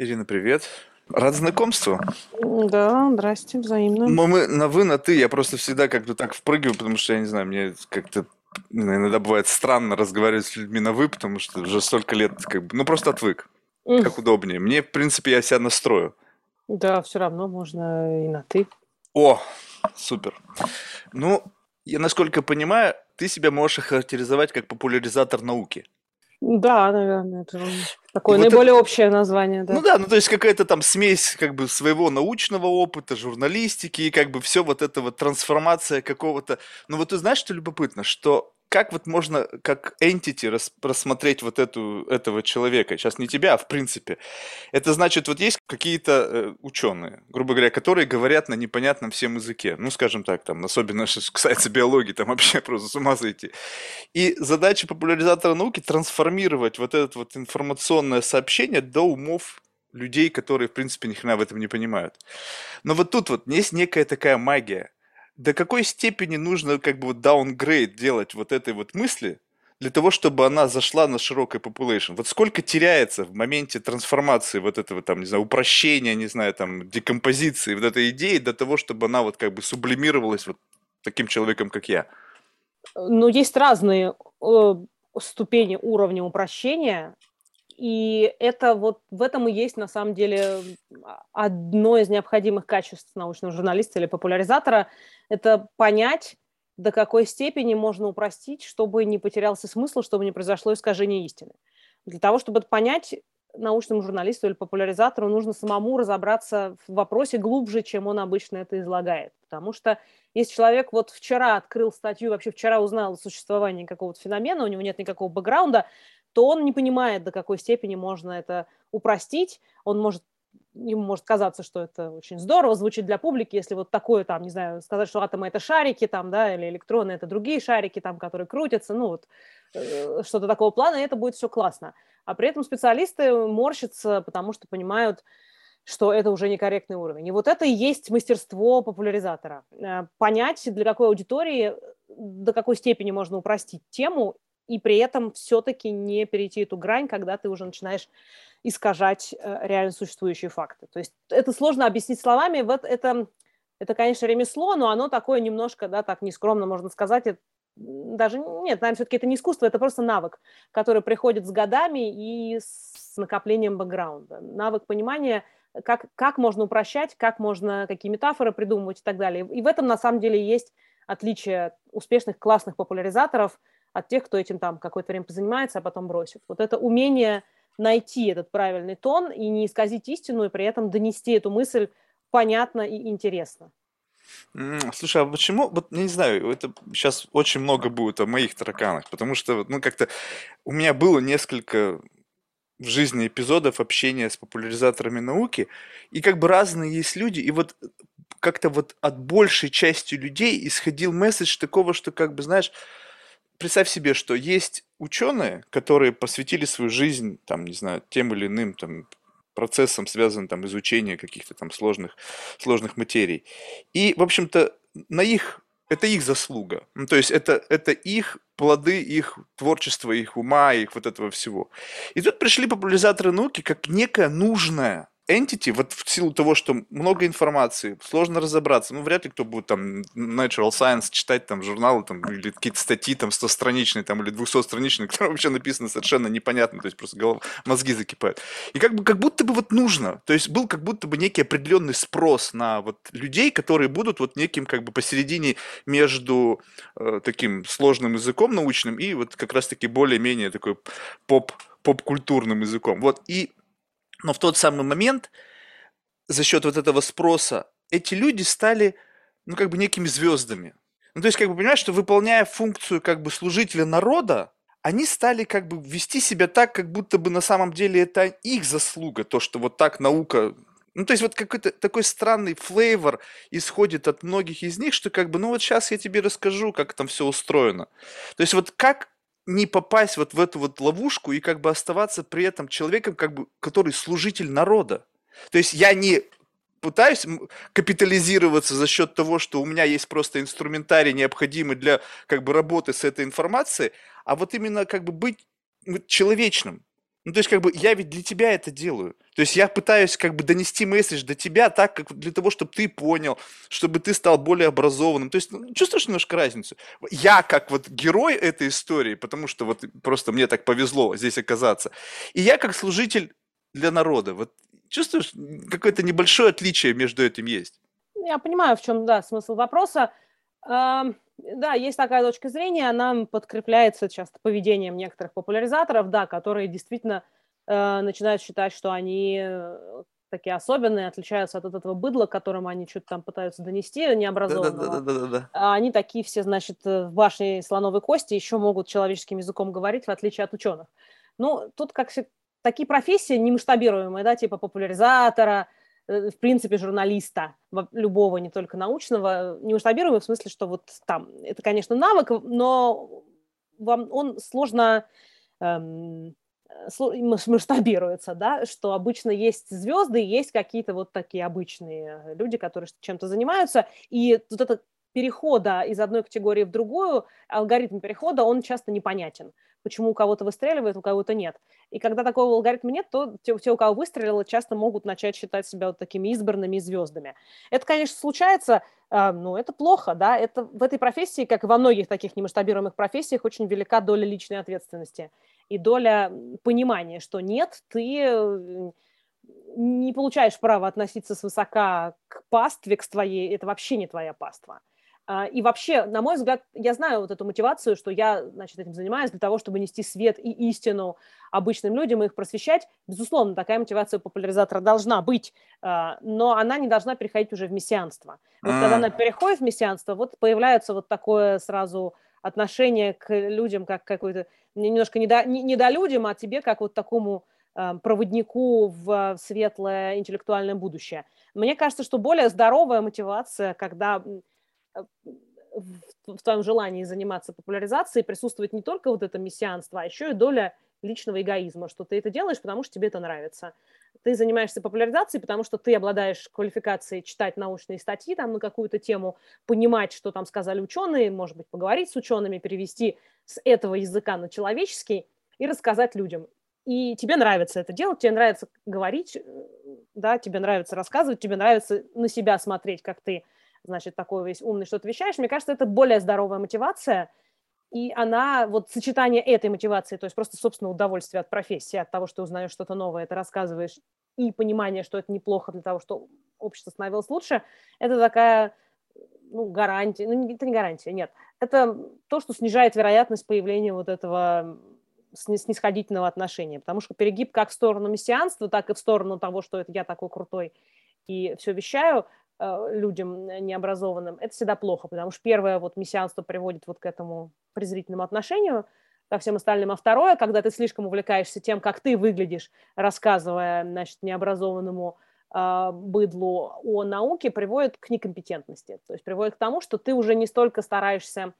Ирина, привет. Рад знакомству. Да, здрасте, взаимно. Мы, мы на вы, на ты. Я просто всегда как-то так впрыгиваю, потому что, я не знаю, мне как-то иногда бывает странно разговаривать с людьми на вы, потому что уже столько лет как бы, ну просто отвык. Как удобнее. Мне, в принципе, я себя настрою. Да, все равно можно и на ты. О, супер. Ну, я насколько понимаю, ты себя можешь охарактеризовать как популяризатор науки. Да, наверное, это такое наиболее вот это... общее название, да. Ну да, ну то есть какая-то там смесь как бы своего научного опыта, журналистики и как бы все вот это вот трансформация какого-то. Ну вот ты знаешь, что любопытно, что как вот можно как entity рас, рассмотреть вот эту, этого человека? Сейчас не тебя, а в принципе. Это значит, вот есть какие-то э, ученые, грубо говоря, которые говорят на непонятном всем языке. Ну, скажем так, там, особенно что касается биологии, там вообще просто с ума зайти. И задача популяризатора науки трансформировать вот это вот информационное сообщение до умов людей, которые, в принципе, ни хрена в этом не понимают. Но вот тут вот есть некая такая магия – до какой степени нужно как бы вот даунгрейд делать вот этой вот мысли, для того, чтобы она зашла на широкой population? Вот сколько теряется в моменте трансформации вот этого, там, не знаю, упрощения, не знаю, там, декомпозиции вот этой идеи до того, чтобы она вот как бы сублимировалась вот таким человеком, как я? Ну, есть разные э, ступени уровня упрощения. И это вот в этом и есть на самом деле одно из необходимых качеств научного журналиста или популяризатора – это понять, до какой степени можно упростить, чтобы не потерялся смысл, чтобы не произошло искажение истины. Для того, чтобы это понять, научному журналисту или популяризатору нужно самому разобраться в вопросе глубже, чем он обычно это излагает. Потому что если человек вот вчера открыл статью, вообще вчера узнал о существовании какого-то феномена, у него нет никакого бэкграунда, то он не понимает, до какой степени можно это упростить. Он может ему может казаться, что это очень здорово звучит для публики, если вот такое там, не знаю, сказать, что атомы это шарики там, да, или электроны это другие шарики там, которые крутятся, ну вот э, что-то такого плана, и это будет все классно. А при этом специалисты морщатся, потому что понимают, что это уже некорректный уровень. И вот это и есть мастерство популяризатора. Э, понять, для какой аудитории, до какой степени можно упростить тему и при этом все-таки не перейти эту грань, когда ты уже начинаешь искажать э, реально существующие факты. То есть это сложно объяснить словами. Вот это, это, конечно, ремесло, но оно такое немножко, да, так нескромно можно сказать, это, даже нет, наверное, все-таки это не искусство, это просто навык, который приходит с годами и с накоплением бэкграунда. Навык понимания, как, как можно упрощать, как можно, какие метафоры придумывать и так далее. И в этом, на самом деле, есть отличие успешных, классных популяризаторов – от тех, кто этим там какое-то время позанимается, а потом бросит. Вот это умение найти этот правильный тон и не исказить истину, и при этом донести эту мысль понятно и интересно. Слушай, а почему, вот не знаю, это сейчас очень много будет о моих тараканах, потому что, ну, как-то у меня было несколько в жизни эпизодов общения с популяризаторами науки, и как бы разные есть люди, и вот как-то вот от большей части людей исходил месседж такого, что как бы, знаешь, представь себе, что есть ученые, которые посвятили свою жизнь, там, не знаю, тем или иным там, процессам, связанным там изучение каких-то там сложных, сложных материй. И, в общем-то, на их это их заслуга. Ну, то есть это, это их плоды, их творчества, их ума, их вот этого всего. И тут пришли популяризаторы науки как некая нужная entity, вот в силу того, что много информации, сложно разобраться, ну, вряд ли кто будет там Natural Science читать там журналы там, или какие-то статьи там 100-страничные там, или 200-страничные, которые вообще написаны совершенно непонятно, то есть просто голов, мозги закипают. И как, бы, как будто бы вот нужно, то есть был как будто бы некий определенный спрос на вот людей, которые будут вот неким как бы посередине между э, таким сложным языком научным и вот как раз-таки более-менее такой поп поп-культурным языком. Вот, и но в тот самый момент за счет вот этого спроса эти люди стали, ну, как бы некими звездами. Ну, то есть, как бы, понимаешь, что выполняя функцию как бы служителя народа, они стали как бы вести себя так, как будто бы на самом деле это их заслуга, то, что вот так наука ну, то есть вот какой-то такой странный флейвор исходит от многих из них, что как бы, ну вот сейчас я тебе расскажу, как там все устроено. То есть вот как не попасть вот в эту вот ловушку и как бы оставаться при этом человеком, как бы, который служитель народа. То есть я не пытаюсь капитализироваться за счет того, что у меня есть просто инструментарий необходимый для как бы работы с этой информацией, а вот именно как бы быть человечным. Ну, то есть, как бы, я ведь для тебя это делаю. То есть, я пытаюсь, как бы, донести месседж до тебя так, как для того, чтобы ты понял, чтобы ты стал более образованным. То есть, ну, чувствуешь немножко разницу? Я, как вот герой этой истории, потому что вот просто мне так повезло здесь оказаться, и я, как служитель для народа, вот чувствуешь, какое-то небольшое отличие между этим есть? Я понимаю, в чем, да, смысл вопроса. Да, есть такая точка зрения, она подкрепляется часто поведением некоторых популяризаторов, да, которые действительно э, начинают считать, что они э, такие особенные, отличаются от этого быдла, которым они что-то там пытаются донести, необразованного. Да-да-да. А они такие все, значит, э, в башне слоновой кости еще могут человеческим языком говорить, в отличие от ученых. Ну, тут как такие профессии немасштабируемые, да, типа популяризатора, в принципе, журналиста, любого, не только научного, не масштабируемый в смысле, что вот там, это, конечно, навык, но вам он сложно эм, масштабируется, да, что обычно есть звезды, есть какие-то вот такие обычные люди, которые чем-то занимаются, и вот это перехода из одной категории в другую, алгоритм перехода, он часто непонятен почему у кого-то выстреливает, у кого-то нет. И когда такого алгоритма нет, то те, те, у кого выстрелило, часто могут начать считать себя вот такими избранными звездами. Это, конечно, случается, э, ну, это плохо, да, это в этой профессии, как и во многих таких немасштабируемых профессиях, очень велика доля личной ответственности и доля понимания, что нет, ты не получаешь права относиться свысока к пастве, к твоей, это вообще не твоя паства. А, и вообще, на мой взгляд, я знаю вот эту мотивацию, что я, значит, этим занимаюсь для того, чтобы нести свет и истину обычным людям и их просвещать. Безусловно, такая мотивация популяризатора должна быть, а, но она не должна переходить уже в мессианство. Вот когда она переходит в мессианство, вот появляется вот такое сразу отношение к людям, как какой-то немножко не до, не, не до людям, а тебе как вот такому а, проводнику в светлое интеллектуальное будущее. Мне кажется, что более здоровая мотивация, когда в твоем желании заниматься популяризацией присутствует не только вот это мессианство, а еще и доля личного эгоизма, что ты это делаешь, потому что тебе это нравится. Ты занимаешься популяризацией, потому что ты обладаешь квалификацией читать научные статьи там на какую-то тему, понимать, что там сказали ученые, может быть, поговорить с учеными, перевести с этого языка на человеческий и рассказать людям. И тебе нравится это делать, тебе нравится говорить, э, да, тебе нравится рассказывать, тебе нравится на себя смотреть, как ты значит, такой весь умный, что ты вещаешь, мне кажется, это более здоровая мотивация, и она, вот сочетание этой мотивации, то есть просто, собственно, удовольствие от профессии, от того, что узнаешь что-то новое, это рассказываешь, и понимание, что это неплохо для того, что общество становилось лучше, это такая, ну, гарантия, ну, это не гарантия, нет, это то, что снижает вероятность появления вот этого снисходительного отношения, потому что перегиб как в сторону мессианства, так и в сторону того, что это я такой крутой и все вещаю – людям необразованным, это всегда плохо, потому что первое, вот мессианство приводит вот к этому презрительному отношению ко всем остальным, а второе, когда ты слишком увлекаешься тем, как ты выглядишь, рассказывая, значит, необразованному э, быдлу о науке, приводит к некомпетентности, то есть приводит к тому, что ты уже не столько стараешься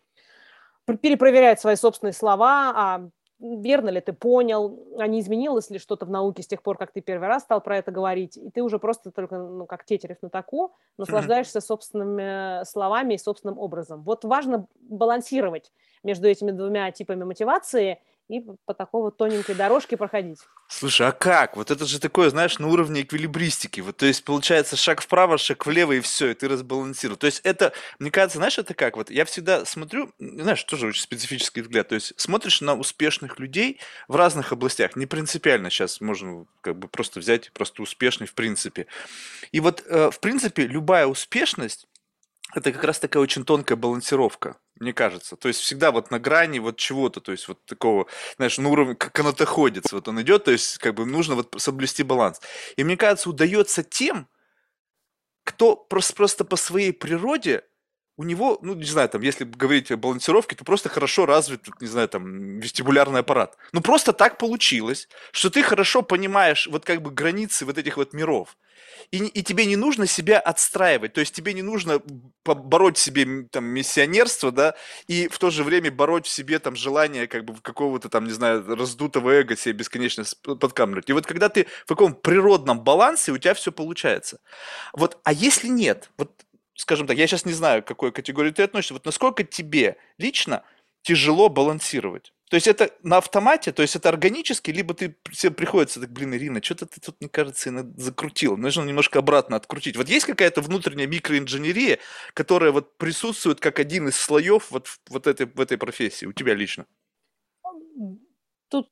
перепроверять свои собственные слова, а верно ли ты понял, а не изменилось ли что-то в науке с тех пор, как ты первый раз стал про это говорить, и ты уже просто только, ну, как тетерев на таку, наслаждаешься собственными словами и собственным образом. Вот важно балансировать между этими двумя типами мотивации и по такой вот тоненькой дорожке проходить. Слушай, а как? Вот это же такое, знаешь, на уровне эквилибристики. Вот, то есть, получается, шаг вправо, шаг влево, и все, и ты разбалансировал. То есть, это, мне кажется, знаешь, это как? Вот я всегда смотрю, знаешь, тоже очень специфический взгляд. То есть, смотришь на успешных людей в разных областях. Не принципиально сейчас можно как бы просто взять, просто успешный в принципе. И вот, э, в принципе, любая успешность, это как раз такая очень тонкая балансировка, мне кажется. То есть всегда вот на грани вот чего-то, то есть вот такого, знаешь, на уровне канатоходец вот он идет, то есть как бы нужно вот соблюсти баланс. И мне кажется, удается тем, кто просто, просто по своей природе у него, ну, не знаю, там, если говорить о балансировке, то просто хорошо развит, не знаю, там, вестибулярный аппарат. Ну, просто так получилось, что ты хорошо понимаешь вот как бы границы вот этих вот миров. И, и тебе не нужно себя отстраивать, то есть тебе не нужно побороть в себе там миссионерство, да, и в то же время бороть в себе там желание как бы какого-то там, не знаю, раздутого эго себе бесконечно подкамливать. И вот когда ты в каком природном балансе, у тебя все получается. Вот, а если нет, вот скажем так, я сейчас не знаю, к какой категории ты относишься, вот насколько тебе лично тяжело балансировать? То есть это на автомате, то есть это органически, либо ты тебе приходится так, блин, Ирина, что-то ты тут, мне кажется, закрутил. Нужно немножко обратно открутить. Вот есть какая-то внутренняя микроинженерия, которая вот присутствует как один из слоев вот, вот этой, в этой профессии, у тебя лично? Тут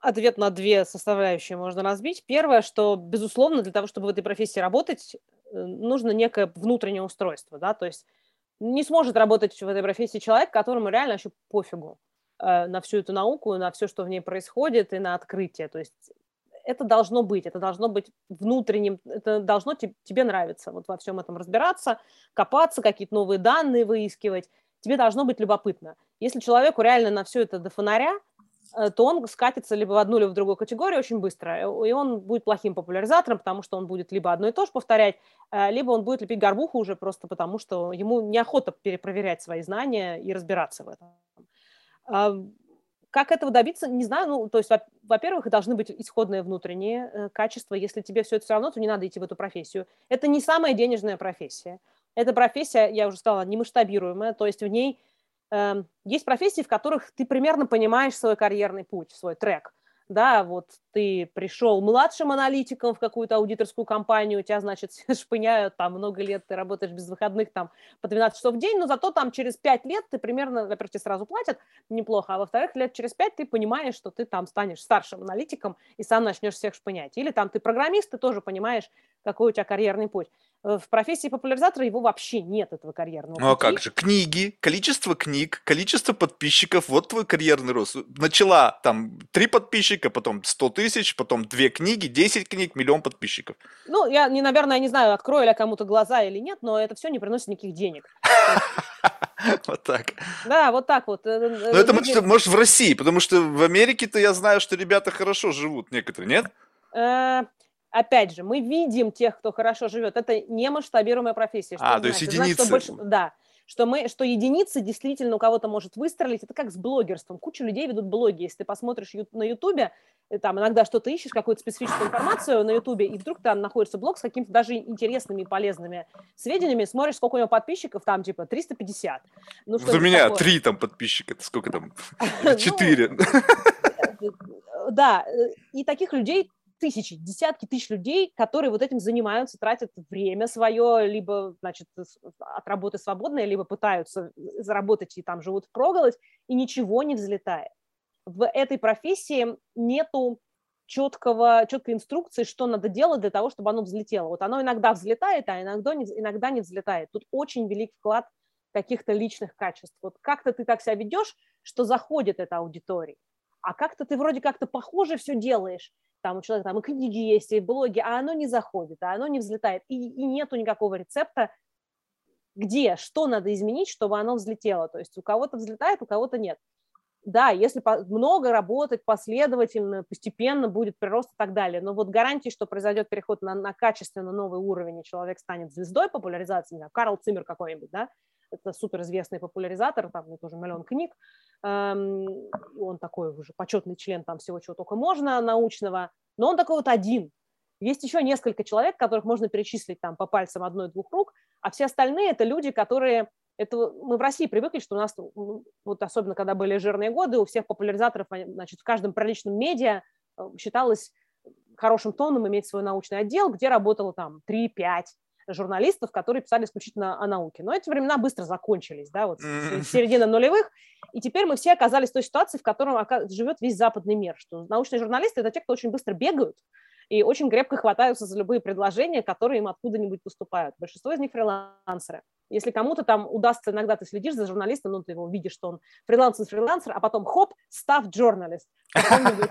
ответ на две составляющие можно разбить. Первое, что, безусловно, для того, чтобы в этой профессии работать, нужно некое внутреннее устройство, да, то есть не сможет работать в этой профессии человек, которому реально еще пофигу э, на всю эту науку, на все, что в ней происходит, и на открытие. То есть это должно быть, это должно быть внутренним, это должно тебе нравиться, вот во всем этом разбираться, копаться, какие-то новые данные выискивать. Тебе должно быть любопытно. Если человеку реально на все это до фонаря, Э, то он скатится либо в одну, либо в другую категорию очень быстро, э, и он будет плохим популяризатором, потому что он будет либо одно и то же повторять, э, либо он будет лепить горбуху уже просто потому, что ему неохота перепроверять свои знания и разбираться в этом. А, как этого добиться, не знаю. Ну, то есть, во-первых, должны быть исходные внутренние качества. Если тебе все это все равно, то не надо идти в эту профессию. Это не самая денежная профессия. Эта профессия, я уже сказала, не масштабируемая, то есть в ней есть профессии, в которых ты примерно понимаешь свой карьерный путь, свой трек. Да, вот ты пришел младшим аналитиком в какую-то аудиторскую компанию, у тебя, значит, шпыняют, там много лет ты работаешь без выходных, там по 12 часов в день, но зато там через 5 лет ты примерно, во-первых, тебе сразу платят неплохо, а во-вторых, лет через 5 ты понимаешь, что ты там станешь старшим аналитиком и сам начнешь всех шпынять. Или там ты программист, ты тоже понимаешь, какой у тебя карьерный путь. Э, в профессии популяризатора его вообще нет, этого карьерного Ну а как же? Книги, количество книг, количество подписчиков, вот твой карьерный рост. Начала там три подписчика, потом 100 тысяч, потом две книги, 10 книг, миллион подписчиков. Ну, я, не, наверное, не знаю, открою ли я кому-то глаза или нет, но это все не приносит никаких денег. Вот так. Да, вот так вот. Э, ну, это может в России, потому что в Америке-то я знаю, что ребята хорошо живут некоторые, нет? Опять же, мы видим тех, кто хорошо живет. Это не масштабируемая профессия. Что а, то есть единицы. Значит, больше, да, что, мы, что единицы действительно у кого-то может выстрелить. Это как с блогерством. Куча людей ведут блоги. Если ты посмотришь на Ютубе, э, там иногда что-то ищешь, какую-то специфическую информацию на Ютубе, и вдруг там находится блог с какими-то даже интересными и полезными сведениями, смотришь, сколько у него подписчиков, там типа 350. Ну, что у меня такое? три там подписчика, это сколько там? Ну, четыре. Э, да, и таких людей тысячи, десятки тысяч людей, которые вот этим занимаются, тратят время свое, либо, значит, от работы свободное, либо пытаются заработать и там живут в проголодь, и ничего не взлетает. В этой профессии нету четкого, четкой инструкции, что надо делать для того, чтобы оно взлетело. Вот оно иногда взлетает, а иногда не, иногда не взлетает. Тут очень велик вклад каких-то личных качеств. Вот как-то ты так себя ведешь, что заходит эта аудитория, а как-то ты вроде как-то похоже все делаешь, там у человека там и книги есть, и блоги, а оно не заходит, а оно не взлетает, и, и нету никакого рецепта, где, что надо изменить, чтобы оно взлетело. То есть у кого-то взлетает, у кого-то нет. Да, если много работать последовательно, постепенно будет прирост и так далее, но вот гарантии, что произойдет переход на, на качественно новый уровень, и человек станет звездой популяризации, не Карл Циммер какой-нибудь, да, это суперизвестный популяризатор, там у тоже миллион книг, эм, он такой уже почетный член там всего, чего только можно научного, но он такой вот один. Есть еще несколько человек, которых можно перечислить там по пальцам одной-двух рук, а все остальные это люди, которые это мы в России привыкли, что у нас, ну, вот особенно когда были жирные годы, у всех популяризаторов, значит, в каждом приличном медиа э, считалось хорошим тоном иметь свой научный отдел, где работало там 3-5 журналистов, которые писали исключительно о науке. Но эти времена быстро закончились, да, вот с середины нулевых, и теперь мы все оказались в той ситуации, в которой живет весь западный мир, что научные журналисты – это те, кто очень быстро бегают, и очень крепко хватаются за любые предложения, которые им откуда-нибудь поступают. Большинство из них фрилансеры. Если кому-то там удастся, иногда ты следишь за журналистом, ну, ты его видишь, что он фрилансер-фрилансер, а потом хоп, став журналист,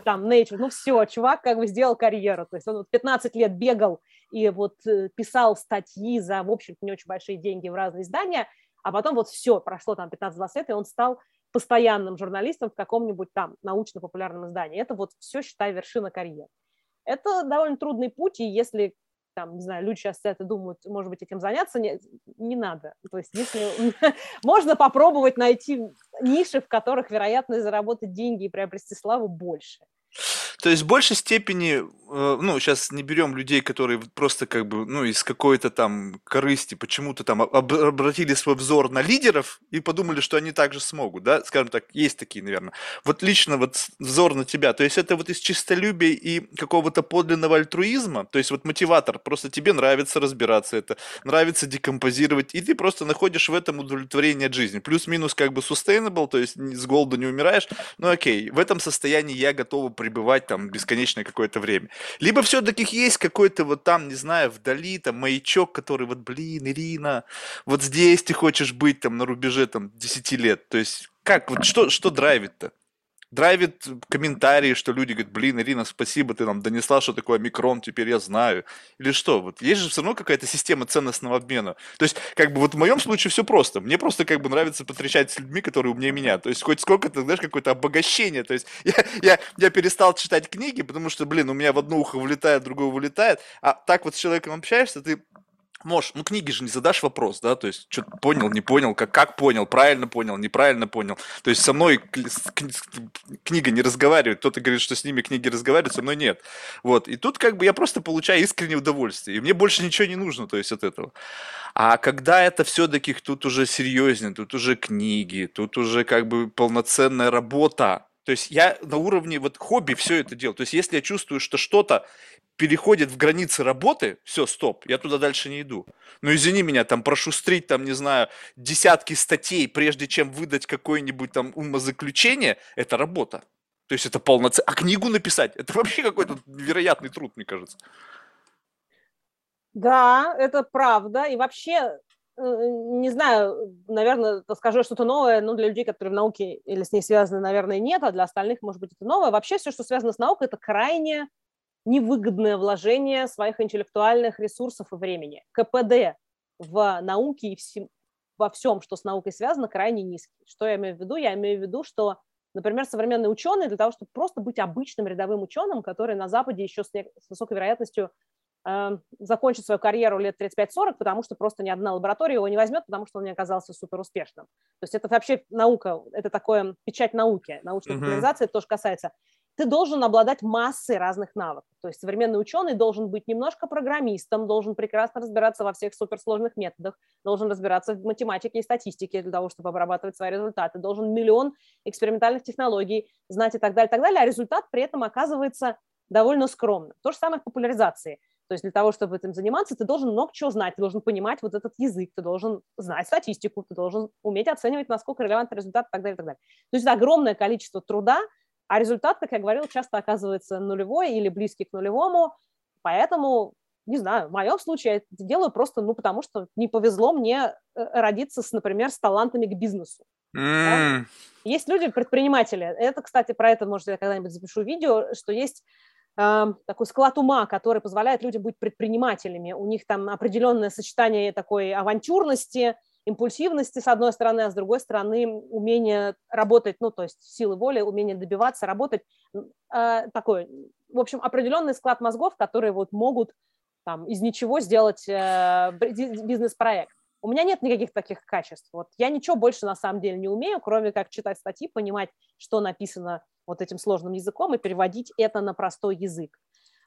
там Nature, ну все, чувак как бы сделал карьеру, то есть он 15 лет бегал и вот э, писал статьи за, в общем не очень большие деньги в разные издания, а потом вот все, прошло там 15-20 лет, и он стал постоянным журналистом в каком-нибудь там научно-популярном издании. Это вот все, считай, вершина карьеры. Это довольно трудный путь, и если там, не знаю, люди сейчас это думают, может быть, этим заняться, не, не надо. То есть если можно попробовать найти ниши, в которых вероятность заработать деньги и приобрести славу больше. То есть в большей степени, э, ну, сейчас не берем людей, которые просто как бы, ну, из какой-то там корысти почему-то там об- обратили свой взор на лидеров и подумали, что они также смогут, да, скажем так, есть такие, наверное. Вот лично вот взор на тебя, то есть это вот из чистолюбия и какого-то подлинного альтруизма, то есть вот мотиватор, просто тебе нравится разбираться это, нравится декомпозировать, и ты просто находишь в этом удовлетворение от жизни. Плюс-минус как бы sustainable, то есть с голоду не умираешь, ну окей, в этом состоянии я готова пребывать там бесконечное какое-то время. Либо все-таки есть какой-то вот там, не знаю, вдали там маячок, который вот, блин, Ирина, вот здесь ты хочешь быть там на рубеже там 10 лет. То есть как, вот что, что драйвит-то? Драйвит комментарии, что люди говорят, блин, Ирина, спасибо, ты нам донесла, что такое микрон, теперь я знаю. Или что? Вот есть же все равно какая-то система ценностного обмена. То есть, как бы вот в моем случае все просто. Мне просто как бы нравится потрещать с людьми, которые умнее меня. То есть, хоть сколько-то, знаешь, какое-то обогащение. То есть, я, я, я перестал читать книги, потому что, блин, у меня в одно ухо вылетает, в другое вылетает. А так вот с человеком общаешься, ты Можешь, ну книги же не задашь вопрос, да, то есть что понял, не понял, как, как понял, правильно понял, неправильно понял. То есть со мной книга не разговаривает, кто-то говорит, что с ними книги разговаривают, со мной нет. Вот, и тут как бы я просто получаю искреннее удовольствие, и мне больше ничего не нужно, то есть от этого. А когда это все-таки тут уже серьезнее, тут уже книги, тут уже как бы полноценная работа, то есть я на уровне вот хобби все это делаю. То есть если я чувствую, что что-то переходит в границы работы, все, стоп, я туда дальше не иду. Ну, извини меня, там прошустрить, там, не знаю, десятки статей, прежде чем выдать какое-нибудь там умозаключение, это работа. То есть это полноценно. А книгу написать, это вообще какой-то невероятный труд, мне кажется. Да, это правда. И вообще, не знаю, наверное, скажу что-то новое, но для людей, которые в науке или с ней связаны, наверное, нет, а для остальных, может быть, это новое. Вообще все, что связано с наукой, это крайне невыгодное вложение своих интеллектуальных ресурсов и времени. КПД в науке и всем, во всем, что с наукой связано, крайне низкий. Что я имею в виду? Я имею в виду, что, например, современные ученые для того, чтобы просто быть обычным рядовым ученым, который на Западе еще с, с высокой вероятностью закончит свою карьеру лет 35-40, потому что просто ни одна лаборатория его не возьмет, потому что он не оказался супер успешным. То есть это вообще наука, это такое печать науки, научной популяризации, это тоже касается ты должен обладать массой разных навыков. То есть современный ученый должен быть немножко программистом, должен прекрасно разбираться во всех суперсложных методах, должен разбираться в математике и статистике для того, чтобы обрабатывать свои результаты, должен миллион экспериментальных технологий знать и так далее, и так далее, а результат при этом оказывается довольно скромным. То же самое в популяризации. То есть для того, чтобы этим заниматься, ты должен много чего знать, ты должен понимать вот этот язык, ты должен знать статистику, ты должен уметь оценивать, насколько релевантный результат и так далее, и так далее. То есть это огромное количество труда, а результат, как я говорила, часто оказывается нулевой или близкий к нулевому, поэтому, не знаю, в моем случае я это делаю просто, ну, потому что не повезло мне э, родиться, с, например, с талантами к бизнесу. Mm. Да? Есть люди, предприниматели. Это, кстати, про это, может, я когда-нибудь запишу видео, что есть такой склад ума, который позволяет людям быть предпринимателями. У них там определенное сочетание такой авантюрности, импульсивности, с одной стороны, а с другой стороны, умение работать, ну, то есть силы воли, умение добиваться, работать, э, такой, в общем, определенный склад мозгов, которые вот могут там из ничего сделать э, бизнес-проект. У меня нет никаких таких качеств. Вот я ничего больше на самом деле не умею, кроме как читать статьи, понимать, что написано вот этим сложным языком и переводить это на простой язык.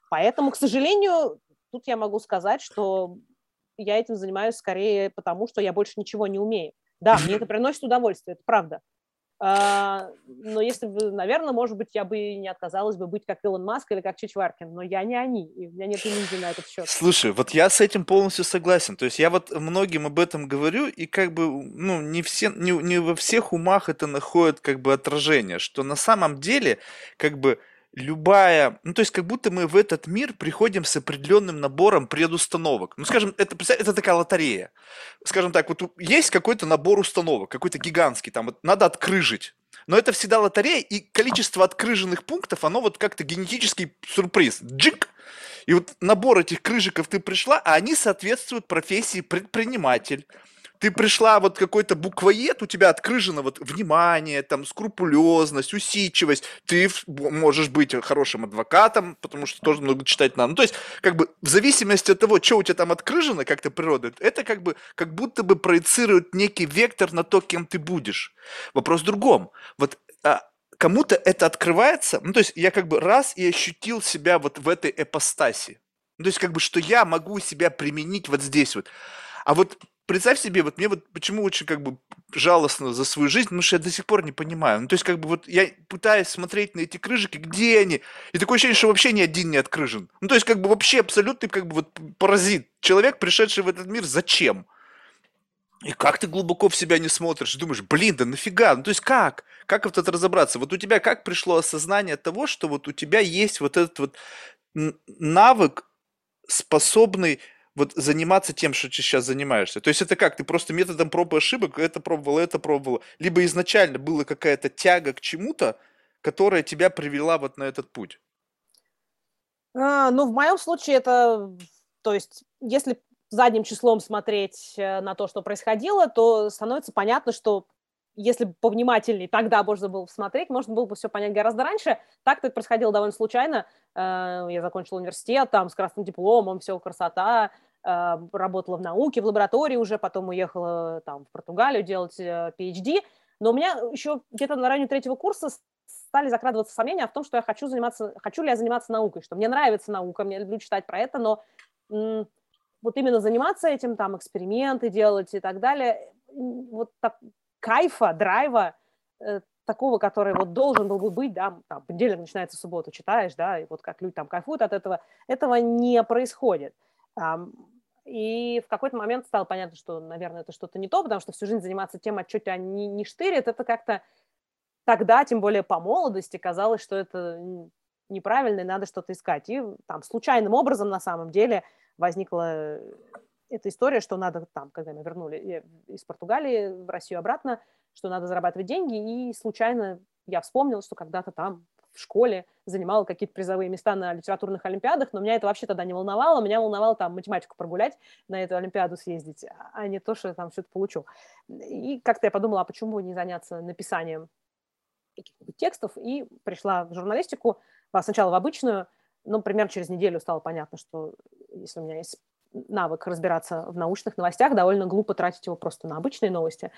Поэтому, к сожалению, тут я могу сказать, что я этим занимаюсь скорее потому, что я больше ничего не умею. Да, мне это приносит удовольствие, это правда. А, но если бы, наверное, может быть, я бы не отказалась бы быть как Илон Маск или как Чичваркин, но я не они, и у меня нет иллюзий на этот счет. Слушай, вот я с этим полностью согласен. То есть я вот многим об этом говорю, и как бы, ну, не, все, не, не во всех умах это находит как бы отражение, что на самом деле, как бы, любая, ну то есть как будто мы в этот мир приходим с определенным набором предустановок. Ну скажем, это, это такая лотерея. Скажем так, вот есть какой-то набор установок, какой-то гигантский, там вот надо открыжить. Но это всегда лотерея, и количество открыженных пунктов, оно вот как-то генетический сюрприз. Джик! И вот набор этих крыжиков ты пришла, а они соответствуют профессии предприниматель, ты пришла вот какой-то буквоед, у тебя открыжено вот внимание, там, скрупулезность, усидчивость, ты можешь быть хорошим адвокатом, потому что тоже много читать надо. Ну, то есть, как бы, в зависимости от того, что у тебя там открыжено, как-то природа, это как бы, как будто бы проецирует некий вектор на то, кем ты будешь. Вопрос в другом. Вот а, кому-то это открывается, ну, то есть я как бы раз и ощутил себя вот в этой эпостаси. Ну, то есть как бы, что я могу себя применить вот здесь вот. А вот представь себе, вот мне вот почему очень как бы жалостно за свою жизнь, потому что я до сих пор не понимаю. Ну, то есть как бы вот я пытаюсь смотреть на эти крыжики, где они? И такое ощущение, что вообще ни один не открыжен. Ну, то есть как бы вообще абсолютный как бы вот паразит. Человек, пришедший в этот мир, зачем? И как ты глубоко в себя не смотришь, думаешь, блин, да нафига? Ну, то есть как? Как в это разобраться? Вот у тебя как пришло осознание того, что вот у тебя есть вот этот вот навык, способный вот заниматься тем, что ты сейчас занимаешься. То есть это как? Ты просто методом проб и ошибок это пробовал, это пробовал. Либо изначально была какая-то тяга к чему-то, которая тебя привела вот на этот путь. А, ну, в моем случае это, то есть, если задним числом смотреть э, на то, что происходило, то становится понятно, что если бы повнимательнее, тогда можно было бы смотреть, можно было бы все понять гораздо раньше. Так это происходило довольно случайно. Э, я закончила университет, там, с красным дипломом, все красота, работала в науке, в лаборатории уже, потом уехала там в Португалию делать PhD. Но у меня еще где-то на районе третьего курса стали закрадываться сомнения в том, что я хочу заниматься, хочу ли я заниматься наукой, что мне нравится наука, мне люблю читать про это, но вот именно заниматься этим, там, эксперименты делать и так далее, вот так, кайфа, драйва, э, такого, который вот должен был бы быть, да, там, понедельник начинается суббота, читаешь, да, и вот как люди там кайфуют от этого, этого не происходит. И в какой-то момент стало понятно, что, наверное, это что-то не то, потому что всю жизнь заниматься тем, от тебя не, не штырит, это как-то тогда, тем более по молодости, казалось, что это неправильно, и надо что-то искать. И там случайным образом, на самом деле, возникла эта история, что надо там, когда мы вернули из Португалии в Россию обратно, что надо зарабатывать деньги, и случайно я вспомнила, что когда-то там в школе занимала какие-то призовые места на литературных олимпиадах, но меня это вообще тогда не волновало, меня волновало там математику прогулять, на эту олимпиаду съездить, а не то, что я там что-то получу. И как-то я подумала, а почему не заняться написанием каких-нибудь текстов, и пришла в журналистику, сначала в обычную, но примерно через неделю стало понятно, что если у меня есть навык разбираться в научных новостях, довольно глупо тратить его просто на обычные новости.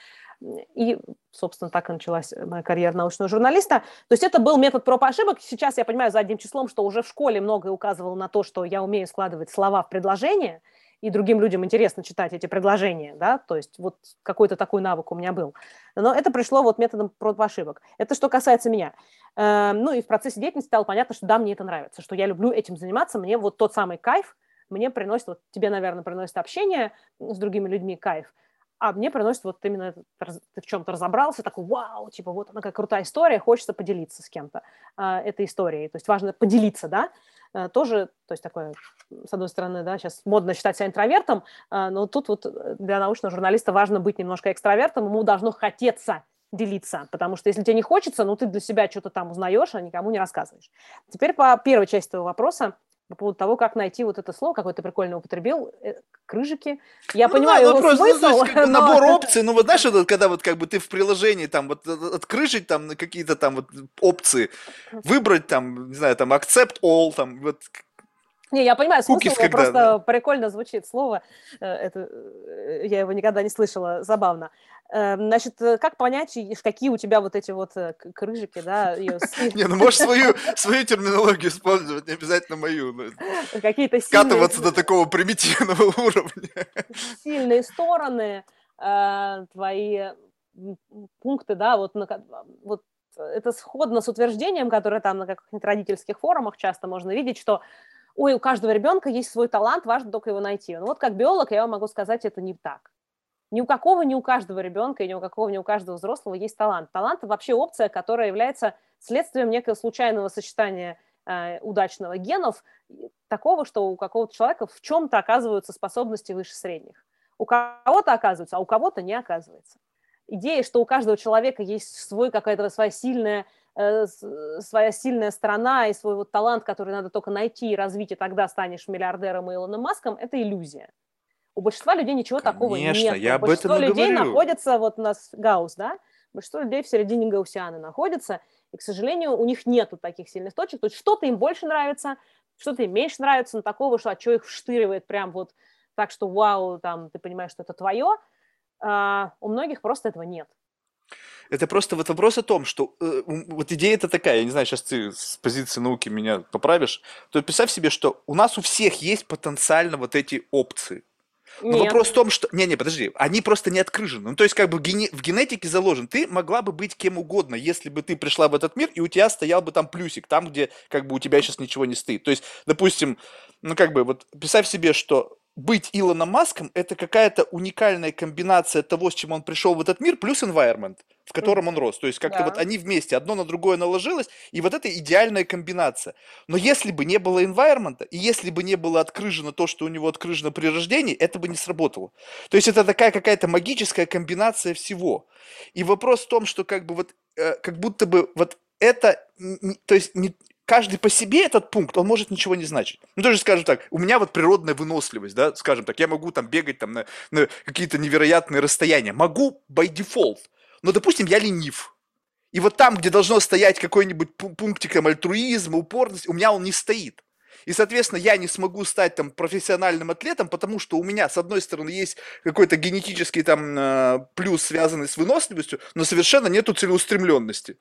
И, собственно, так и началась моя карьера научного журналиста. То есть это был метод проб и ошибок. Сейчас я понимаю задним числом, что уже в школе многое указывало на то, что я умею складывать слова в предложения, и другим людям интересно читать эти предложения, да, то есть вот какой-то такой навык у меня был. Но это пришло вот методом проб ошибок. Это что касается меня. Эм, ну и в процессе деятельности стало понятно, что да, мне это нравится, что я люблю этим заниматься, мне вот тот самый кайф – мне приносит, вот тебе, наверное, приносит общение с другими людьми кайф, а мне приносит вот именно ты в чем-то разобрался, такой, вау, типа вот она какая крутая история, хочется поделиться с кем-то а, этой историей. То есть важно поделиться, да, а, тоже, то есть такое, с одной стороны, да, сейчас модно считать себя интровертом, а, но тут вот для научного журналиста важно быть немножко экстравертом, ему должно хотеться делиться, потому что если тебе не хочется, ну ты для себя что-то там узнаешь, а никому не рассказываешь. Теперь по первой части твоего вопроса, по поводу того, как найти вот это слово, какое ты прикольно употребил, э, крыжики. Я ну, понимаю да, его просто, смысл. Ну, есть, как но... Набор опций, ну вот знаешь, это, когда вот как бы ты в приложении там вот открыжить там на какие-то там вот опции, выбрать там, не знаю, там accept all, там вот не, я понимаю смысл, когда, просто да. прикольно звучит слово, э, это, я его никогда не слышала, забавно. Эм, значит, э, как понять, какие у тебя вот эти вот э, крыжики, да? Не, ну можешь свою, свою терминологию использовать, не обязательно мою. Какие-то Скатываться до такого примитивного уровня. Сильные стороны, э, твои пункты, да, вот, вот это сходно с утверждением, которое там на каких-нибудь родительских форумах часто можно видеть, что ой, у каждого ребенка есть свой талант, важно только его найти. Ну вот как биолог я вам могу сказать, это не так. Ни у какого, ни у каждого ребенка, ни у какого, ни у каждого взрослого есть талант. Талант – вообще опция, которая является следствием некого случайного сочетания э, удачного генов, такого, что у какого-то человека в чем-то оказываются способности выше средних. У кого-то оказываются, а у кого-то не оказывается. Идея, что у каждого человека есть свой какая-то своя сильная, своя сильная сторона и свой вот талант, который надо только найти и развить, и тогда станешь миллиардером и Илоном Маском, это иллюзия. У большинства людей ничего Конечно, такого нет. я об Большинство этом людей говорю. находится, вот у нас Гаусс, да, большинство людей в середине гаусианы находится, и, к сожалению, у них нету таких сильных точек. То есть что-то им больше нравится, что-то им меньше нравится, но такого, что, а что их вштыривает прям вот так, что вау, там, ты понимаешь, что это твое, а, у многих просто этого нет. Это просто вот вопрос о том, что э, вот идея это такая, я не знаю, сейчас ты с позиции науки меня поправишь, то представь себе, что у нас у всех есть потенциально вот эти опции. Но Нет. вопрос в том, что... Не-не, подожди, они просто не открыжены. Ну, то есть, как бы гене- в генетике заложен. Ты могла бы быть кем угодно, если бы ты пришла в этот мир, и у тебя стоял бы там плюсик, там, где как бы у тебя сейчас ничего не стоит. То есть, допустим, ну, как бы, вот представь себе, что быть Илоном Маском– это какая-то уникальная комбинация того, с чем он пришел в этот мир, плюс environment, в котором он рос. То есть, как-то Да. вот они вместе, одно на другое наложилось, и вот это идеальная комбинация. Но если бы не было environment, и если бы не было открыжено то, что у него открыжено при рождении, это бы не сработало. То есть это такая какая-то магическая комбинация всего. И вопрос в том, что как бы вот, э, как будто бы вот это, то есть не, каждый по себе этот пункт, он может ничего не значить. Ну, тоже скажем так, у меня вот природная выносливость, да, скажем так, я могу там бегать там на, на какие-то невероятные расстояния. Могу by default, но, допустим, я ленив. И вот там, где должно стоять какой-нибудь пу- пунктиком альтруизма, упорность, у меня он не стоит. И, соответственно, я не смогу стать там профессиональным атлетом, потому что у меня, с одной стороны, есть какой-то генетический там э, плюс, связанный с выносливостью, но совершенно нету целеустремленности.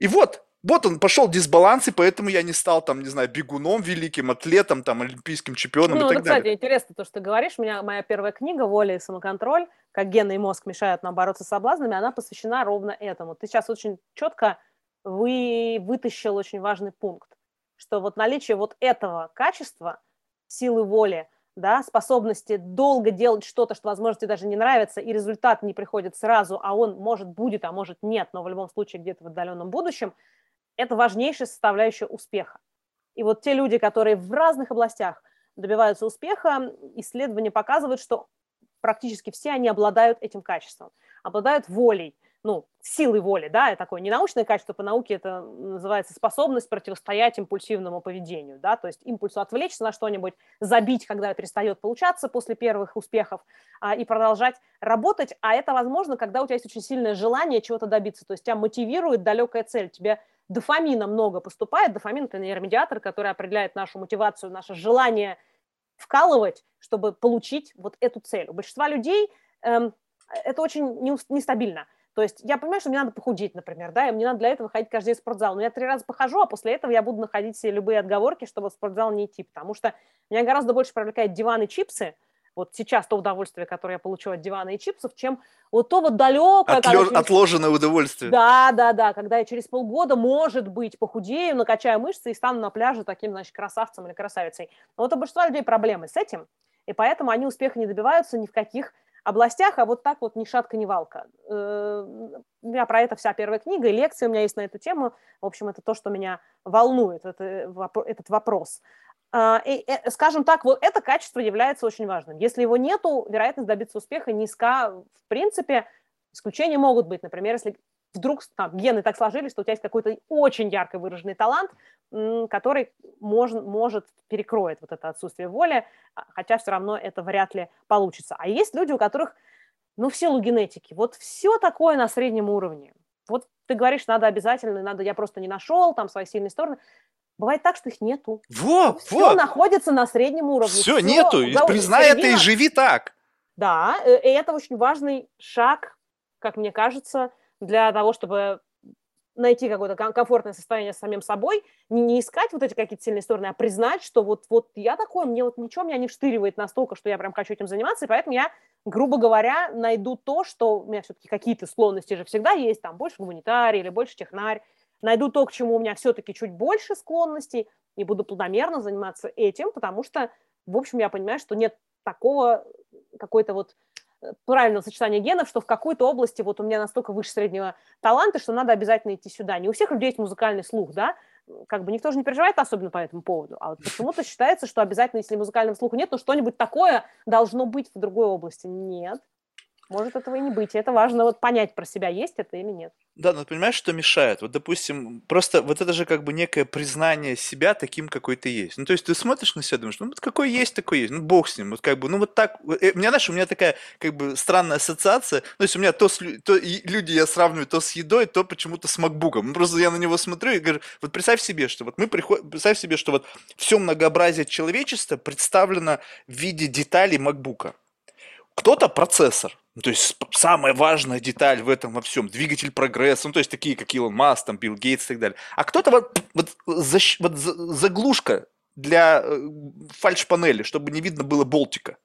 И вот, вот он пошел дисбаланс, и поэтому я не стал там, не знаю, бегуном великим, атлетом, там, олимпийским чемпионом Ну, и это, так кстати, далее. интересно, то, что ты говоришь. У меня моя первая книга «Воля и самоконтроль. Как гены и мозг мешают нам бороться с соблазнами», она посвящена ровно этому. Ты сейчас очень четко вы, вытащил очень важный пункт, что вот наличие вот этого качества, силы воли, да, способности долго делать что-то, что, возможно, тебе даже не нравится, и результат не приходит сразу, а он, может, будет, а может, нет, но в любом случае где-то в отдаленном будущем, это важнейшая составляющая успеха. И вот те люди, которые в разных областях добиваются успеха, исследования показывают, что практически все они обладают этим качеством, обладают волей, ну, силой воли, да, это такое не научное качество, по науке это называется способность противостоять импульсивному поведению, да, то есть импульсу отвлечься на что-нибудь, забить, когда перестает получаться после первых успехов, а, и продолжать работать, а это возможно, когда у тебя есть очень сильное желание чего-то добиться, то есть тебя мотивирует далекая цель, тебе дофамина много поступает, дофамин – это нейромедиатор, который определяет нашу мотивацию, наше желание вкалывать, чтобы получить вот эту цель. У большинства людей эм, это очень нестабильно. То есть я понимаю, что мне надо похудеть, например, да, и мне надо для этого ходить каждый день в спортзал. Но я три раза похожу, а после этого я буду находить себе любые отговорки, чтобы в спортзал не идти, потому что меня гораздо больше привлекает диван и чипсы, вот сейчас то удовольствие, которое я получу от дивана и чипсов, чем вот то вот далекое... Отлё- через- Отложенное удовольствие. Да, да, да, когда я через полгода, может быть, похудею, накачаю мышцы и стану на пляже таким, значит, красавцем или красавицей. Но вот у большинства людей проблемы с этим, и поэтому они успеха не добиваются ни в каких областях, а вот так вот ни шатка, ни валка. Э, У меня про это вся первая книга, и лекции у меня есть на эту тему. В общем, это то, что меня волнует, это, этот вопрос. А, э, скажем так, вот это качество является очень важным. Если его нету, вероятность добиться успеха низка. В принципе, исключения могут быть. Например, если вдруг там, гены так сложились, что у тебя есть какой-то очень ярко выраженный талант, который может, может перекроет вот это отсутствие воли, а, хотя все равно это вряд ли получится. А есть люди, у которых, ну, в силу генетики, вот все такое на среднем уровне. Вот ты говоришь, надо обязательно, надо, я просто не нашел там свои сильные стороны. Бывает так, что их нету. Вот, Все вот. находится на среднем уровне. Все, Всё, нету. Да, признай это и живи так. Да, э, и это очень важный шаг, как мне кажется, для того, чтобы найти какое-то ком- комфортное состояние с самим собой, не, не искать вот эти какие-то сильные стороны, а признать, что вот, вот я такой, мне вот ничего меня не вштыривает настолько, что я прям хочу этим заниматься, и поэтому я, грубо говоря, найду то, что у меня все-таки какие-то склонности же всегда есть, там больше гуманитарий или больше технарь, найду то, к чему у меня все-таки чуть больше склонностей, и буду планомерно заниматься этим, потому что, в общем, я понимаю, что нет такого какой-то вот э, правильного сочетания генов, что в какой-то области вот у меня настолько выше среднего таланта, что надо обязательно идти сюда. Не у всех людей есть музыкальный слух, да, как бы никто же не переживает особенно по этому поводу, а вот почему-то считается, что обязательно, если музыкального слуха нет, то что-нибудь такое должно быть в другой области. Нет, может этого и не быть. И это важно вот понять про себя, есть это или нет. Да, но понимаешь, что мешает? Вот, допустим, просто вот это же как бы некое признание себя таким, какой ты есть. Ну, то есть ты смотришь на себя, думаешь, ну, вот какой есть, такой есть. Ну, бог с ним. Вот как бы, ну, вот так. Э, У меня, знаешь, у меня такая как бы странная ассоциация. Ну, то есть у меня то, с, то люди я сравниваю то с едой, то почему-то с макбуком. Ну, просто я на него смотрю и говорю, вот представь себе, что вот мы приходим, представь себе, что вот все многообразие человечества представлено в виде деталей макбука. Кто-то процессор, Ну, то есть самая важная деталь в этом во всем, двигатель прогресса, ну, то есть такие, как Илон Маск, там, Билл Гейтс и так далее. А кто-то вот, вот, защ, вот заглушка для э, фальш-панели, чтобы не видно было болтика.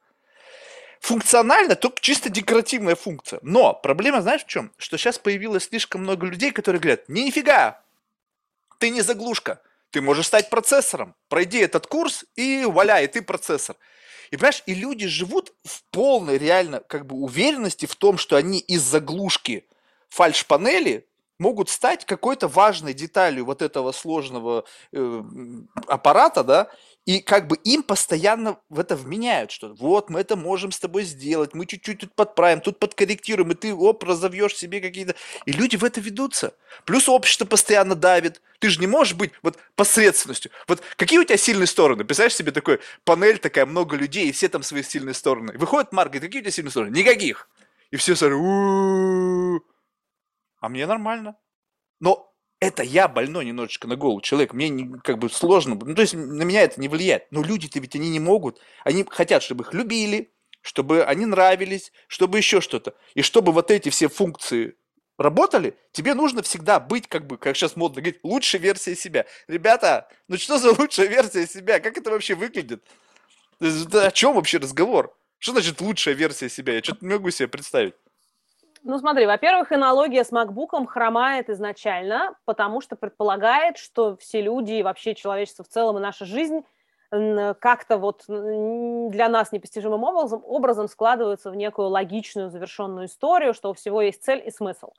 Функционально только чисто декоративная функция. Но проблема, знаешь, в чем? Что сейчас появилось слишком много людей, которые говорят, нифига, ты не заглушка, ты можешь стать процессором. Пройди этот курс и валяй, ты процессор. И понимаешь, и люди живут в полной реально как бы уверенности в том, что они из заглушки фальш-панели могут стать какой-то важной деталью вот этого сложного э, аппарата, да, и как бы им постоянно в это вменяют, что вот мы это можем с тобой сделать, мы чуть-чуть тут подправим, тут подкорректируем, и ты оп, разовьешь себе какие-то... И люди в это ведутся. Плюс общество постоянно давит. Ты же не можешь быть вот посредственностью. Вот какие у тебя сильные стороны? Представляешь себе такой панель такая, много людей, и все там свои сильные стороны. Выходит Марк, говорит, какие у тебя сильные стороны? Никаких. И все смотрят, а мне нормально. Но это я больной немножечко на голову человек, мне не, как бы сложно, ну, то есть на меня это не влияет. Но люди-то ведь они не могут, они хотят, чтобы их любили, чтобы они нравились, чтобы еще что-то. И чтобы вот эти все функции работали, тебе нужно всегда быть, как бы, как сейчас модно говорить, лучшей версией себя. Ребята, ну что за лучшая версия себя? Как это вообще выглядит? О чем вообще разговор? Что значит лучшая версия себя? Я что-то не могу себе представить. Ну, смотри, во-первых, аналогия с MacBook хромает изначально, потому что предполагает, что все люди и вообще человечество в целом и наша жизнь как-то вот для нас непостижимым образом, образом складываются в некую логичную завершенную историю, что у всего есть цель и смысл.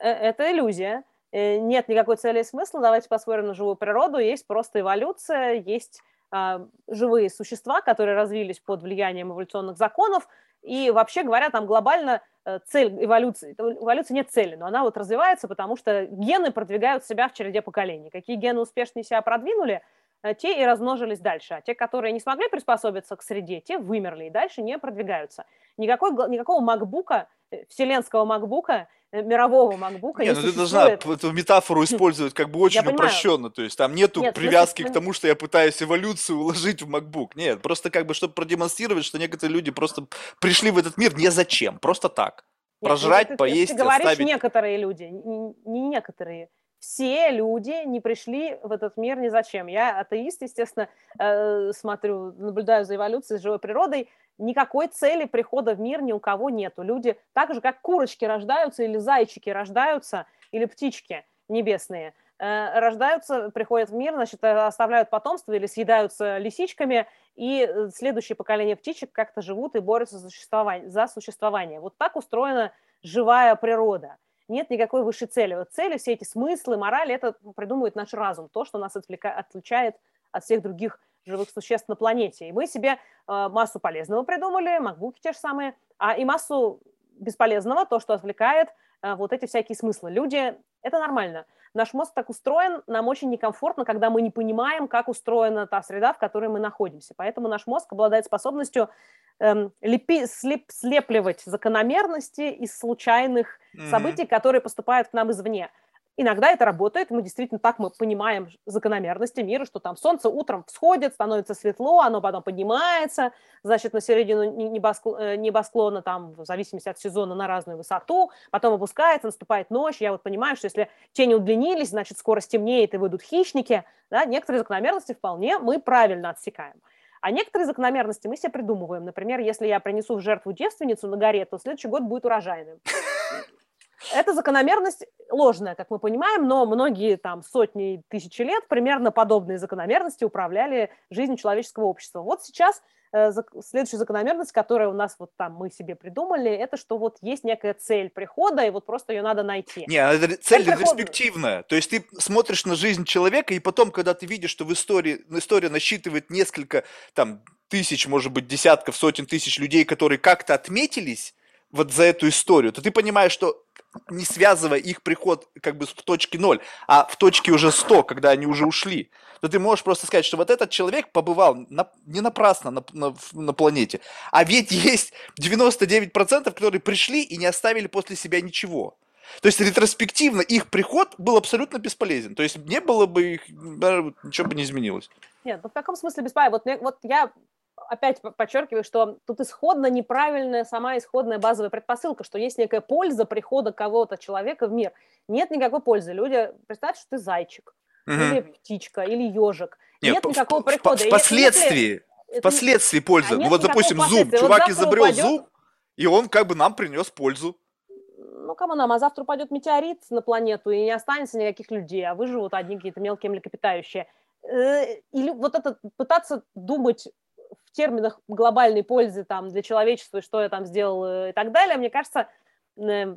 Э, это иллюзия. Э, нет никакой цели и смысла. Давайте посмотрим на живую природу. Есть просто эволюция, есть а, живые существа, которые развились под влиянием эволюционных законов. И вообще говоря, там глобально цель эволюции. Эволюции нет цели, но она вот развивается, потому что гены продвигают себя в череде поколений. Какие гены успешнее себя продвинули, э, те и размножились дальше. А те, которые не смогли приспособиться к среде, те вымерли и дальше не продвигаются. Никакой, никакого макбука, э, вселенского макбука Э, мирового макбука Нет, не ну ты должна эту метафору использовать как бы очень упрощенно, то есть там нету Нет, привязки к тому, что я пытаюсь эволюцию уложить в MacBook. Нет, просто как бы, чтобы продемонстрировать, что некоторые люди просто пришли в этот мир не зачем, просто так. Нет, ну Прожрать, ты, поесть, ты, ты говоришь оставить. некоторые люди, не некоторые все люди не пришли в этот мир ни зачем. Я атеист, естественно, э, смотрю, наблюдаю за эволюцией, живой природой. Никакой цели прихода в мир ни у кого нету. Люди так же, как курочки рождаются, или зайчики рождаются, или птички небесные, э, рождаются, приходят в мир, значит, э, оставляют потомство или съедаются лисичками, и следующее поколение птичек как-то живут и борются за существование. За существование. Вот так устроена живая природа – нет никакой высшей цели. Вот цели, все эти смыслы, морали, это придумывает наш разум, то, что нас отвлека... отличает от всех других живых существ на планете. И мы себе э, массу полезного придумали, макбуки те же самые, а и массу бесполезного, то, что отвлекает э, вот эти всякие смыслы. Люди, это нормально. Наш мозг так устроен, нам очень некомфортно, когда мы не понимаем, как устроена та среда, в которой мы находимся. Поэтому наш мозг обладает способностью эм, лепи, слеп, слепливать закономерности из случайных mm-hmm. событий, которые поступают к нам извне. Иногда это работает, мы действительно так мы понимаем закономерности мира, что там солнце утром всходит, становится светло, оно потом поднимается, значит, на середину э, небосклона, там, в зависимости от сезона, на разную высоту, потом опускается, наступает ночь, я вот понимаю, что если тени удлинились, значит, скоро стемнеет и выйдут хищники, да, некоторые закономерности вполне мы правильно отсекаем. А некоторые закономерности мы себе придумываем. Например, если я принесу в жертву девственницу на горе, то следующий год будет урожайным. Эта закономерность ложная, как мы понимаем, но многие там сотни тысячи лет примерно подобные закономерности управляли жизнью человеческого общества. Вот сейчас э, следующая закономерность, которая у нас вот там мы себе придумали, это что вот есть некая цель прихода, и вот просто ее надо найти. Не, а цель, цель ретроспективная. То есть ты смотришь на жизнь человека, и потом, когда ты видишь, что в истории, история насчитывает несколько там тысяч, может быть, десятков, сотен тысяч людей, которые как-то отметились вот за эту историю, то ты понимаешь, что не связывая их приход как бы в точке ноль, а в точке уже 100, когда они уже ушли, то ты можешь просто сказать, что вот этот человек побывал на, не напрасно на, на, на планете, а ведь есть 99%, которые пришли и не оставили после себя ничего. То есть ретроспективно их приход был абсолютно бесполезен. То есть не было бы их, ничего бы не изменилось. Нет, ну в каком смысле бесполезно? Вот, вот я опять подчеркиваю, что тут исходно неправильная сама исходная базовая предпосылка, что есть некая польза прихода кого-то человека в мир. Нет никакой пользы. Люди, представь, что ты зайчик, угу. или птичка, или ежик. Нет, Нет никакого прихода. Впоследствии, впоследствии пользы. Ну вот, допустим, зуб. Чувак вот изобрел упадет... зуб, и он как бы нам принес пользу. Ну, кому нам, а завтра упадет метеорит на планету, и не останется никаких людей, а выживут одни какие-то мелкие млекопитающие. Э, или вот это пытаться думать в терминах глобальной пользы там, для человечества, что я там сделал э, и так далее, мне кажется, э,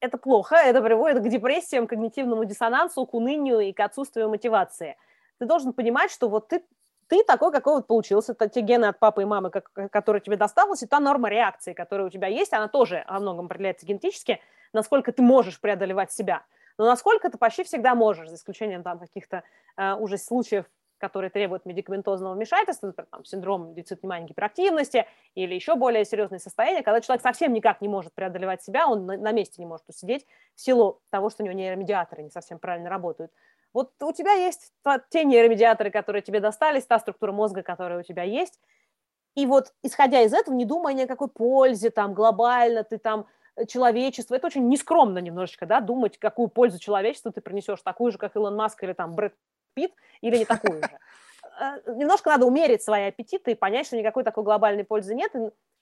это плохо, это приводит к депрессиям, когнитивному диссонансу, к унынию и к отсутствию мотивации. Ты должен понимать, что вот ты, ты такой, какой вот получился, это те гены от папы и мамы, как, которые тебе досталось, и та норма реакции, которая у тебя есть, она тоже о многом определяется генетически, насколько ты можешь преодолевать себя. Но насколько ты почти всегда можешь, за исключением там каких-то э, уже случаев которые требуют медикаментозного вмешательства, например, там, синдром дефицита внимания гиперактивности или еще более серьезные состояния, когда человек совсем никак не может преодолевать себя, он на, на месте не может усидеть в силу того, что у него нейромедиаторы не совсем правильно работают. Вот у тебя есть те нейромедиаторы, которые тебе достались, та структура мозга, которая у тебя есть, и вот, исходя из этого, не думая ни о какой пользе, там, глобально, ты там, э, человечество, это очень нескромно немножечко, да, думать, какую пользу человечеству ты принесешь, такую же, как Илон Маск или там Брэд Питт или не такую же. Э, немножко надо умерить свои аппетиты и понять, что никакой такой глобальной пользы нет.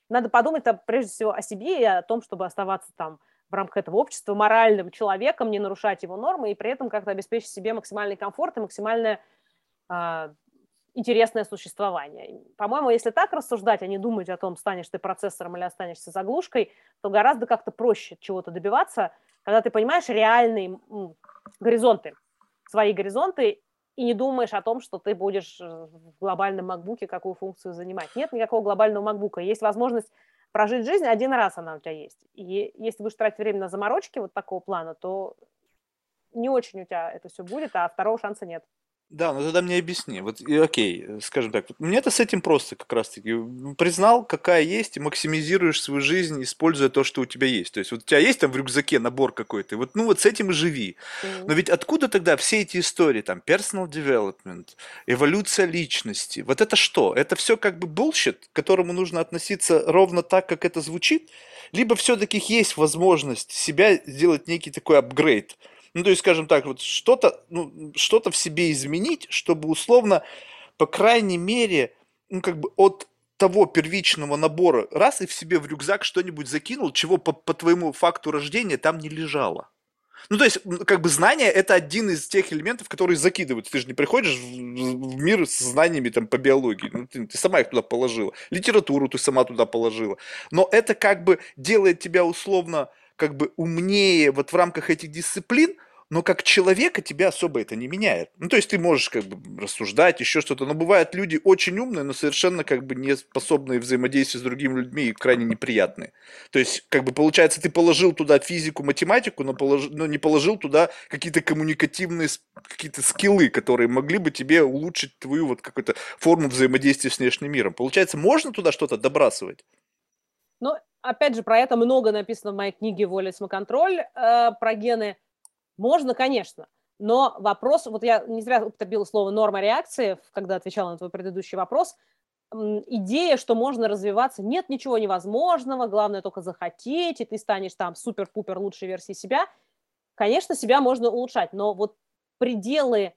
Надо подумать прежде всего о себе и о том, чтобы оставаться там в рамках этого общества моральным человеком, не нарушать его нормы и при этом как-то обеспечить себе максимальный комфорт и максимальное э, интересное существование. По-моему, если так рассуждать, а не думать о том, станешь ты процессором или останешься заглушкой, то гораздо как-то проще чего-то добиваться, когда ты понимаешь реальные горизонты, свои горизонты и не думаешь о том, что ты будешь э, в глобальном макбуке какую функцию занимать. Нет никакого глобального макбука. Есть возможность прожить жизнь, один раз она у тебя есть. И если будешь тратить время на заморочки вот такого плана, то не очень у тебя это все будет, а второго шанса нет. Да, ну тогда мне объясни. Вот, и, окей, скажем так, мне это с этим просто как раз-таки. Признал, какая есть, и максимизируешь свою жизнь, используя то, что у тебя есть. То есть вот у тебя есть там в рюкзаке набор какой-то, и вот, ну вот с этим и живи. Mm-hmm. Но ведь откуда тогда все эти истории, там, personal development, эволюция личности, вот это что? Это все как бы bullshit, к которому нужно относиться ровно так, как это звучит? Либо все-таки есть возможность себя сделать некий такой апгрейд – ну, то есть, скажем так, вот что-то, ну, что-то в себе изменить, чтобы условно, по крайней мере, ну, как бы от того первичного набора раз и в себе в рюкзак что-нибудь закинул, чего по, по твоему факту рождения там не лежало. Ну, то есть, как бы знание – это один из тех элементов, которые закидывают. Ты же не приходишь в, в мир с знаниями там, по биологии. Ну, ты, ты сама их туда положила. Литературу ты сама туда положила. Но это как бы делает тебя условно как бы умнее вот в рамках этих дисциплин – но как человека тебя особо это не меняет. Ну, то есть ты можешь как бы рассуждать, еще что-то, но бывают люди очень умные, но совершенно как бы не способные взаимодействовать с другими людьми и крайне неприятные. То есть, как бы получается, ты положил туда физику, математику, но, полож... но не положил туда какие-то коммуникативные какие-то скиллы, которые могли бы тебе улучшить твою вот какую-то форму взаимодействия с внешним миром. Получается, можно туда что-то добрасывать? Ну, опять же, про это много написано в моей книге «Воля самоконтроль», э, про гены – можно, конечно, но вопрос, вот я не зря употребила слово норма реакции, когда отвечала на твой предыдущий вопрос, идея, что можно развиваться, нет ничего невозможного, главное только захотеть, и ты станешь там супер-пупер лучшей версией себя. Конечно, себя можно улучшать, но вот пределы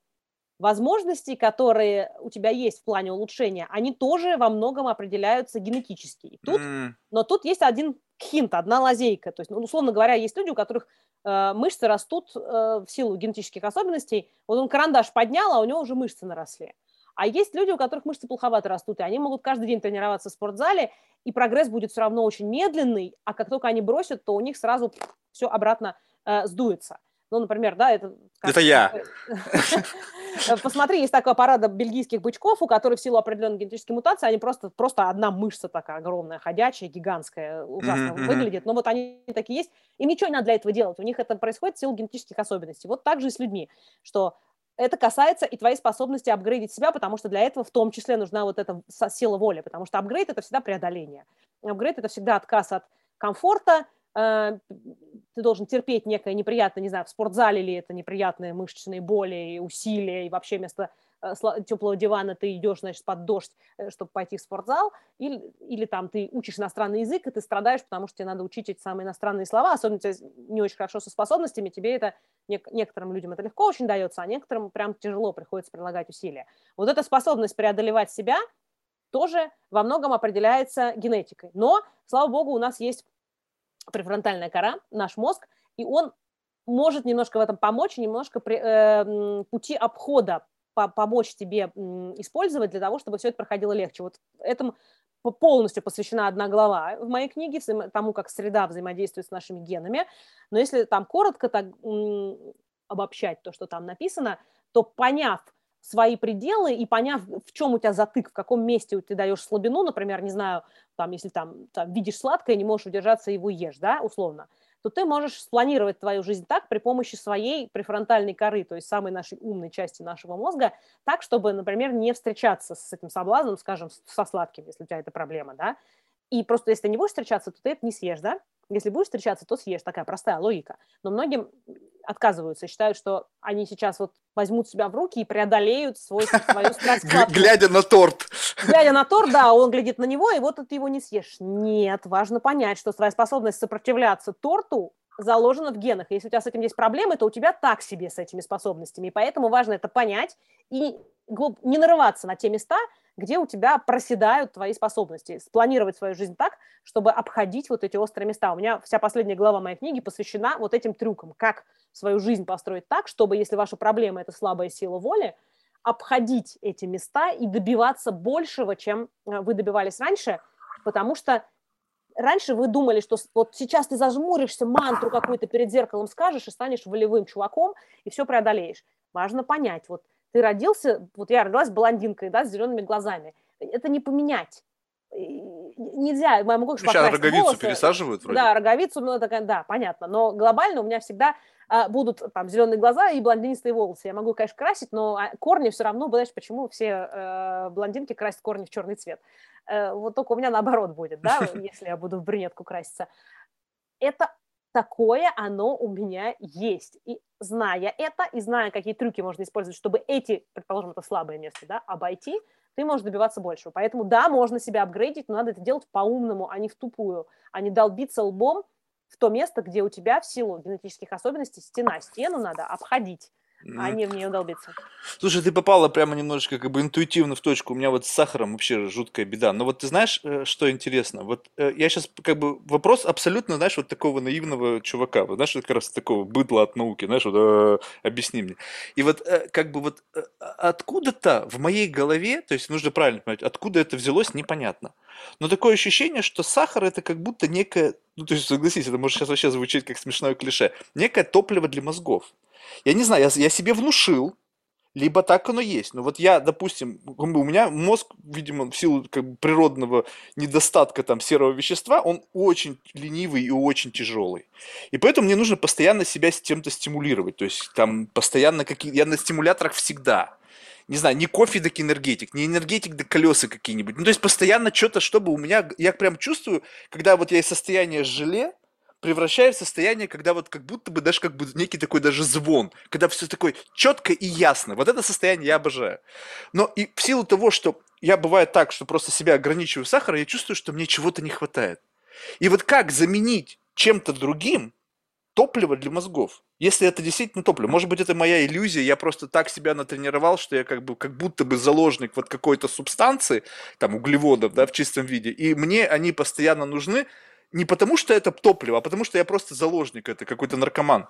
возможностей, которые у тебя есть в плане улучшения, они тоже во многом определяются генетически. тут, mm. Но тут есть один хинт, одна лазейка. То есть, ну, условно говоря, есть люди, у которых э, мышцы растут э, в силу генетических особенностей. Вот он карандаш поднял, а у него уже мышцы наросли. А есть люди, у которых мышцы плоховато растут, и они могут каждый день тренироваться в спортзале, и прогресс будет все равно очень медленный, а как только они бросят, то у них сразу все обратно э, сдуется. Ну, например, да, это... Это я. Посмотри, есть такая парада бельгийских бычков, у которых в силу определенной генетической мутации, они просто, просто одна мышца такая огромная, ходячая, гигантская, ужасно mm-hmm. выглядит, но вот они такие есть, им ничего не надо для этого делать, у них это происходит в силу генетических особенностей. Вот так же и с людьми, что это касается и твоей способности апгрейдить себя, потому что для этого в том числе нужна вот эта сила воли, потому что апгрейд – это всегда преодоление. Апгрейд – это всегда отказ от комфорта, ты должен терпеть некое неприятное, не знаю, в спортзале ли это неприятные мышечные боли и усилия, и вообще вместо э, теплого дивана ты идешь, значит, под дождь, э, чтобы пойти в спортзал, или, или там ты учишь иностранный язык, и ты страдаешь, потому что тебе надо учить эти самые иностранные слова, особенно тебе не очень хорошо со способностями, тебе это, некоторым людям это легко очень дается, а некоторым прям тяжело приходится прилагать усилия. Вот эта способность преодолевать себя тоже во многом определяется генетикой. Но, слава богу, у нас есть префронтальная кора, наш мозг, и он может немножко в этом помочь, немножко при, э, пути обхода по помочь тебе использовать для того, чтобы все это проходило легче. Вот этому полностью посвящена одна глава в моей книге, тому, как среда взаимодействует с нашими генами. Но если там коротко так обобщать то, что там написано, то поняв свои пределы и поняв, в чем у тебя затык, в каком месте ты даешь слабину, например, не знаю, там, если там, там видишь сладкое, не можешь удержаться, его ешь, да, условно, то ты можешь спланировать твою жизнь так при помощи своей префронтальной коры, то есть самой нашей умной части нашего мозга, так, чтобы, например, не встречаться с этим соблазном, скажем, со сладким, если у тебя это проблема, да, и просто если ты не будешь встречаться, то ты это не съешь, да, если будешь встречаться, то съешь. Такая простая логика. Но многим отказываются, считают, что они сейчас вот возьмут себя в руки и преодолеют свой, свою страсть Глядя на торт. Глядя на торт, да, он глядит на него, и вот ты его не съешь. Нет, важно понять, что твоя способность сопротивляться торту заложена в генах. Если у тебя с этим есть проблемы, то у тебя так себе с этими способностями. И поэтому важно это понять и не нарываться на те места, где у тебя проседают твои способности. Спланировать свою жизнь так, чтобы обходить вот эти острые места. У меня вся последняя глава моей книги посвящена вот этим трюкам. Как свою жизнь построить так, чтобы, если ваша проблема – это слабая сила воли, обходить эти места и добиваться большего, чем э, вы добивались раньше, потому что раньше вы думали, что вот сейчас ты зажмуришься, мантру какую-то перед зеркалом скажешь и станешь волевым чуваком, и все преодолеешь. Важно понять, вот ты родился, вот я родилась блондинкой, да, с зелеными глазами. Это не поменять. Нельзя, я могу Сейчас роговицу волосы. пересаживают вроде. Да, роговицу, ну, такая, да, понятно. Но глобально у меня всегда а, будут там зеленые глаза и блондинистые волосы. Я могу, конечно, красить, но а, корни все равно, знаешь, почему все э, блондинки красят корни в черный цвет. Э, вот только у меня наоборот будет, да, если я буду в брюнетку краситься. Это такое оно у меня есть. И зная это, и зная, какие трюки можно использовать, чтобы эти, предположим, это слабое место, да, обойти, ты можешь добиваться большего. Поэтому, да, можно себя апгрейдить, но надо это делать по-умному, а не в тупую, а не долбиться лбом в то место, где у тебя в силу генетических особенностей стена, стену надо обходить а не в нее долбиться. Слушай, ты попала прямо немножечко как бы интуитивно в точку. У меня вот с сахаром вообще жуткая беда. Но вот ты знаешь, э, что интересно? Вот э, я сейчас как бы вопрос абсолютно, знаешь, вот такого наивного чувака. Вот, знаешь, как раз такого быдла от науки. Знаешь, вот э, объясни мне. И вот как бы вот откуда-то в моей голове, то есть нужно правильно понимать, откуда это взялось, непонятно. Но такое ощущение, что сахар это как будто некое, ну то есть согласись, это может сейчас вообще звучит как смешное клише, некое топливо для мозгов. Я не знаю, я, я себе внушил, либо так оно есть. Но вот я, допустим, у меня мозг, видимо, в силу как бы, природного недостатка там серого вещества, он очень ленивый и очень тяжелый. И поэтому мне нужно постоянно себя с чем-то стимулировать. То есть там постоянно какие... Я на стимуляторах всегда. Не знаю, не кофе, так энергетик, не энергетик, да колеса какие-нибудь. Ну, то есть постоянно что-то, чтобы у меня... Я прям чувствую, когда вот я из состояния желе, превращает в состояние, когда вот как будто бы даже как бы некий такой даже звон, когда все такое четко и ясно. Вот это состояние я обожаю. Но и в силу того, что я бывает так, что просто себя ограничиваю сахаром, я чувствую, что мне чего-то не хватает. И вот как заменить чем-то другим топливо для мозгов? Если это действительно топливо, может быть, это моя иллюзия, я просто так себя натренировал, что я как бы как будто бы заложник вот какой-то субстанции, там углеводов, да, в чистом виде, и мне они постоянно нужны, не потому, что это топливо, а потому, что я просто заложник, это какой-то наркоман.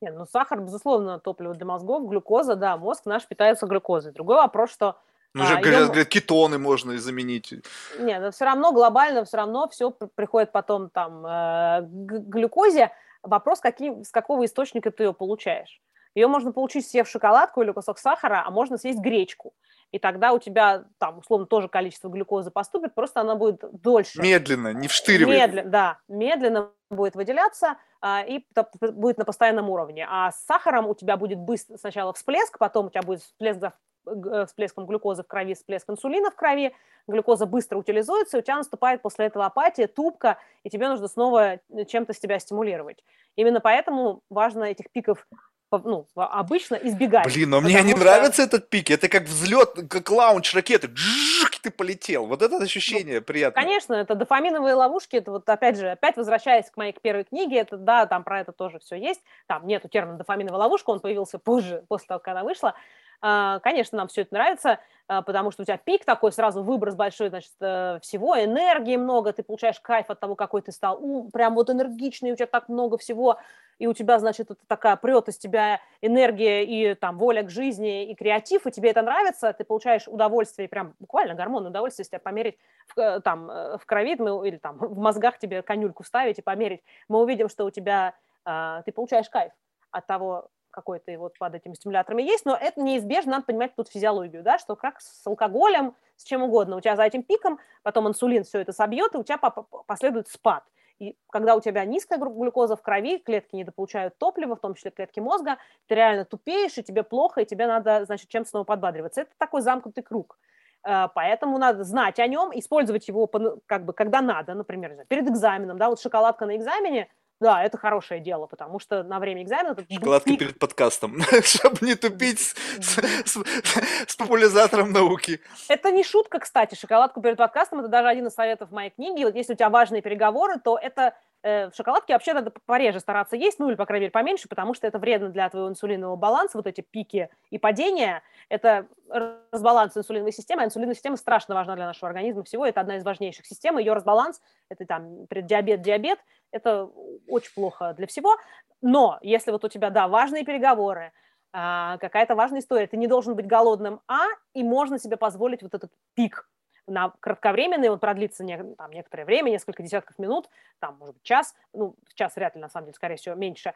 Нет, ну сахар, безусловно, топливо для мозгов, глюкоза, да, мозг наш питается глюкозой. Другой вопрос, что... Ну, же, а, говорят, говорят, кетоны можно и заменить. Нет, но все равно глобально, все равно все приходит потом там э, к глюкозе. Вопрос, каким, с какого источника ты ее получаешь. Ее можно получить, съев шоколадку или кусок сахара, а можно съесть гречку и тогда у тебя там, условно, тоже количество глюкозы поступит, просто она будет дольше. Медленно, не вштыривает. Медленно, да, медленно будет выделяться а, и будет на постоянном уровне. А с сахаром у тебя будет быстро, сначала всплеск, потом у тебя будет всплеск за э, всплеском глюкозы в крови, всплеск инсулина в крови, глюкоза быстро утилизуется, и у тебя наступает после этого апатия, тупка, и тебе нужно снова чем-то с тебя стимулировать. Именно поэтому важно этих пиков ну, обычно избегать. Блин, но мне не что... нравится этот пик. Это как взлет, как лаунч ракеты. Джик, ты полетел. Вот это ощущение ну, приятное. Конечно, это дофаминовые ловушки. Это вот опять же, опять возвращаясь к моей первой книге, это да, там про это тоже все есть. Там нету термина дофаминовая ловушка, он появился позже, после того, как она вышла. А, конечно, нам все это нравится, а, потому что у тебя пик такой, сразу выброс большой, значит, э, всего, энергии много, ты получаешь кайф от того, какой ты стал, у, прям вот энергичный, у тебя так много всего, и у тебя, значит, это такая прет из тебя энергия и там воля к жизни и креатив, и тебе это нравится, ты получаешь удовольствие, прям буквально гормон удовольствия, если тебя померить в, э, там, э, в крови мы, или там в мозгах тебе конюльку ставить и померить, мы увидим, что у тебя, ты получаешь кайф от того, какой-то вот под этими стимуляторами есть, но это неизбежно, надо понимать тут физиологию, да, что как с алкоголем, с чем угодно, у тебя за этим пиком, потом инсулин все это собьет, и у тебя последует спад. И когда у тебя низкая глюкоза в крови, клетки недополучают топливо, в том числе клетки мозга, ты реально тупеешь, и тебе плохо, и тебе надо, значит, чем-то снова подбадриваться. Это такой замкнутый круг. Э, поэтому надо знать о нем, использовать его как бы когда надо, например, перед экзаменом, да, вот шоколадка на экзамене, да, это хорошее дело, потому что на время экзамена... Шоколадка пик... перед подкастом, чтобы не тупить с, с, с популяризатором науки. Это не шутка, кстати. Шоколадку перед подкастом – это даже один из советов моей книге. Вот если у тебя важные переговоры, то это э, в шоколадке вообще надо пореже стараться есть, ну или, по крайней мере, поменьше, потому что это вредно для твоего инсулинового баланса, вот эти пики и падения. Это разбаланс инсулиновой системы. А инсулиновая система страшно важна для нашего организма всего. Это одна из важнейших систем. Ее разбаланс – это там преддиабет, диабет – это очень плохо для всего. Но если вот у тебя, да, важные переговоры, а, какая-то важная история, ты не должен быть голодным, а, и можно себе позволить вот этот пик на кратковременный, он продлится не, там, некоторое время, несколько десятков минут, там, может быть, час, ну, час вряд ли, на самом деле, скорее всего, меньше,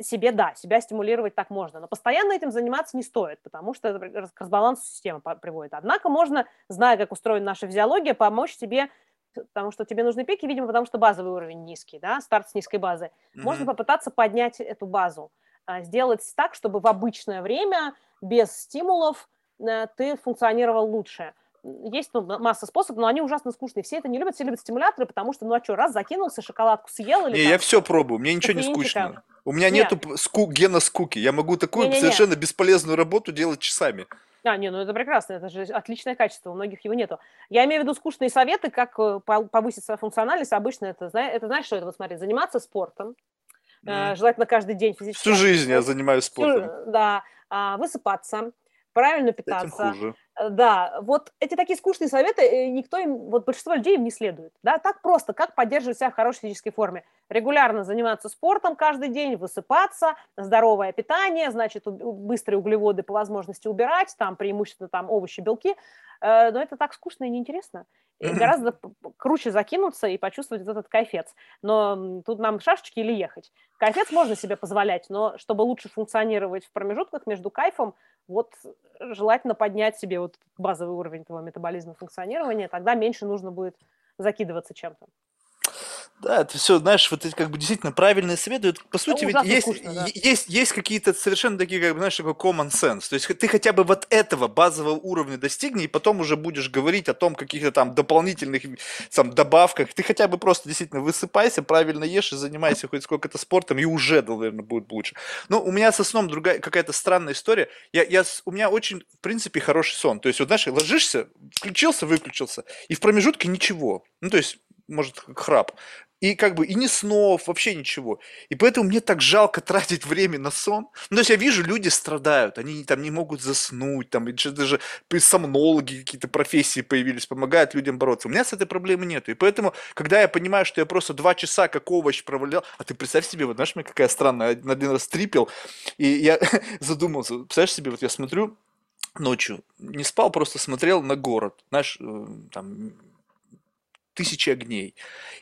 себе, да, себя стимулировать так можно, но постоянно этим заниматься не стоит, потому что это к разбалансу системы приводит. Однако можно, зная, как устроена наша физиология, помочь себе потому что тебе нужны пики, видимо, потому что базовый уровень низкий, да, старт с низкой базы. Mm-hmm. Можно попытаться поднять эту базу, а, сделать так, чтобы в обычное время без стимулов э, ты функционировал лучше. Есть ну, масса способов, но они ужасно скучные. Все это не любят, все любят стимуляторы, потому что, ну а что, раз закинулся, шоколадку съел или... Не, там, я все пробую, мне ничего не скучно. У меня Нет. нету ску- гена скуки. Я могу такую не, не, совершенно бесполезную работу делать часами. А, не, ну это прекрасно, это же отличное качество, у многих его нету. Я имею в виду скучные советы, как э, повысить свою функциональность. Обычно это, это знаешь, что это, вот смотри, заниматься спортом, mm. желательно каждый день физически. Всю жизнь я занимаюсь спортом. Всю, да, а, высыпаться, правильно питаться. хуже. Э, да, вот эти такие скучные советы, э, никто им, вот большинство людей им не следует. Да, так просто, как поддерживать себя в хорошей физической форме. Регулярно заниматься спортом каждый день, высыпаться, здоровое питание, значит, быстрые углеводы по возможности убирать, там преимущественно там овощи, белки. Э, но это так скучно и неинтересно. И гораздо круче закинуться и почувствовать вот этот кайфец. Но тут нам шашечки или ехать. Кайфец можно себе позволять, но чтобы лучше функционировать в промежутках между кайфом, вот желательно поднять себе вот базовый уровень твоего метаболизма функционирования, тогда меньше нужно будет закидываться чем-то. Да, это все, знаешь, вот эти как бы действительно правильные советы. По сути, ведь есть, скучно, да. есть, есть какие-то совершенно такие, как бы, знаешь, такой common sense. То есть ты хотя бы вот этого базового уровня достигни, и потом уже будешь говорить о том каких-то там дополнительных там, добавках. Ты хотя бы просто действительно высыпайся, правильно ешь и занимайся хоть сколько-то спортом, и уже, наверное, будет лучше. Но у меня со сном другая какая-то странная история. Я, я, у меня очень, в принципе, хороший сон. То есть, вот знаешь, ложишься, включился, выключился, и в промежутке ничего. Ну, то есть, может, храп. И как бы и ни снов, вообще ничего. И поэтому мне так жалко тратить время на сон. Ну, то есть я вижу, люди страдают, они там не могут заснуть, там даже сомнологи какие-то профессии появились, помогают людям бороться. У меня с этой проблемы нет. И поэтому, когда я понимаю, что я просто два часа как овощ провалял, а ты представь себе, вот знаешь, мне какая странная, один раз трипел, и я задумался, представляешь себе, вот я смотрю, ночью не спал, просто смотрел на город, знаешь, э, там тысячи огней.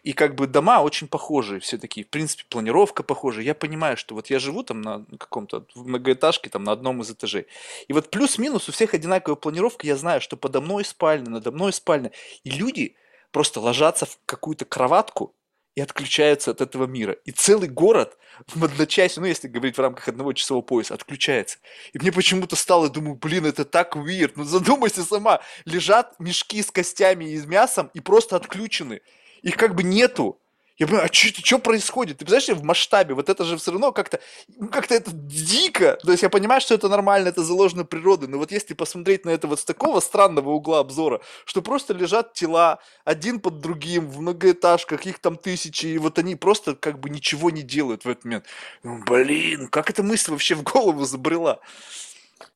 И как бы дома очень похожие все такие. В принципе, планировка похожая. Я понимаю, что вот я живу там на каком-то многоэтажке, там на одном из этажей. И вот плюс-минус у всех одинаковая планировка. Я знаю, что подо мной спальня, надо мной спальня. И люди просто ложатся в какую-то кроватку и отключаются от этого мира. И целый город в одночасье, ну если говорить в рамках одного часового пояса, отключается. И мне почему-то стало, думаю, блин, это так weird. Ну задумайся сама, лежат мешки с костями и с мясом и просто отключены. Их как бы нету. Я понимаю, а что происходит? Ты представляешь, в масштабе, вот это же все равно как-то, ну, как-то это дико. То есть я понимаю, что это нормально, это заложено природой, но вот если посмотреть на это вот с такого странного угла обзора, что просто лежат тела один под другим в многоэтажках, их там тысячи, и вот они просто как бы ничего не делают в этот момент. Ну, блин, как эта мысль вообще в голову забрела?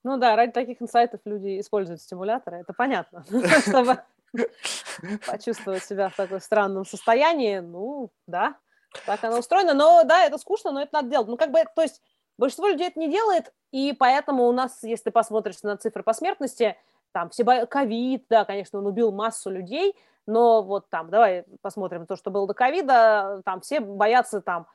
Ну да, ради таких инсайтов люди используют стимуляторы, это понятно, почувствовать себя в таком странном состоянии, ну, да, так оно устроено, но да, это скучно, но это надо делать. Ну, как бы, то есть большинство людей это не делает, и поэтому у нас, если ты посмотришь на цифры по смертности, там все ковид, да, конечно, он убил массу людей, но вот там, давай посмотрим то, что было до ковида, там все боятся там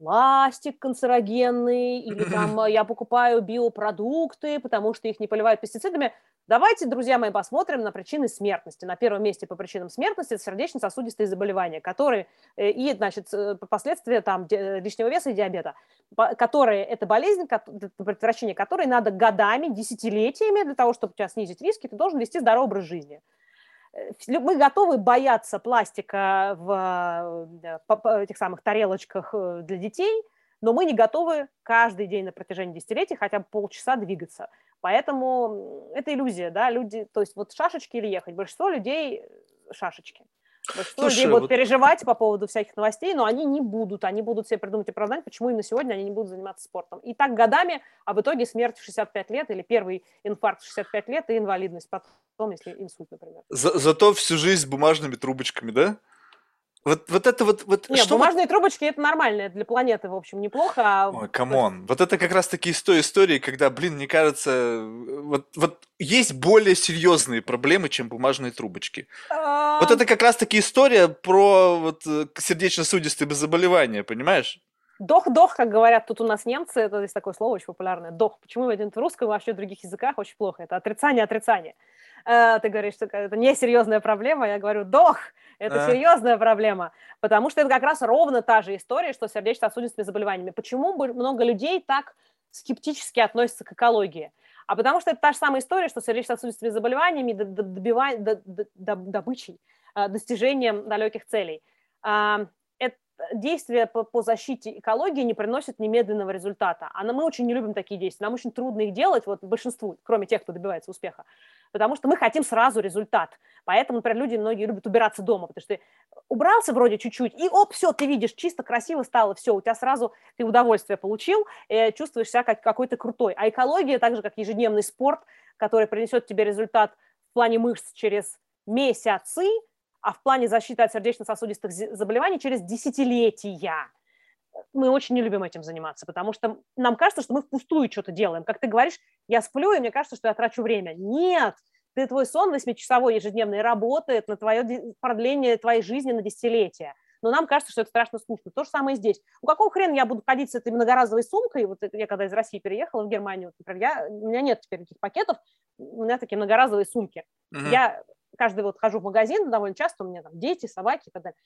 пластик канцерогенный, или там я покупаю биопродукты, потому что их не поливают пестицидами. Давайте, друзья мои, посмотрим на причины смертности. На первом месте по причинам смертности это сердечно-сосудистые заболевания, которые э, и, значит, э, последствия там лишнего веса и диабета, которые это болезнь, предотвращение которой надо годами, десятилетиями для того, чтобы у тебя снизить риски, ты должен вести здоровый образ жизни. Э, мы готовы бояться пластика в этих самых тарелочках э, для детей, но мы не готовы каждый день на протяжении десятилетий хотя бы полчаса двигаться. Поэтому это иллюзия, да, люди, то есть вот шашечки или ехать. Большинство людей шашечки. Большинство Слушай, людей будут вот... переживать по поводу всяких новостей, но они не будут. Они будут себе придумать оправдание, почему именно сегодня они не будут заниматься спортом. И так годами, а в итоге смерть в 65 лет или первый инфаркт в 65 лет и инвалидность потом, если инсульт, например. За зато всю жизнь с бумажными трубочками, да? Вот, вот это вот... вот Нет, что бумажные вот... трубочки это нормально, для планеты, в общем, неплохо. А... Ой, come on. Вот это как раз-таки из той истории, когда, блин, мне кажется, вот, вот есть более серьезные проблемы, чем бумажные трубочки. А... Вот это как раз-таки история про вот, э, сердечно-сосудистые заболевания, понимаешь? Дох-дох, как говорят тут у нас немцы, это здесь такое слово очень популярное. Дох. Почему в русском и вообще в других языках очень плохо? Это отрицание, отрицание. Э, ты говоришь, что это не серьезная проблема, я говорю, дох, это а. серьезная проблема, потому что это как раз ровно та же история, что с сердечно-сосудистыми заболеваниями. Почему много людей так скептически относятся к экологии? А потому что это та же самая история, что с сердечно-сосудистыми заболеваниями, добычей, э, достижением далеких целей. Действия по, по защите экологии не приносят немедленного результата. А мы очень не любим такие действия. Нам очень трудно их делать, вот большинству, кроме тех, кто добивается успеха потому что мы хотим сразу результат. Поэтому, например, люди многие любят убираться дома, потому что ты убрался вроде чуть-чуть, и оп, все, ты видишь, чисто, красиво стало, все, у тебя сразу ты удовольствие получил, э, чувствуешь себя как какой-то крутой. А экология, так же, как ежедневный спорт, который принесет тебе результат в плане мышц через месяцы, а в плане защиты от сердечно-сосудистых заболеваний через десятилетия мы очень не любим этим заниматься, потому что нам кажется, что мы впустую что-то делаем. Как ты говоришь, я сплю, и мне кажется, что я трачу время. Нет, ты твой сон восьмичасовой ежедневный работает на твое продление твоей жизни на десятилетия. Но нам кажется, что это страшно скучно. То же самое и здесь. У какого хрена я буду ходить с этой многоразовой сумкой? Вот я когда из России переехала в Германию, например, я, у меня нет теперь таких пакетов, у меня такие многоразовые сумки. Uh-huh. Я каждый вот хожу в магазин довольно часто, у меня там дети, собаки и так далее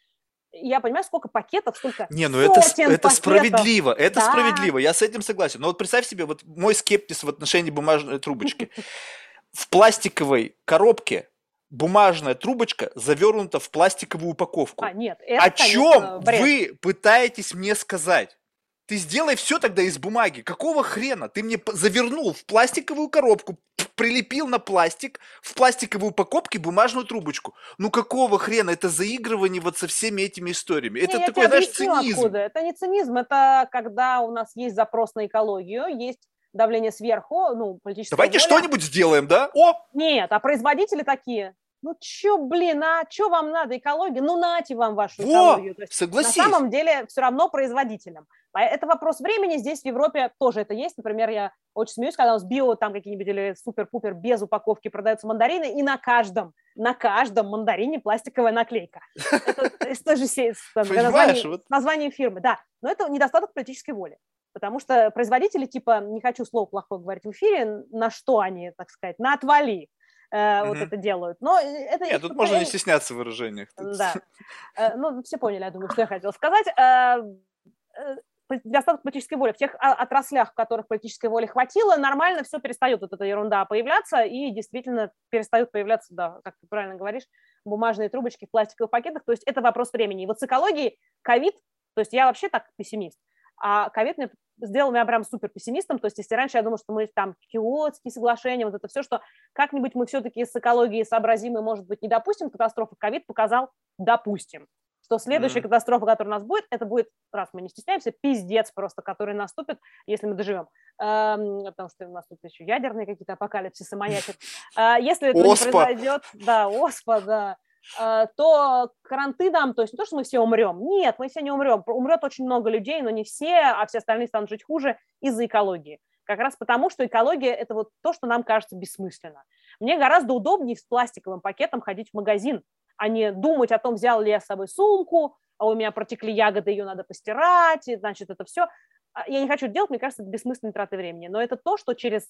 я понимаю, сколько пакетов, сколько Не, ну это, это справедливо, это да. справедливо, я с этим согласен. Но вот представь себе, вот мой скептиз в отношении бумажной трубочки. В пластиковой коробке бумажная трубочка завернута в пластиковую упаковку. А, нет, это, О чем вы пытаетесь мне сказать? Ты сделай все тогда из бумаги. Какого хрена? Ты мне завернул в пластиковую коробку, прилепил на пластик, в пластиковой упаковке бумажную трубочку. Ну какого хрена? Это заигрывание вот со всеми этими историями. Это не, такой, знаешь, цинизм. Откуда. Это не цинизм, это когда у нас есть запрос на экологию, есть давление сверху, ну, политическое. Давайте что-нибудь сделаем, да? О! Нет, а производители такие, ну чё, блин, а чё вам надо, экология? Ну нате вам вашу Во, экологию. То есть, согласись. На самом деле все равно производителям. А это вопрос времени, здесь в Европе тоже это есть. Например, я очень смеюсь, когда у нас био там какие-нибудь или супер-пупер без упаковки продаются мандарины, и на каждом, на каждом мандарине пластиковая наклейка. Это тоже название фирмы, да. Но это недостаток политической воли. Потому что производители, типа, не хочу слово плохое говорить в эфире, на что они, так сказать, на отвали э, вот это делают. Но это Нет, тут можно не стесняться в выражениях. Да. Э, ну, все поняли, я думаю, что я хотела сказать. Э, недостаток политической воли. В тех а, отраслях, в которых политической воли хватило, нормально все перестает вот эта ерунда появляться, и действительно перестают появляться, да, как ты правильно говоришь, бумажные трубочки в пластиковых пакетах. То есть это вопрос времени. И вот с экологией ковид, то есть я вообще так пессимист, а ковид мне сделал меня прям супер пессимистом. То есть если раньше я думала, что мы там Киотские соглашения, вот это все, что как-нибудь мы все-таки с экологией сообразим и, может быть, не допустим катастрофы, ковид показал, допустим что следующая mm-hmm. катастрофа, которая у нас будет, это будет, раз мы не стесняемся, пиздец просто, который наступит, если мы доживем. Эм, потому что у нас тут еще ядерные какие-то апокалипсисы маячат. Э, если это не произойдет, да, оспа, да, то каранты нам, то есть не то, что мы все умрем, нет, мы все не умрем, умрет очень много людей, но не все, а все остальные станут жить хуже из-за экологии. Как раз потому, что экология – это вот то, что нам кажется бессмысленно. Мне гораздо удобнее с пластиковым пакетом ходить в магазин, а не думать о том, взял ли я с собой сумку, а у меня протекли ягоды, ее надо постирать, и, значит, это все. А, я не хочу делать, мне кажется, это бессмысленной траты времени. Но это то, что через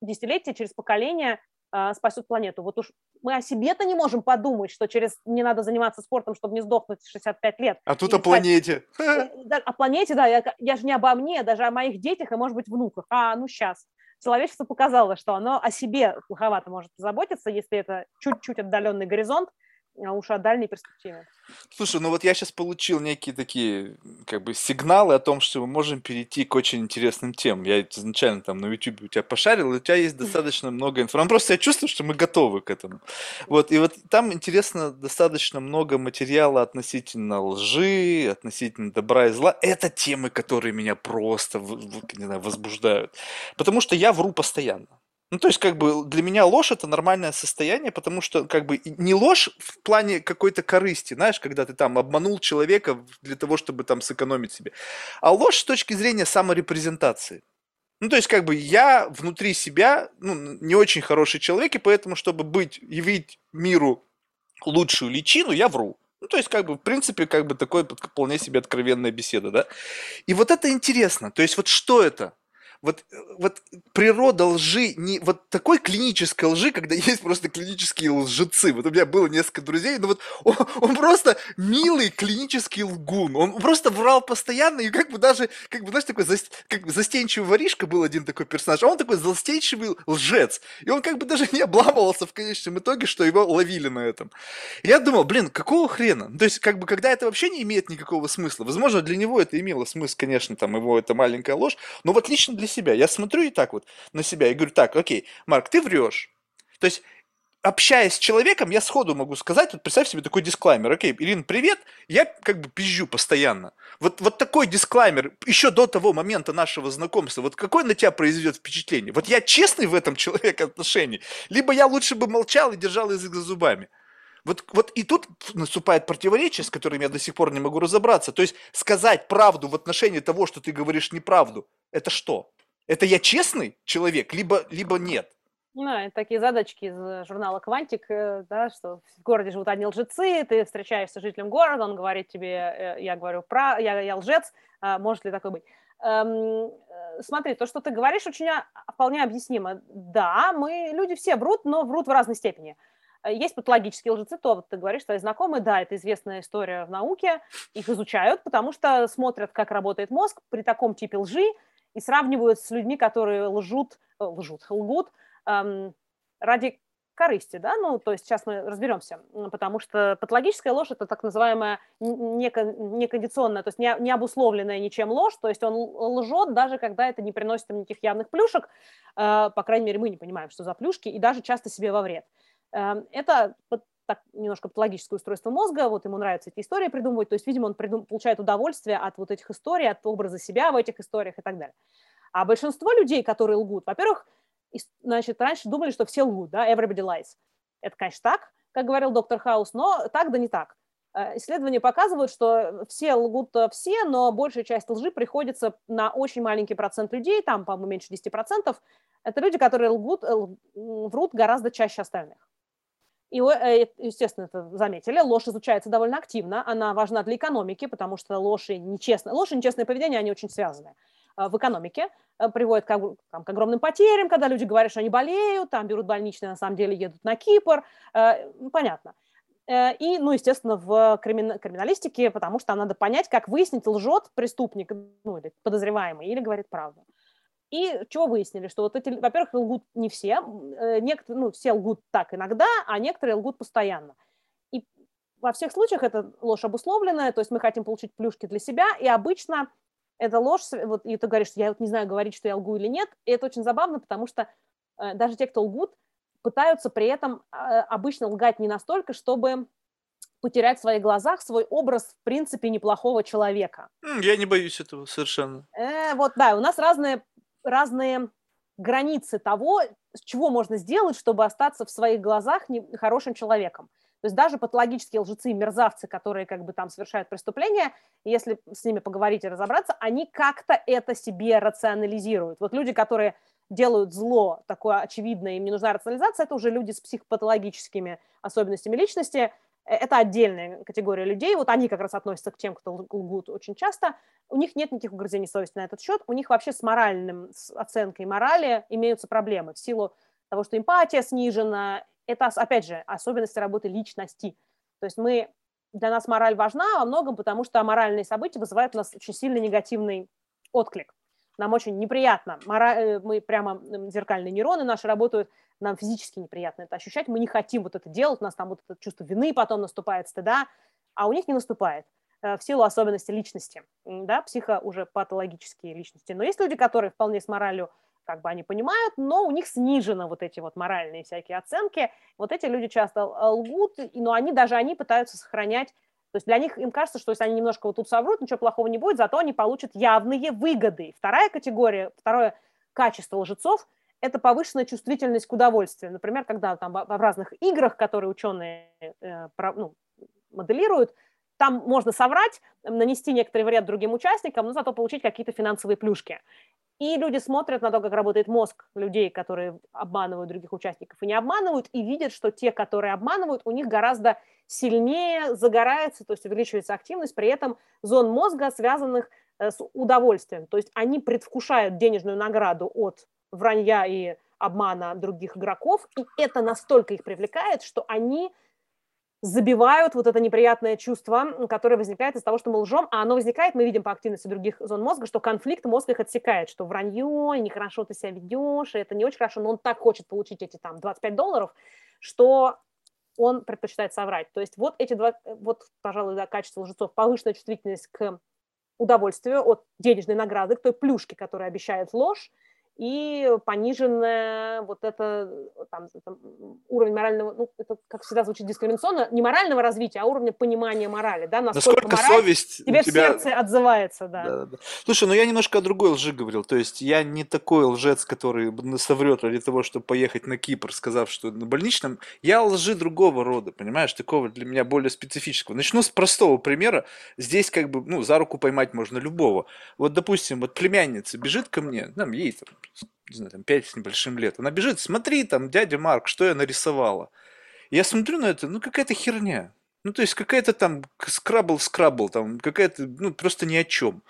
десятилетия, через поколения э, спасет планету. Вот уж мы о себе-то не можем подумать, что через не надо заниматься спортом, чтобы не сдохнуть в 65 лет. А тут Или о планете. Э, о планете, да, я, я же не обо мне, даже о моих детях и, может быть, внуках. А, ну сейчас. Человечество показало, что оно о себе плоховато может заботиться, если это чуть-чуть отдаленный горизонт, а уж о дальней перспективе. Слушай, ну вот я сейчас получил некие такие как бы сигналы о том, что мы можем перейти к очень интересным темам. Я изначально там на YouTube у тебя пошарил, и у тебя есть достаточно много информации. Просто я чувствую, что мы готовы к этому. Вот, и вот там интересно достаточно много материала относительно лжи, относительно добра и зла. Это темы, которые меня просто не знаю, возбуждают. Потому что я вру постоянно. Ну, то есть, как бы, для меня ложь это нормальное состояние, потому что, как бы, не ложь в плане какой-то корысти, знаешь, когда ты там обманул человека для того, чтобы там сэкономить себе, а ложь с точки зрения саморепрезентации. Ну, то есть, как бы, я внутри себя, ну, не очень хороший человек, и поэтому, чтобы быть, явить миру лучшую личину, я вру. Ну, то есть, как бы, в принципе, как бы, такое вполне себе откровенная беседа, да? И вот это интересно. То есть, вот что это? Вот, вот природа лжи, не вот такой клинической лжи, когда есть просто клинические лжецы. Вот у меня было несколько друзей, но вот он, он просто милый клинический лгун. Он просто врал постоянно, и как бы даже, как бы, знаешь, такой заст, как бы застенчивый воришка был один такой персонаж, а он такой застенчивый лжец. И он как бы даже не обламывался в конечном итоге, что его ловили на этом. Я думал, блин, какого хрена? То есть, как бы, когда это вообще не имеет никакого смысла. Возможно, для него это имело смысл, конечно, там, его это маленькая ложь, но вот лично для себя. Я смотрю и так вот на себя и говорю, так, окей, Марк, ты врешь. То есть общаясь с человеком, я сходу могу сказать, вот представь себе такой дисклаймер. Окей, Ирина, привет, я как бы пизжу постоянно. Вот, вот такой дисклаймер, еще до того момента нашего знакомства, вот какой на тебя произведет впечатление? Вот я честный в этом человек отношении, либо я лучше бы молчал и держал язык за зубами. Вот, вот и тут наступает противоречие, с которым я до сих пор не могу разобраться. То есть сказать правду в отношении того, что ты говоришь неправду, это что? Это я честный человек, либо, либо нет? Ну, такие задачки из журнала «Квантик», э, да, что в городе живут одни лжецы, ты встречаешься с жителем города, он говорит тебе, э, я говорю, про, я, я лжец, а может ли такое быть? Эм, э, смотри, то, что ты говоришь, очень а, вполне объяснимо. Да, мы, люди все врут, но врут в разной степени. Есть патологические лжецы, то вот ты говоришь, твои знакомые, да, это известная история в науке, их изучают, потому что смотрят, как работает мозг при таком типе лжи, и сравнивают с людьми, которые лжут, э, лжут, лгут эм, ради корысти, да, ну, то есть сейчас мы разберемся, потому что патологическая ложь – это так называемая некондиционная, то есть не, обусловленная ничем ложь, то есть он лжет, даже когда это не приносит им никаких явных плюшек, э, по крайней мере, мы не понимаем, что за плюшки, и даже часто себе во вред. Э, это так немножко патологическое устройство мозга, вот ему нравятся эти истории придумывать, то есть, видимо, он придум, получает удовольствие от вот этих историй, от образа себя в этих историях и так далее. А большинство людей, которые лгут, во-первых, значит, раньше думали, что все лгут, да, everybody lies. Это, конечно, так, как говорил доктор Хаус, но так да не так. Э, исследования показывают, что все лгут э, все, но большая часть лжи приходится на очень маленький процент людей, там, по-моему, меньше 10%. Это люди, которые лгут, э, врут гораздо чаще остальных. И, э, естественно, это заметили, ложь изучается довольно активно, она важна для экономики, потому что ложь и нечестное, ложь и нечестное поведение, они очень связаны э, в экономике, э, приводит к, там, к огромным потерям, когда люди говорят, что они болеют, там берут больничные, на самом деле едут на Кипр, понятно. Э, и, ну, естественно, в кримин... криминалистике, потому что надо понять, как выяснить, лжет преступник, ну, или подозреваемый, или говорит правду. И чего выяснили? Что вот эти, во-первых, лгут не все, э, некоторые, ну, все лгут так иногда, а некоторые лгут постоянно. И во всех случаях это ложь обусловленная, то есть мы хотим получить плюшки для себя, и обычно эта ложь, вот, и ты говоришь, я вот не знаю, говорить, что я лгу или нет, и это очень забавно, потому что э, даже те, кто лгут, пытаются при этом а, обычно лгать не настолько, чтобы потерять в своих глазах свой образ, в принципе, неплохого человека. Я не боюсь этого совершенно. Э, вот, да, у нас разные, разные границы того, чего можно сделать, чтобы остаться в своих глазах хорошим человеком. То есть даже патологические лжецы и мерзавцы, которые как бы там совершают преступления, если с ними поговорить и разобраться, они как-то это себе рационализируют. Вот люди, которые делают зло такое очевидное, им не нужна рационализация, это уже люди с психопатологическими особенностями личности, это отдельная категория людей, вот они как раз относятся к тем, кто лгут очень часто, у них нет никаких угрызений совести на этот счет, у них вообще с моральным, с оценкой морали имеются проблемы в силу того, что эмпатия снижена, это, опять же, особенности работы личности. То есть мы, для нас мораль важна во многом, потому что моральные события вызывают у нас очень сильный негативный отклик. Нам очень неприятно, э, мы прямо зеркальные нейроны наши работают, нам физически неприятно это ощущать, мы не хотим вот это делать, у нас там вот это чувство вины потом наступает, стыда, а у них не наступает э, в силу особенностей личности, да, психо уже патологические личности. Но есть люди, которые вполне с моралью как бы они понимают, но у них снижены вот эти вот моральные всякие оценки. Вот эти люди часто э, лгут, но они даже они пытаются сохранять то есть для них им кажется, что если они немножко вот тут соврут, ничего плохого не будет, зато они получат явные выгоды. Вторая категория, второе качество лжецов – это повышенная чувствительность к удовольствию. Например, когда там в разных играх, которые ученые э, ну, моделируют, там можно соврать, нанести некоторый вред другим участникам, но зато получить какие-то финансовые плюшки. И люди смотрят на то, как работает мозг людей, которые обманывают других участников и не обманывают, и видят, что те, которые обманывают, у них гораздо сильнее загорается, то есть увеличивается активность, при этом зон мозга, связанных э, с удовольствием. То есть они предвкушают денежную награду от вранья и обмана других игроков, и это настолько их привлекает, что они забивают вот это неприятное чувство, которое возникает из того, что мы лжем, а оно возникает, мы видим по активности других зон мозга, что конфликт мозг их отсекает, что вранье, нехорошо ты себя ведешь, это не очень хорошо, но он так хочет получить эти там 25 долларов, что он предпочитает соврать. То есть вот эти два, вот, пожалуй, да, качества лжецов, повышенная чувствительность к удовольствию от денежной награды, к той плюшке, которая обещает ложь, и пониженное вот это там, там, уровень морального, ну, это, как всегда звучит дискриминационно, не морального развития, а уровня понимания морали, да, насколько, насколько мораль совесть тебе тебя... в сердце отзывается, да. Да, да. Слушай, ну я немножко о другой лжи говорил, то есть я не такой лжец, который соврет ради того, чтобы поехать на Кипр, сказав, что на больничном, я лжи другого рода, понимаешь, такого для меня более специфического. Начну с простого примера, здесь как бы, ну, за руку поймать можно любого. Вот, допустим, вот племянница бежит ко мне, там, ей там, не знаю, там 5 с небольшим лет. Она бежит, смотри, там, дядя Марк, что я нарисовала. я смотрю на это, ну, какая-то херня. Ну, то есть, какая-то там скрабл-скрабл, там, какая-то, ну, просто ни о чем.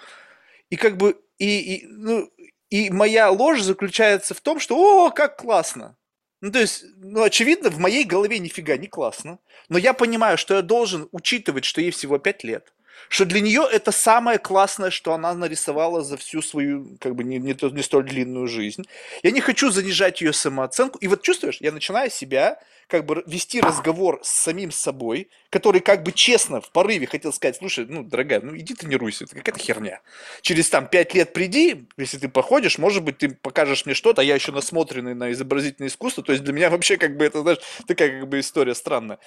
И как бы, и, и, ну, и моя ложь заключается в том, что, о, как классно. Ну, то есть, ну, очевидно, в моей голове нифига не классно. Но я понимаю, что я должен учитывать, что ей всего 5 лет что для нее это самое классное, что она нарисовала за всю свою, как бы, не, не, не столь длинную жизнь. Я не хочу занижать ее самооценку. И вот чувствуешь, я начинаю себя как бы вести разговор с самим собой, который как бы честно в порыве хотел сказать, слушай, ну, дорогая, ну иди тренируйся, это какая-то херня. Через там пять лет приди, если ты походишь, может быть, ты покажешь мне что-то, а я еще насмотренный на изобразительное искусство, то есть для меня вообще как бы это, знаешь, такая как бы история странная.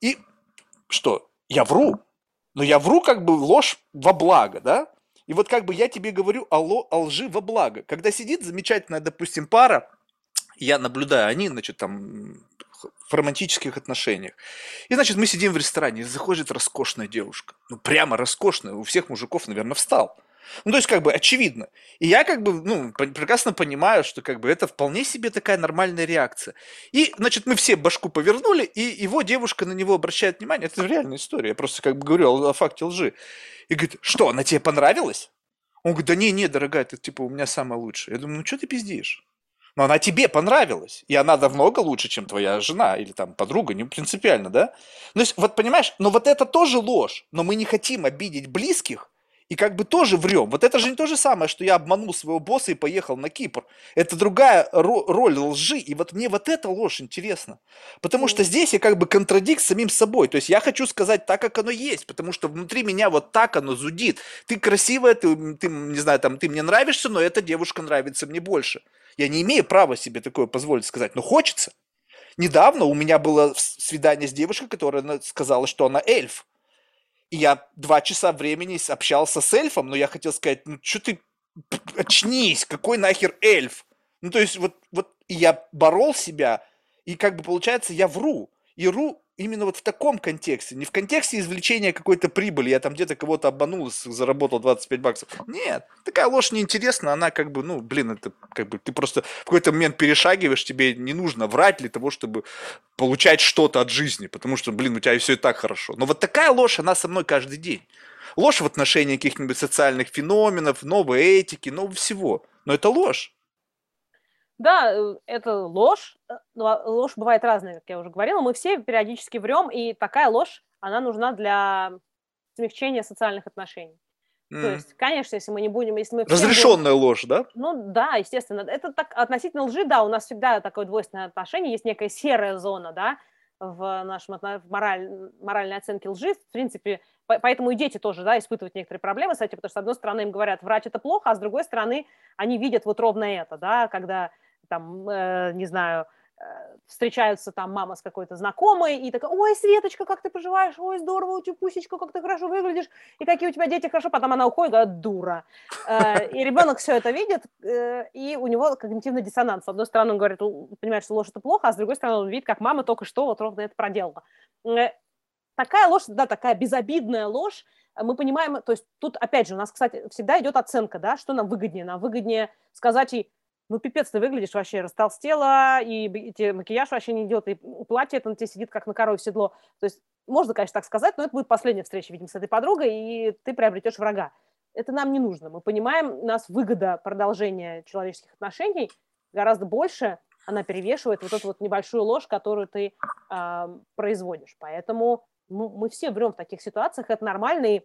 И что? Я вру, но я вру как бы ложь во благо, да? И вот как бы я тебе говорю о, ло, о лжи во благо. Когда сидит замечательная, допустим, пара, я наблюдаю, они, значит, там в романтических отношениях. И, значит, мы сидим в ресторане, и заходит роскошная девушка. Ну, прямо роскошная. У всех мужиков, наверное, встал. Ну, то есть, как бы, очевидно. И я, как бы, ну, прекрасно понимаю, что, как бы, это вполне себе такая нормальная реакция. И, значит, мы все башку повернули, и его девушка на него обращает внимание. Это реальная история. Я просто, как бы, говорю о, о факте лжи. И говорит, что, она тебе понравилась? Он говорит, да не, не, дорогая, ты, типа, у меня самая лучшая. Я думаю, ну, что ты пиздишь? но она тебе понравилась, и она намного лучше, чем твоя жена или там подруга, не принципиально, да? Ну, то есть, вот понимаешь, но вот это тоже ложь, но мы не хотим обидеть близких, и как бы тоже врем. Вот это же не то же самое, что я обманул своего босса и поехал на Кипр. Это другая ро- роль лжи. И вот мне вот эта ложь интересна. Потому что здесь я как бы контрадикт с самим собой. То есть я хочу сказать так, как оно есть. Потому что внутри меня вот так оно зудит. Ты красивая, ты, ты не знаю, там, ты мне нравишься, но эта девушка нравится мне больше. Я не имею права себе такое позволить сказать, но хочется. Недавно у меня было свидание с девушкой, которая сказала, что она эльф. И я два часа времени общался с эльфом, но я хотел сказать, ну что ты, очнись, какой нахер эльф? Ну то есть вот, вот я борол себя, и как бы получается я вру. И вру именно вот в таком контексте, не в контексте извлечения какой-то прибыли, я там где-то кого-то обманул, заработал 25 баксов. Нет, такая ложь неинтересна, она как бы, ну, блин, это как бы ты просто в какой-то момент перешагиваешь, тебе не нужно врать для того, чтобы получать что-то от жизни, потому что, блин, у тебя все и так хорошо. Но вот такая ложь, она со мной каждый день. Ложь в отношении каких-нибудь социальных феноменов, новой этики, нового всего. Но это ложь. Да, э, это ложь. Э, а, ложь бывает разная, как я уже говорила. Мы все периодически врем, и такая ложь, она нужна для смягчения социальных отношений. Mm. То есть, конечно, если мы не будем, если мы разрешенная будем... ложь, да? Ну да, естественно, это так относительно лжи, да, у нас всегда такое двойственное отношение, есть некая серая зона, да, в нашем в мораль, моральной оценке лжи, в принципе, поэтому и дети тоже, да, испытывают некоторые проблемы с этим, потому что с одной стороны им говорят, врать это плохо, а с другой стороны они видят вот ровно это, да, когда там, э, не знаю, э, встречаются там мама с какой-то знакомой, и такая, ой, Светочка, как ты поживаешь, ой, здорово, у тебя пусечка, как ты хорошо выглядишь, и какие у тебя дети хорошо, потом она уходит, говорит, дура. Э, и ребенок все это видит, э, и у него когнитивный диссонанс. С одной стороны, он говорит, понимаешь, что ложь это плохо, а с другой стороны, он видит, как мама только что вот ровно это проделала. Такая ложь, да, такая безобидная ложь, мы понимаем, то есть тут, опять же, у нас, кстати, всегда идет оценка, да, что нам выгоднее. Нам выгоднее сказать ей, ну, пипец ты выглядишь вообще, растолстела, и тебе макияж вообще не идет, и платье это на тебе сидит, как на корове седло. То есть можно, конечно, так сказать, но это будет последняя встреча, видимо, с этой подругой, и ты приобретешь врага. Это нам не нужно. Мы понимаем, у нас выгода продолжения человеческих отношений гораздо больше, она перевешивает вот эту вот небольшую ложь, которую ты э, производишь. Поэтому ну, мы все врем в таких ситуациях, это нормально, и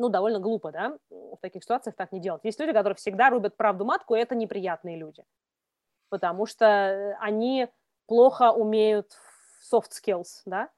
ну, довольно глупо, да, в таких ситуациях так не делать. Есть люди, которые всегда рубят правду матку, и это неприятные люди, потому что э, они плохо умеют soft skills, да.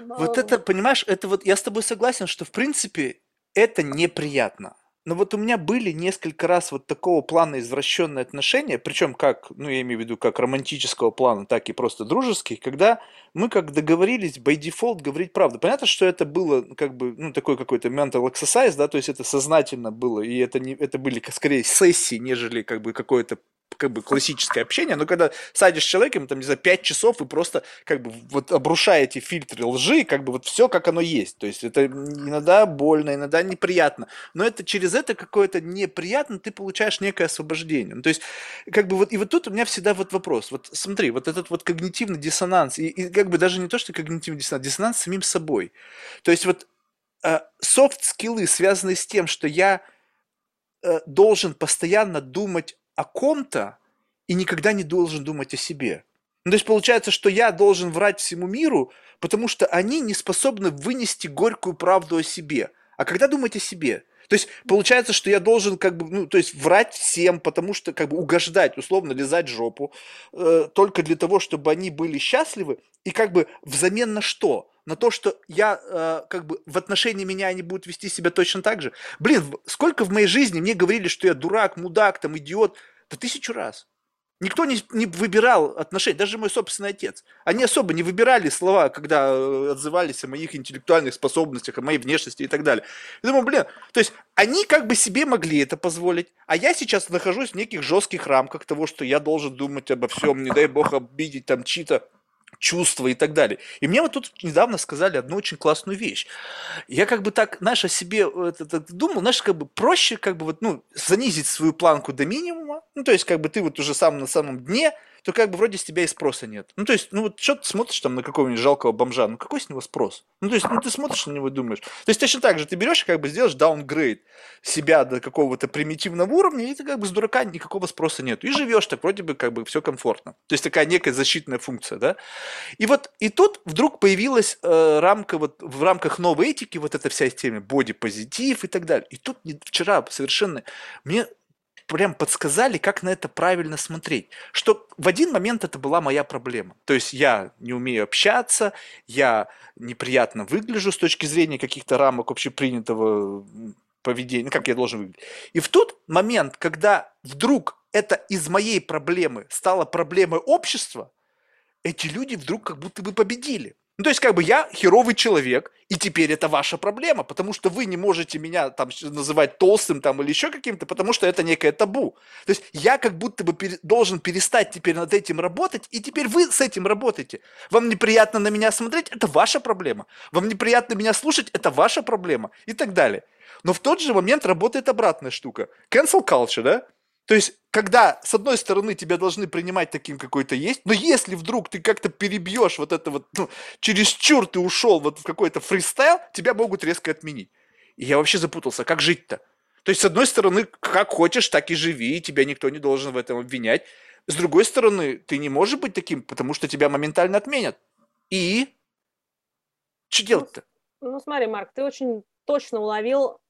Вот это, понимаешь, это вот, я с тобой согласен, что, в принципе, это неприятно. Но вот у меня были несколько раз вот такого плана извращенные отношения, причем как, ну я имею в виду как романтического плана, так и просто дружеских, когда мы как договорились by default говорить правду. Понятно, что это было как бы, ну такой какой-то mental exercise, да, то есть это сознательно было, и это, не, это были скорее сессии, нежели как бы какое-то как бы классическое общение, но когда садишь человеком, там, не знаю, 5 часов, вы просто как бы вот обрушаете фильтры лжи, как бы вот все как оно есть. То есть это иногда больно, иногда неприятно. Но это через это какое-то неприятно ты получаешь некое освобождение. Ну, то есть как бы вот, и вот тут у меня всегда вот вопрос. Вот смотри, вот этот вот когнитивный диссонанс, и, и как бы даже не то, что когнитивный диссонанс, диссонанс с самим собой. То есть вот софт-скиллы, э, связанные с тем, что я э, должен постоянно думать о ком-то и никогда не должен думать о себе. Ну, то есть получается, что я должен врать всему миру, потому что они не способны вынести горькую правду о себе. А когда думать о себе? То есть получается, что я должен как бы, ну, то есть врать всем, потому что как бы угождать, условно лизать жопу, э, только для того, чтобы они были счастливы, и как бы взамен на что? На то, что я э, как бы в отношении меня они будут вести себя точно так же. Блин, сколько в моей жизни мне говорили, что я дурак, мудак, там идиот, да тысячу раз. Никто не, не выбирал отношения, даже мой собственный отец. Они особо не выбирали слова, когда э, отзывались о моих интеллектуальных способностях, о моей внешности и так далее. Я думаю, блин, то есть они как бы себе могли это позволить, а я сейчас нахожусь в неких жестких рамках того, что я должен думать обо всем, не дай бог обидеть там чьи-то чувства и так далее. И мне вот тут недавно сказали одну очень классную вещь. Я как бы так, знаешь, о себе это, это, думал, знаешь, как бы проще как бы вот, ну, занизить свою планку до минимума, ну, то есть как бы ты вот уже сам на самом дне, то как бы вроде с тебя и спроса нет. Ну, то есть, ну вот что ты смотришь там на какого-нибудь жалкого бомжа, ну какой с него спрос? Ну, то есть, ну ты смотришь на него и думаешь. То есть, точно так же ты берешь и как бы сделаешь даунгрейд себя до какого-то примитивного уровня, и ты как бы с дурака никакого спроса нет. И живешь так, вроде бы как бы все комфортно. То есть, такая некая защитная функция, да? И вот, и тут вдруг появилась э, рамка, вот в рамках новой этики, вот эта вся тема боди-позитив и так далее. И тут вчера совершенно мне прям подсказали, как на это правильно смотреть. Что в один момент это была моя проблема. То есть я не умею общаться, я неприятно выгляжу с точки зрения каких-то рамок общепринятого поведения, как я должен выглядеть. И в тот момент, когда вдруг это из моей проблемы стало проблемой общества, эти люди вдруг как будто бы победили. Ну, то есть, как бы я херовый человек, и теперь это ваша проблема, потому что вы не можете меня там называть толстым там или еще каким-то, потому что это некое табу. То есть я как будто бы пере, должен перестать теперь над этим работать, и теперь вы с этим работаете. Вам неприятно на меня смотреть, это ваша проблема. Вам неприятно меня слушать, это ваша проблема. И так далее. Но в тот же момент работает обратная штука. Cancel culture, да? То есть, когда, с одной стороны, тебя должны принимать таким, какой то есть, но если вдруг ты как-то перебьешь вот это вот, ну, чересчур ты ушел вот в какой-то фристайл, тебя могут резко отменить. И я вообще запутался, как жить-то? То есть, с одной стороны, как хочешь, так и живи, и тебя никто не должен в этом обвинять. С другой стороны, ты не можешь быть таким, потому что тебя моментально отменят. И что ну, делать-то? Ну, ну, смотри, Марк, ты очень точно уловил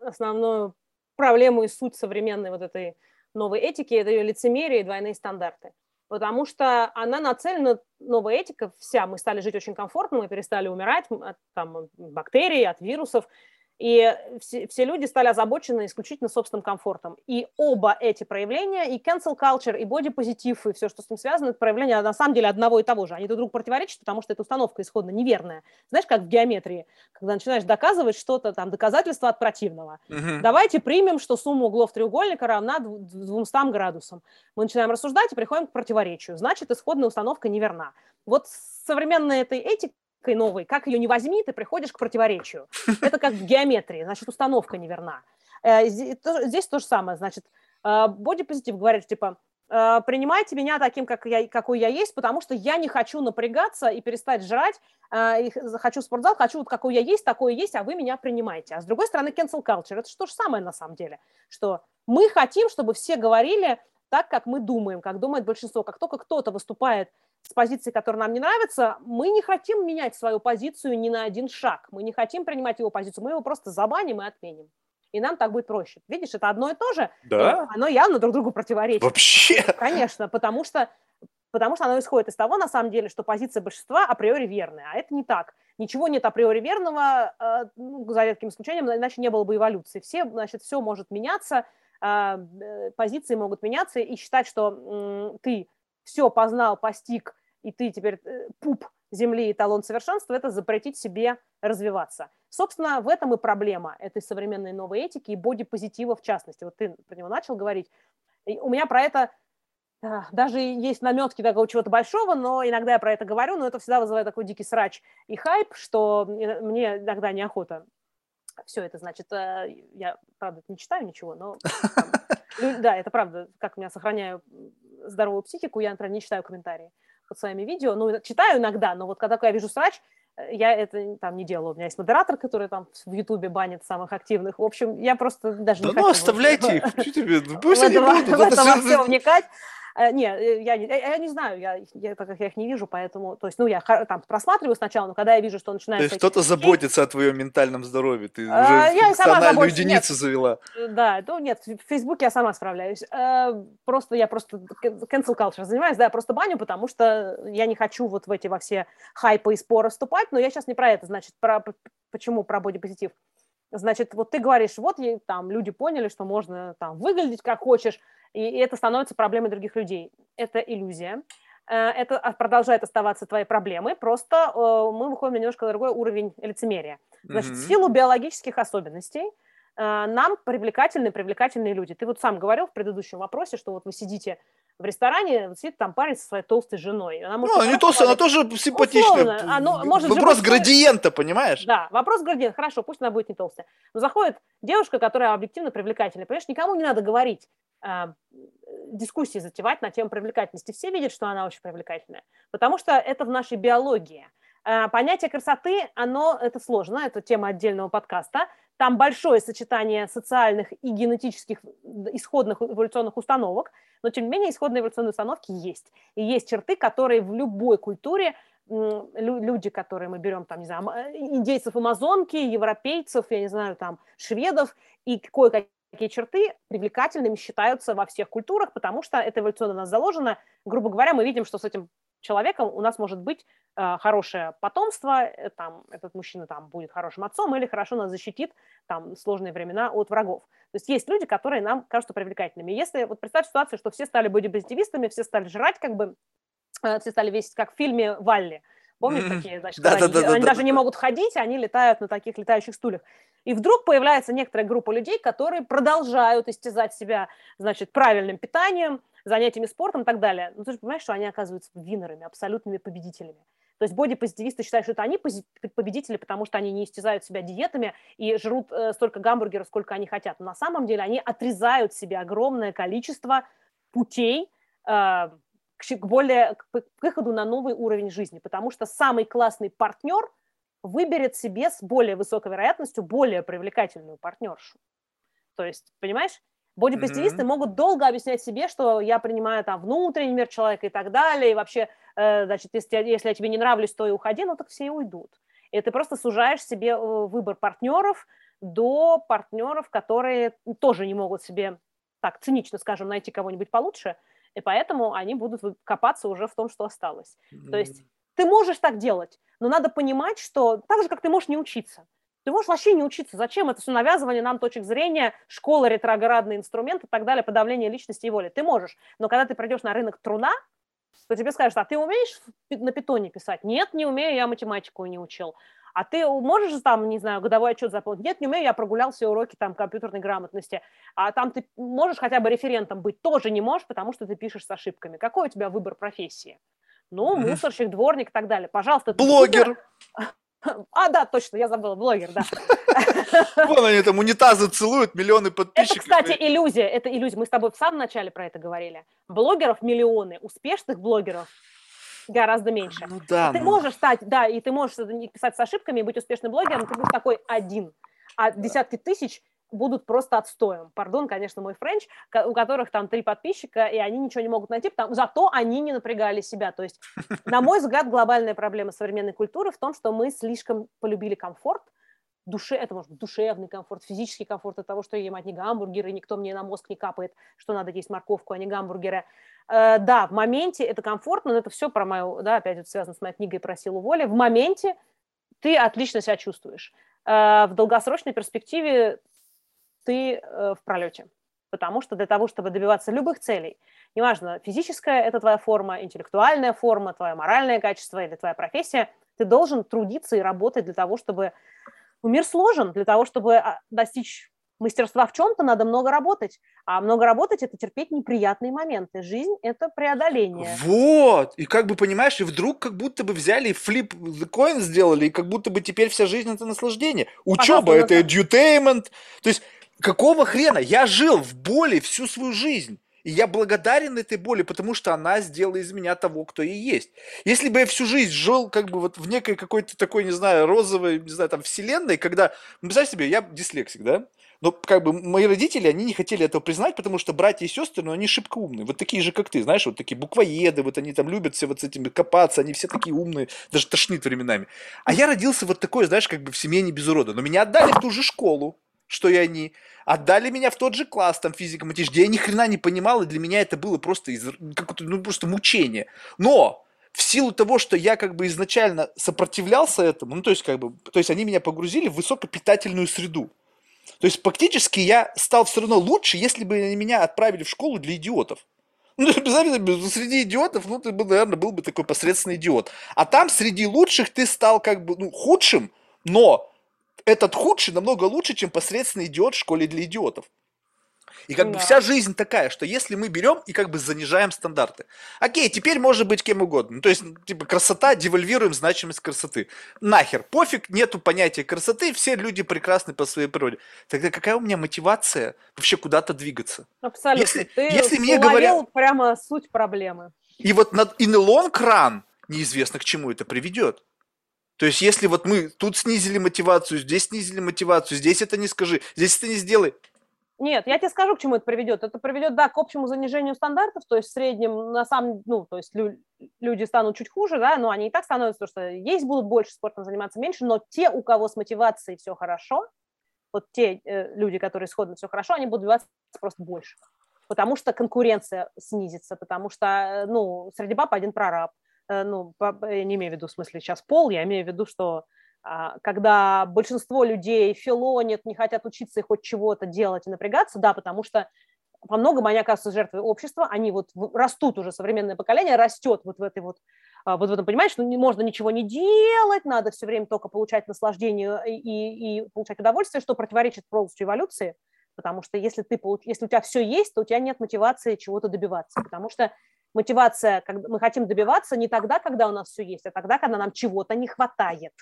основную проблему и суть современной вот этой новой этики, это ее лицемерие и двойные стандарты. Потому что она нацелена, новая этика вся, мы стали жить очень комфортно, мы перестали умирать от там, бактерий, от вирусов, и все, все люди стали озабочены исключительно собственным комфортом. И оба эти проявления, и cancel culture, и бодипозитив, и все, что с ним связано, это проявление на самом деле одного и того же. Они друг другу противоречат, потому что эта установка исходно неверная. Знаешь, как в геометрии, когда начинаешь доказывать что-то, там, доказательство от противного. Угу. Давайте примем, что сумма углов треугольника равна 200 градусам. Мы начинаем рассуждать и приходим к противоречию. Значит, исходная установка неверна. Вот современная этой этика установкой новой, как ее не возьми, ты приходишь к противоречию. Это как в геометрии, значит, установка неверна. Э, здесь то же самое, значит, э, бодипозитив говорит, типа, «Э, принимайте меня таким, как я, какой я есть, потому что я не хочу напрягаться и перестать жрать, хочу в спортзал, хочу вот какой я есть, такой есть, а вы меня принимаете. А с другой стороны, cancel culture, это же то же самое на самом деле, что мы хотим, чтобы все говорили так, как мы думаем, как думает большинство. Как только кто-то выступает с позиции, которая нам не нравится, мы не хотим менять свою позицию ни на один шаг. Мы не хотим принимать его позицию, мы его просто забаним и отменим. И нам так будет проще. Видишь, это одно и то же, да? оно явно друг другу противоречит. Вообще? Конечно, потому что, потому что оно исходит из того, на самом деле, что позиция большинства априори верная, а это не так. Ничего нет априори верного, э, ну, за редким исключением, иначе не было бы эволюции. Все, значит, все может меняться, а, э, позиции могут меняться, и считать, что ты все познал, постиг, и ты теперь э, пуп земли и талон совершенства, это запретить себе развиваться. Собственно, в этом и проблема этой современной новой этики и бодипозитива в частности. Вот ты про него начал говорить. И у меня про это а, даже есть наметки такого чего-то большого, но иногда я про это говорю, но это всегда вызывает такой дикий срач и хайп, что мне иногда неохота все это, значит, э, я, правда, не читаю ничего, но да, это правда, как я сохраняю здоровую психику, я, например, не читаю комментарии под своими видео, ну, читаю иногда, но вот когда я вижу срач, э, я это там не делаю. У меня есть модератор, который там в Ютубе банит самых активных. В общем, я просто даже да не ну, хочу. оставляйте их, ну, пусть они будут. В это во все вникать. Э, не, э, я, я, я не знаю, я, я, так как я их не вижу, поэтому, то есть, ну, я там просматриваю сначала, но когда я вижу, что начинается... То есть кто-то заботится о твоем ментальном здоровье, ты а, уже я функциональную единицу нет. завела. Э, да, ну, нет, в Фейсбуке я сама справляюсь. Просто я просто cancel culture занимаюсь, да, я просто баню, потому что я не хочу вот в эти во все хайпы и споры вступать, но я сейчас не про это, значит, про, почему про бодипозитив. Значит, вот ты говоришь, вот там люди поняли, что можно там выглядеть как хочешь, и это становится проблемой других людей. Это иллюзия. Э, это продолжает оставаться твоей проблемой, просто э, мы выходим на немножко другой уровень лицемерия. Значит, mm-hmm. в силу биологических особенностей э, нам привлекательны привлекательные люди. Ты вот сам говорил в предыдущем вопросе, что вот вы сидите в ресторане, вот сидит там парень со своей толстой женой. Она может ну, она не толстая, она тоже симпатичная. Оно, может вопрос быть, градиента, понимаешь? Да, вопрос градиента. Хорошо, пусть она будет не толстая. Но заходит девушка, которая объективно привлекательная. Понимаешь, никому не надо говорить, а, дискуссии затевать на тему привлекательности. Все видят, что она очень привлекательная, потому что это в нашей биологии. Э, понятие красоты, оно, это сложно, это тема отдельного подкаста. Там большое сочетание социальных и генетических исходных эволюционных установок, но тем не менее исходные эволюционные установки есть. И есть черты, которые в любой культуре люди, которые мы берем, там, не знаю, индейцев амазонки, европейцев, я не знаю, там, шведов, и кое-какие черты привлекательными считаются во всех культурах, потому что это эволюционно у нас заложено. Грубо говоря, мы видим, что с этим человеком у нас может быть э, хорошее потомство, э, там, этот мужчина там будет хорошим отцом или хорошо нас защитит там сложные времена от врагов. То есть есть люди, которые нам кажутся привлекательными. Если вот представь ситуацию, что все стали бодипозитивистами, все стали жрать, как бы э, все стали весить, как в фильме «Валли», Помнишь такие, значит, да, да, они, да, они да, даже да. не могут ходить, они летают на таких летающих стульях. И вдруг появляется некоторая группа людей, которые продолжают истязать себя, значит, правильным питанием, занятиями спортом и так далее. Ну, ты же понимаешь, что они оказываются винерами, абсолютными победителями. То есть бодипозитивисты считают, что это они победители, потому что они не истязают себя диетами и жрут э, столько гамбургеров, сколько они хотят. Но на самом деле они отрезают себе огромное количество путей э, к, более, к выходу на новый уровень жизни, потому что самый классный партнер выберет себе с более высокой вероятностью более привлекательную партнершу. То есть, понимаешь, Бодипозитивисты mm-hmm. могут долго объяснять себе, что я принимаю там внутренний мир человека и так далее, и вообще, э, значит, если, если я тебе не нравлюсь, то и уходи, ну так все и уйдут. И ты просто сужаешь себе э, выбор партнеров до партнеров, которые тоже не могут себе, так цинично скажем, найти кого-нибудь получше, и поэтому они будут копаться уже в том, что осталось. Mm-hmm. То есть ты можешь так делать, но надо понимать, что так же, как ты можешь не учиться. Ты можешь вообще не учиться. Зачем это все навязывание нам точек зрения, школа, ретроградный инструмент и так далее, подавление личности и воли? Ты можешь. Но когда ты придешь на рынок труда, то тебе скажут, а ты умеешь на питоне писать? Нет, не умею, я математику не учил. А ты можешь там, не знаю, годовой отчет заполнить? Нет, не умею, я прогулял все уроки там компьютерной грамотности. А там ты можешь хотя бы референтом быть? Тоже не можешь, потому что ты пишешь с ошибками. Какой у тебя выбор профессии? Ну, мусорщик, дворник и так далее. Пожалуйста. Блогер. А, да, точно, я забыла, блогер, да. Вон они там унитазы целуют, миллионы подписчиков. Это, кстати, иллюзия, это иллюзия. Мы с тобой в самом начале про это говорили. Блогеров миллионы, успешных блогеров гораздо меньше. Ну да. Ты ну... можешь стать, да, и ты можешь писать с ошибками и быть успешным блогером, ты будешь такой один. А десятки тысяч будут просто отстоем. Пардон, конечно, мой French, у которых там три подписчика, и они ничего не могут найти, потому, зато они не напрягали себя. То есть, на мой взгляд, глобальная проблема современной культуры в том, что мы слишком полюбили комфорт, душе, это может быть душевный комфорт, физический комфорт от того, что я ем одни гамбургеры, никто мне на мозг не капает, что надо есть морковку, а не гамбургеры. Э, да, в моменте это комфортно, но это все про мою, да, опять это связано с моей книгой про силу воли. В моменте ты отлично себя чувствуешь. Э, в долгосрочной перспективе ты э, в пролете. Потому что для того, чтобы добиваться любых целей, неважно, физическая это твоя форма, интеллектуальная форма, твое моральное качество или твоя профессия, ты должен трудиться и работать для того, чтобы... Ну, мир сложен, для того, чтобы а, достичь мастерства в чем-то надо много работать. А много работать – это терпеть неприятные моменты. Жизнь – это преодоление. Вот! И как бы, понимаешь, и вдруг как будто бы взяли и флип the coin сделали, и как будто бы теперь вся жизнь – это наслаждение. Учеба – это edutainment. То есть Какого хрена? Я жил в боли всю свою жизнь. И я благодарен этой боли, потому что она сделала из меня того, кто я есть. Если бы я всю жизнь жил как бы вот в некой какой-то такой, не знаю, розовой, не знаю, там, вселенной, когда, ну, представь себе, я дислексик, да? Но как бы мои родители, они не хотели этого признать, потому что братья и сестры, ну, они шибко умные. Вот такие же, как ты, знаешь, вот такие буквоеды, вот они там любят все вот с этими копаться, они все такие умные, даже тошнит временами. А я родился вот такой, знаешь, как бы в семье не без урода. Но меня отдали в ту же школу, что и они. Отдали меня в тот же класс, там, физика, математика, где я ни хрена не понимал, и для меня это было просто, из, какое-то, ну, просто мучение. Но в силу того, что я как бы изначально сопротивлялся этому, ну, то есть, как бы, то есть они меня погрузили в высокопитательную среду. То есть, фактически я стал все равно лучше, если бы меня отправили в школу для идиотов. Ну, обязательно среди идиотов, ну, ты бы, наверное, был бы такой посредственный идиот. А там среди лучших ты стал как бы, ну, худшим, но этот худший намного лучше, чем посредственный идиот в школе для идиотов. И как бы Да. вся жизнь такая, что если мы берем и как бы занижаем стандарты. Окей, теперь может быть кем угодно. Ну, то есть, типа, красота, девальвируем значимость красоты. Нахер, пофиг, нету понятия красоты, все люди прекрасны по своей природе. Тогда какая у меня мотивация вообще куда-то двигаться? Абсолютно. Если- Ты если мне говорят- прямо суть проблемы. И вот на in the long run неизвестно, к чему это приведет. То есть, если вот мы тут снизили мотивацию, здесь снизили мотивацию, здесь это не скажи, здесь это не сделай. Нет, я тебе скажу, к чему это приведет. Это приведет, да, к общему занижению стандартов, то есть в среднем, на самом, ну, то есть лю- люди станут чуть хуже, да, но они и так становятся, потому что есть будут больше спортом заниматься меньше, но те, у кого с мотивацией все хорошо, вот те э, люди, которые исходно все хорошо, они будут добиваться просто больше. Потому что конкуренция снизится, потому что, э, ну, среди баб один прораб. Э, Ну, я не имею в виду в смысле сейчас пол, я имею в виду, что а, когда большинство людей филонят, не хотят учиться и хоть чего-то делать и напрягаться, да, потому что во многом они оказываются жертвой общества, они вот растут уже, современное поколение растет вот в этой вот, а, вот в этом, понимаешь, ну, не можно ничего не делать, надо все время только получать наслаждение и, и- и получать удовольствие, что противоречит полностью эволюции, потому что если, ты, получ- если у тебя все есть, то у тебя нет мотивации чего-то добиваться, потому что мотивация, когда мы хотим добиваться не тогда, когда у нас все есть, а тогда, когда нам чего-то не хватает.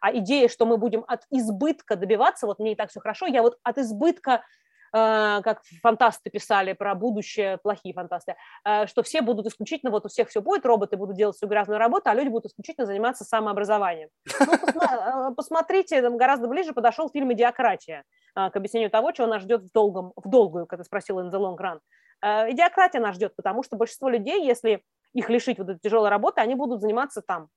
А идея, что мы будем от избытка добиваться, вот мне и так все хорошо, я вот от избытка, э, как фантасты писали про будущее, плохие фантасты, э, что все будут исключительно, вот у всех все будет, роботы будут делать всю грязную работу, а люди будут исключительно заниматься самообразованием. Ну, э, посмотрите, там гораздо ближе подошел фильм «Идиократия» к объяснению того, чего нас ждет в, долгом, в долгую, как ты спросила, in the long run. Э, Идиократия нас ждет, потому что большинство людей, если их лишить вот этой тяжелой работы, они будут заниматься там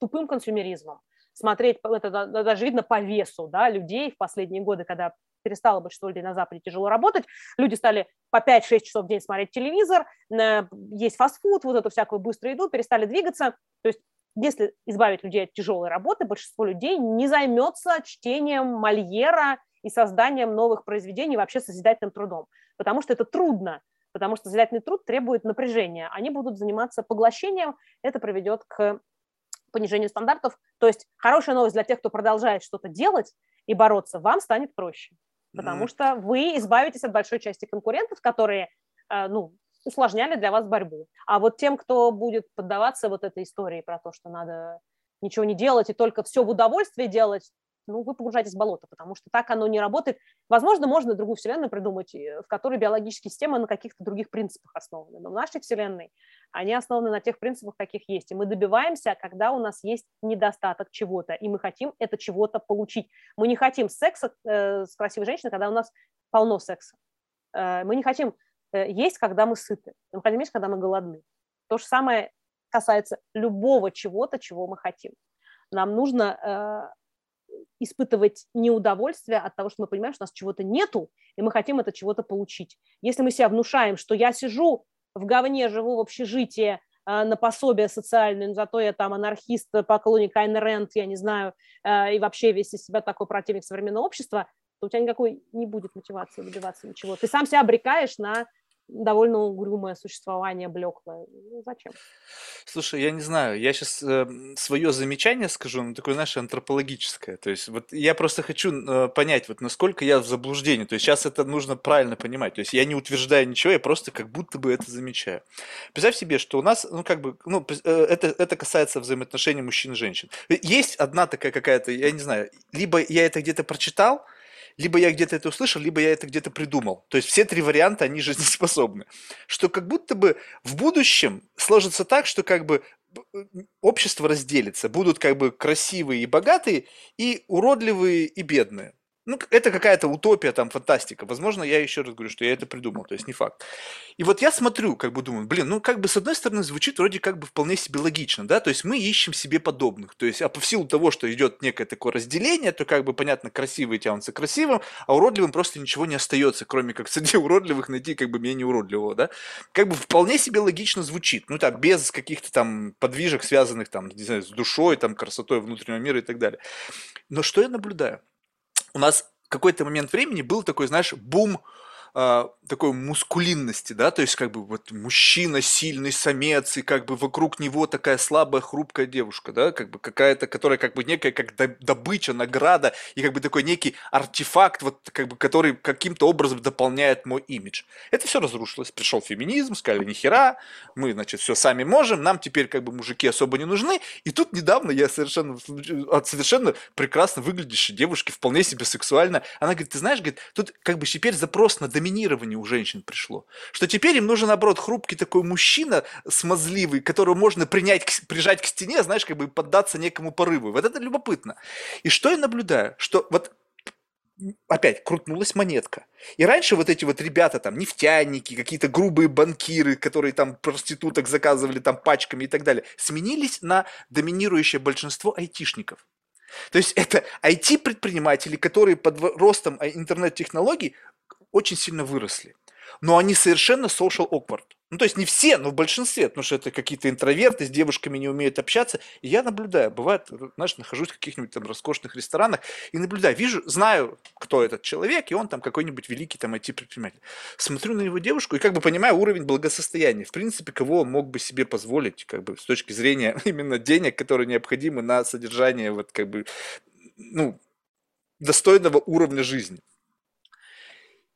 тупым консюмеризмом. Смотреть, это да- да- даже видно по весу да, людей в последние годы, когда перестало большинство людей на Западе тяжело работать, люди стали по 5-6 часов в день смотреть телевизор, есть фастфуд, вот эту всякую быструю еду, перестали двигаться. То есть если избавить людей от тяжелой работы, большинство людей не займется чтением Мольера и созданием новых произведений, вообще созидательным трудом, потому что это трудно, потому что созидательный труд требует напряжения. Они будут заниматься поглощением, это приведет к понижению стандартов. То есть хорошая новость для тех, кто продолжает что-то делать и бороться, вам станет проще, потому что вы избавитесь от большой части конкурентов, которые э, ну, усложняли для вас борьбу. А вот тем, кто будет поддаваться вот этой истории про то, что надо ничего не делать и только все в удовольствие делать, ну, вы погружаетесь в болото, потому что так оно не работает. Возможно, можно другую вселенную придумать, э, в которой биологические системы на каких-то других принципах основаны. Но в нашей вселенной они основаны на тех принципах, каких есть. И мы добиваемся, когда у нас есть недостаток чего-то, и мы хотим это чего-то получить. Мы не хотим секса э, с красивой женщиной, когда у нас полно секса. Э, мы не хотим э, есть, когда мы сыты. Мы хотим есть, когда мы голодны. То же самое касается любого чего-то, чего мы хотим. Нам нужно э, испытывать неудовольствие от того, что мы понимаем, что у нас чего-то нету, и мы хотим это чего-то получить. Если мы себя внушаем, что я сижу в говне, живу в общежитии, э, на пособие социальное, но зато я там анархист, поклонник Айн Рэнд, я не знаю, э, и вообще весь из себя такой противник современного общества, то у тебя никакой не будет мотивации добиваться ничего. Ты сам себя обрекаешь на довольно угрюмое существование, блеклое. Ну, зачем? Слушай, я не знаю, я сейчас свое замечание скажу, но такое, знаешь, антропологическое. То есть вот я просто хочу э, понять, вот насколько я в заблуждении. То есть сейчас это нужно правильно понимать. То есть я не утверждаю ничего, я просто как будто бы это замечаю. Представь себе, что у нас, ну как бы, ну э, это, это касается взаимоотношений мужчин и женщин. Э, Есть одна такая какая-то, я не знаю, либо я это где-то прочитал, либо я где-то это услышал, либо я это где-то придумал. То есть все три варианта, они жизнеспособны. Что как будто бы в будущем сложится так, что как бы э, общество разделится. Будут как бы красивые и богатые, и уродливые и бедные. Ну, это какая-то утопия, там, фантастика. Возможно, я еще раз говорю, что я это придумал, то есть не факт. И вот я смотрю, как бы думаю, блин, ну, как бы с одной стороны звучит вроде как бы вполне себе логично, да, то есть мы ищем себе подобных, то есть, а по силу того, что идет некое такое разделение, то как бы, понятно, красивые тянутся красивым, а уродливым просто ничего не остается, кроме как среди уродливых найти как бы менее уродливого, да. Как бы вполне себе логично звучит, ну, так, без каких-то там подвижек, связанных там, не знаю, с душой, там, красотой внутреннего мира и так далее. Но что я наблюдаю? У нас какой-то момент времени был такой, знаешь, бум э, такой мускулинности, да, то есть как бы вот мужчина сильный самец и как бы вокруг него такая слабая хрупкая девушка, да, как бы какая-то, которая как бы некая как добыча, награда и как бы такой некий артефакт, вот как бы который каким-то образом дополняет мой имидж. Это все разрушилось, пришел феминизм, сказали нихера, мы значит все сами можем, нам теперь как бы мужики особо не нужны, и тут недавно я совершенно от совершенно прекрасно выглядящей девушки вполне себе сексуально, она говорит, ты знаешь, говорит, тут как бы теперь запрос на доминирование у женщин пришло. Что теперь им нужен, наоборот, хрупкий такой мужчина, смазливый, которого можно принять, прижать к стене, знаешь, как бы поддаться некому порыву. Вот это любопытно. И что я наблюдаю? Что вот опять крутнулась монетка. И раньше вот эти вот ребята, там, нефтяники, какие-то грубые банкиры, которые там проституток заказывали там пачками и так далее, сменились на доминирующее большинство айтишников. То есть это IT-предприниматели, которые под ростом а, интернет-технологий очень сильно выросли. Но они совершенно social awkward. Ну, то есть не все, но в большинстве, потому что это какие-то интроверты, с девушками не умеют общаться. И я наблюдаю, бывает, знаешь, нахожусь в каких-нибудь там роскошных ресторанах и наблюдаю, вижу, знаю, кто этот человек, и он там какой-нибудь великий там IT-предприниматель. Смотрю на его девушку и как бы понимаю уровень благосостояния. В принципе, кого он мог бы себе позволить, как бы с точки зрения именно денег, которые необходимы на содержание вот как бы, ну, достойного уровня жизни.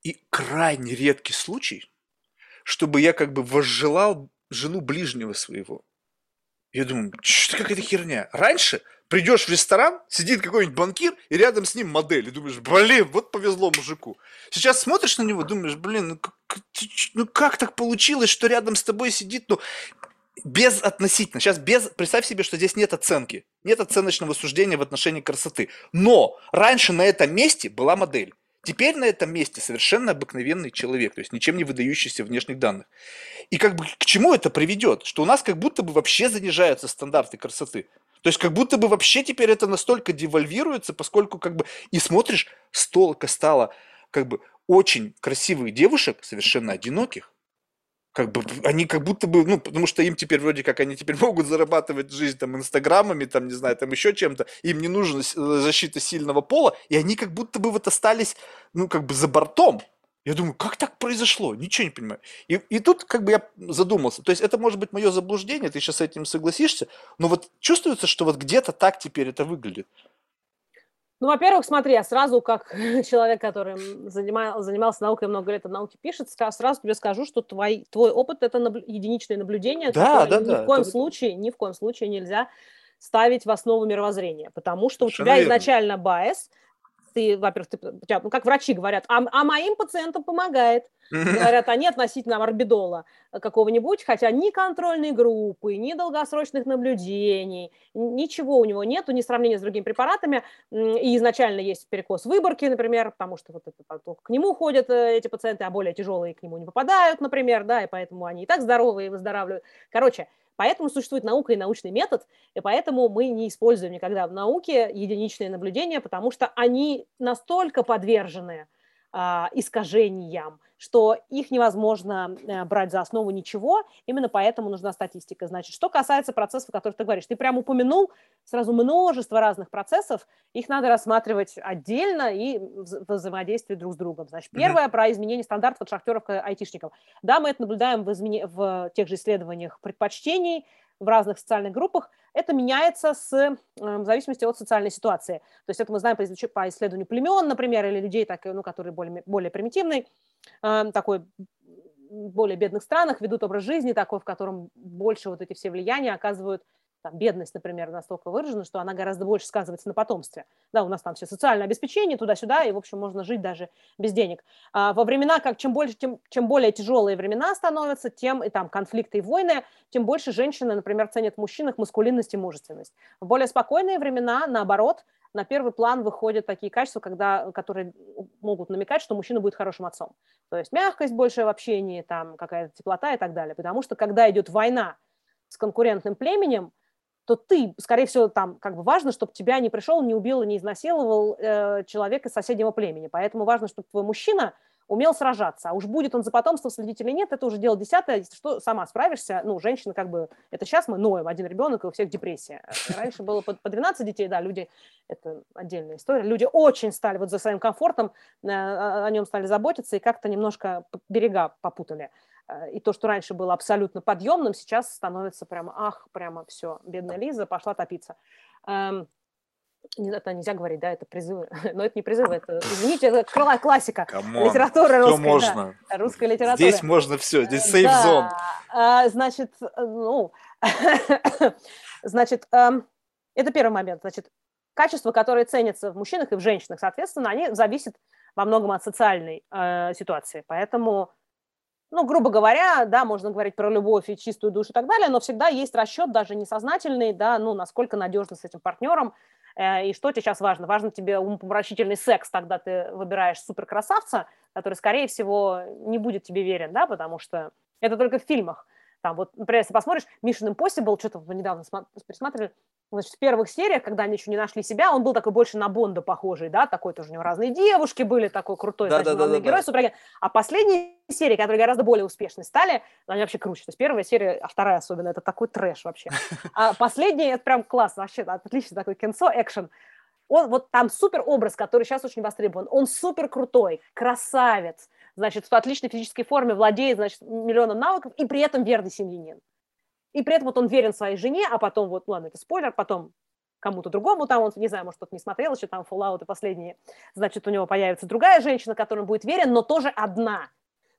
И крайне редкий случай, чтобы я как бы возжелал жену ближнего своего. Я думаю, что какая-то херня. Раньше придешь в ресторан, сидит какой-нибудь банкир, и рядом с ним модель. И думаешь, блин, вот повезло мужику. Сейчас смотришь на него, думаешь, блин, ну как, ну как так получилось, что рядом с тобой сидит, ну, без относительно. Сейчас без, представь себе, что здесь нет оценки, нет оценочного суждения в отношении красоты. Но раньше на этом месте была модель. Теперь на этом месте совершенно обыкновенный человек, то есть ничем не выдающийся внешних данных. И как бы к чему это приведет? Что у нас как будто бы вообще занижаются стандарты красоты. То есть как будто бы вообще теперь это настолько девальвируется, поскольку как бы и смотришь, столько стало как бы очень красивых девушек, совершенно одиноких, как бы они как будто бы, ну, потому что им теперь вроде как они теперь могут зарабатывать жизнь там инстаграмами, там, не знаю, там еще чем-то, им не нужна э, защита сильного пола, и они как будто бы вот остались, ну, как бы за бортом. Я думаю, как так произошло? Ничего не понимаю. И, и тут как бы я задумался. То есть это может быть мое заблуждение, ты сейчас с этим согласишься, но вот чувствуется, что вот где-то так теперь это выглядит. Ну, во-первых, смотри, я сразу, как человек, который занимал, занимался наукой много лет, о науке пишет, сразу тебе скажу, что твой, твой опыт – это наб, единичное наблюдение, да, да, ни да, в коем это... случае, ни в коем случае нельзя ставить в основу мировоззрения, потому что у тебя верно. изначально байс, ты, во-первых, ты, ну, как врачи говорят, а, а моим пациентам помогает. Говорят, они относительно орбидола какого-нибудь, хотя ни контрольной группы, ни долгосрочных наблюдений, ничего у него нету, ни сравнения с другими препаратами. И изначально есть перекос выборки, например, потому что вот это, к нему ходят э, эти пациенты, а более тяжелые к нему не попадают, например, да, и поэтому они и так здоровые и выздоравливают. Короче, Поэтому существует наука и научный метод, и поэтому мы не используем никогда в науке единичные наблюдения, потому что они настолько подвержены искажениям, что их невозможно э, брать за основу ничего, именно поэтому нужна статистика. Значит, что касается процессов, о которых ты говоришь, ты прям упомянул сразу множество разных процессов, их надо рассматривать отдельно и в взаимодействии друг с другом. Значит, первое mm-hmm. про изменение стандартов от шахтеров к айтишникам. Да, мы это наблюдаем в, измене... в тех же исследованиях предпочтений, в разных социальных группах, это меняется с, э, в зависимости от социальной ситуации. То есть это мы знаем по, по исследованию племен, например, или людей, так, ну, которые более, более примитивные, э, такой более бедных странах ведут образ жизни такой, в котором больше вот эти все влияния оказывают там, бедность, например, настолько выражена, что она гораздо больше сказывается на потомстве. Да, у нас там все социальное обеспечение туда-сюда, и, в общем, можно жить даже без денег. А во времена, как чем, больше, тем, чем более тяжелые времена становятся, тем и там конфликты и войны, тем больше женщины, например, ценят в мужчинах маскулинность и мужественность. В более спокойные времена, наоборот, на первый план выходят такие качества, когда, которые могут намекать, что мужчина будет хорошим отцом. То есть мягкость большая в общении, там какая-то теплота и так далее. Потому что когда идет война с конкурентным племенем, то ты, скорее всего, там как бы важно, чтобы тебя не пришел, не убил, не изнасиловал э, человек из соседнего племени. Поэтому важно, чтобы твой мужчина умел сражаться. А уж будет он за потомство следить или нет, это уже дело десятое. Что, сама справишься. Ну, женщина как бы... Это сейчас мы ноем, один ребенок, и у всех депрессия. Раньше было по, по 12 детей, да, люди... Это отдельная история. Люди очень стали вот за своим комфортом, э, о нем стали заботиться и как-то немножко берега попутали. Э, и то, что раньше было абсолютно подъемным, сейчас становится прямо, ах, прямо все, бедная Лиза пошла топиться. Эм, это нельзя говорить, да, это призывы, но это не призывы, это, извините, это классика Come on, литературы русской, можно. Да, русской литературы. Здесь можно все, здесь safe zone. Да, значит, ну, значит, эм, это первый момент, значит, качества, которые ценятся в мужчинах и в женщинах, соответственно, они зависят во многом от социальной э, ситуации, поэтому ну, грубо говоря, да, можно говорить про любовь и чистую душу и так далее, но всегда есть расчет, даже несознательный, да, ну, насколько надежно с этим партнером, э, и что тебе сейчас важно? Важно тебе умопомрачительный секс, тогда ты выбираешь суперкрасавца, который, скорее всего, не будет тебе верен, да, потому что это только в фильмах. Там вот, например, если посмотришь Mission Impossible, что-то недавно пересматривали, значит, в первых сериях, когда они еще не нашли себя, он был такой больше на Бонда похожий, да, такой тоже у него разные девушки были, такой крутой, да, значит, да, главный да, герой, да. суперагент. А последние серии, которые гораздо более успешны стали, они вообще круче. То есть первая серия, а вторая особенно, это такой трэш вообще. А последняя, это прям классно, вообще, отличный такой кинцо, экшен. Он, вот там супер образ, который сейчас очень востребован, он супер крутой, красавец, значит, в отличной физической форме, владеет, значит, миллионом навыков, и при этом верный семьянин. И при этом вот он верен своей жене, а потом вот, ладно, это спойлер, потом кому-то другому, там он, не знаю, может, кто-то не смотрел еще там Fallout и последние, значит, у него появится другая женщина, которой он будет верен, но тоже одна.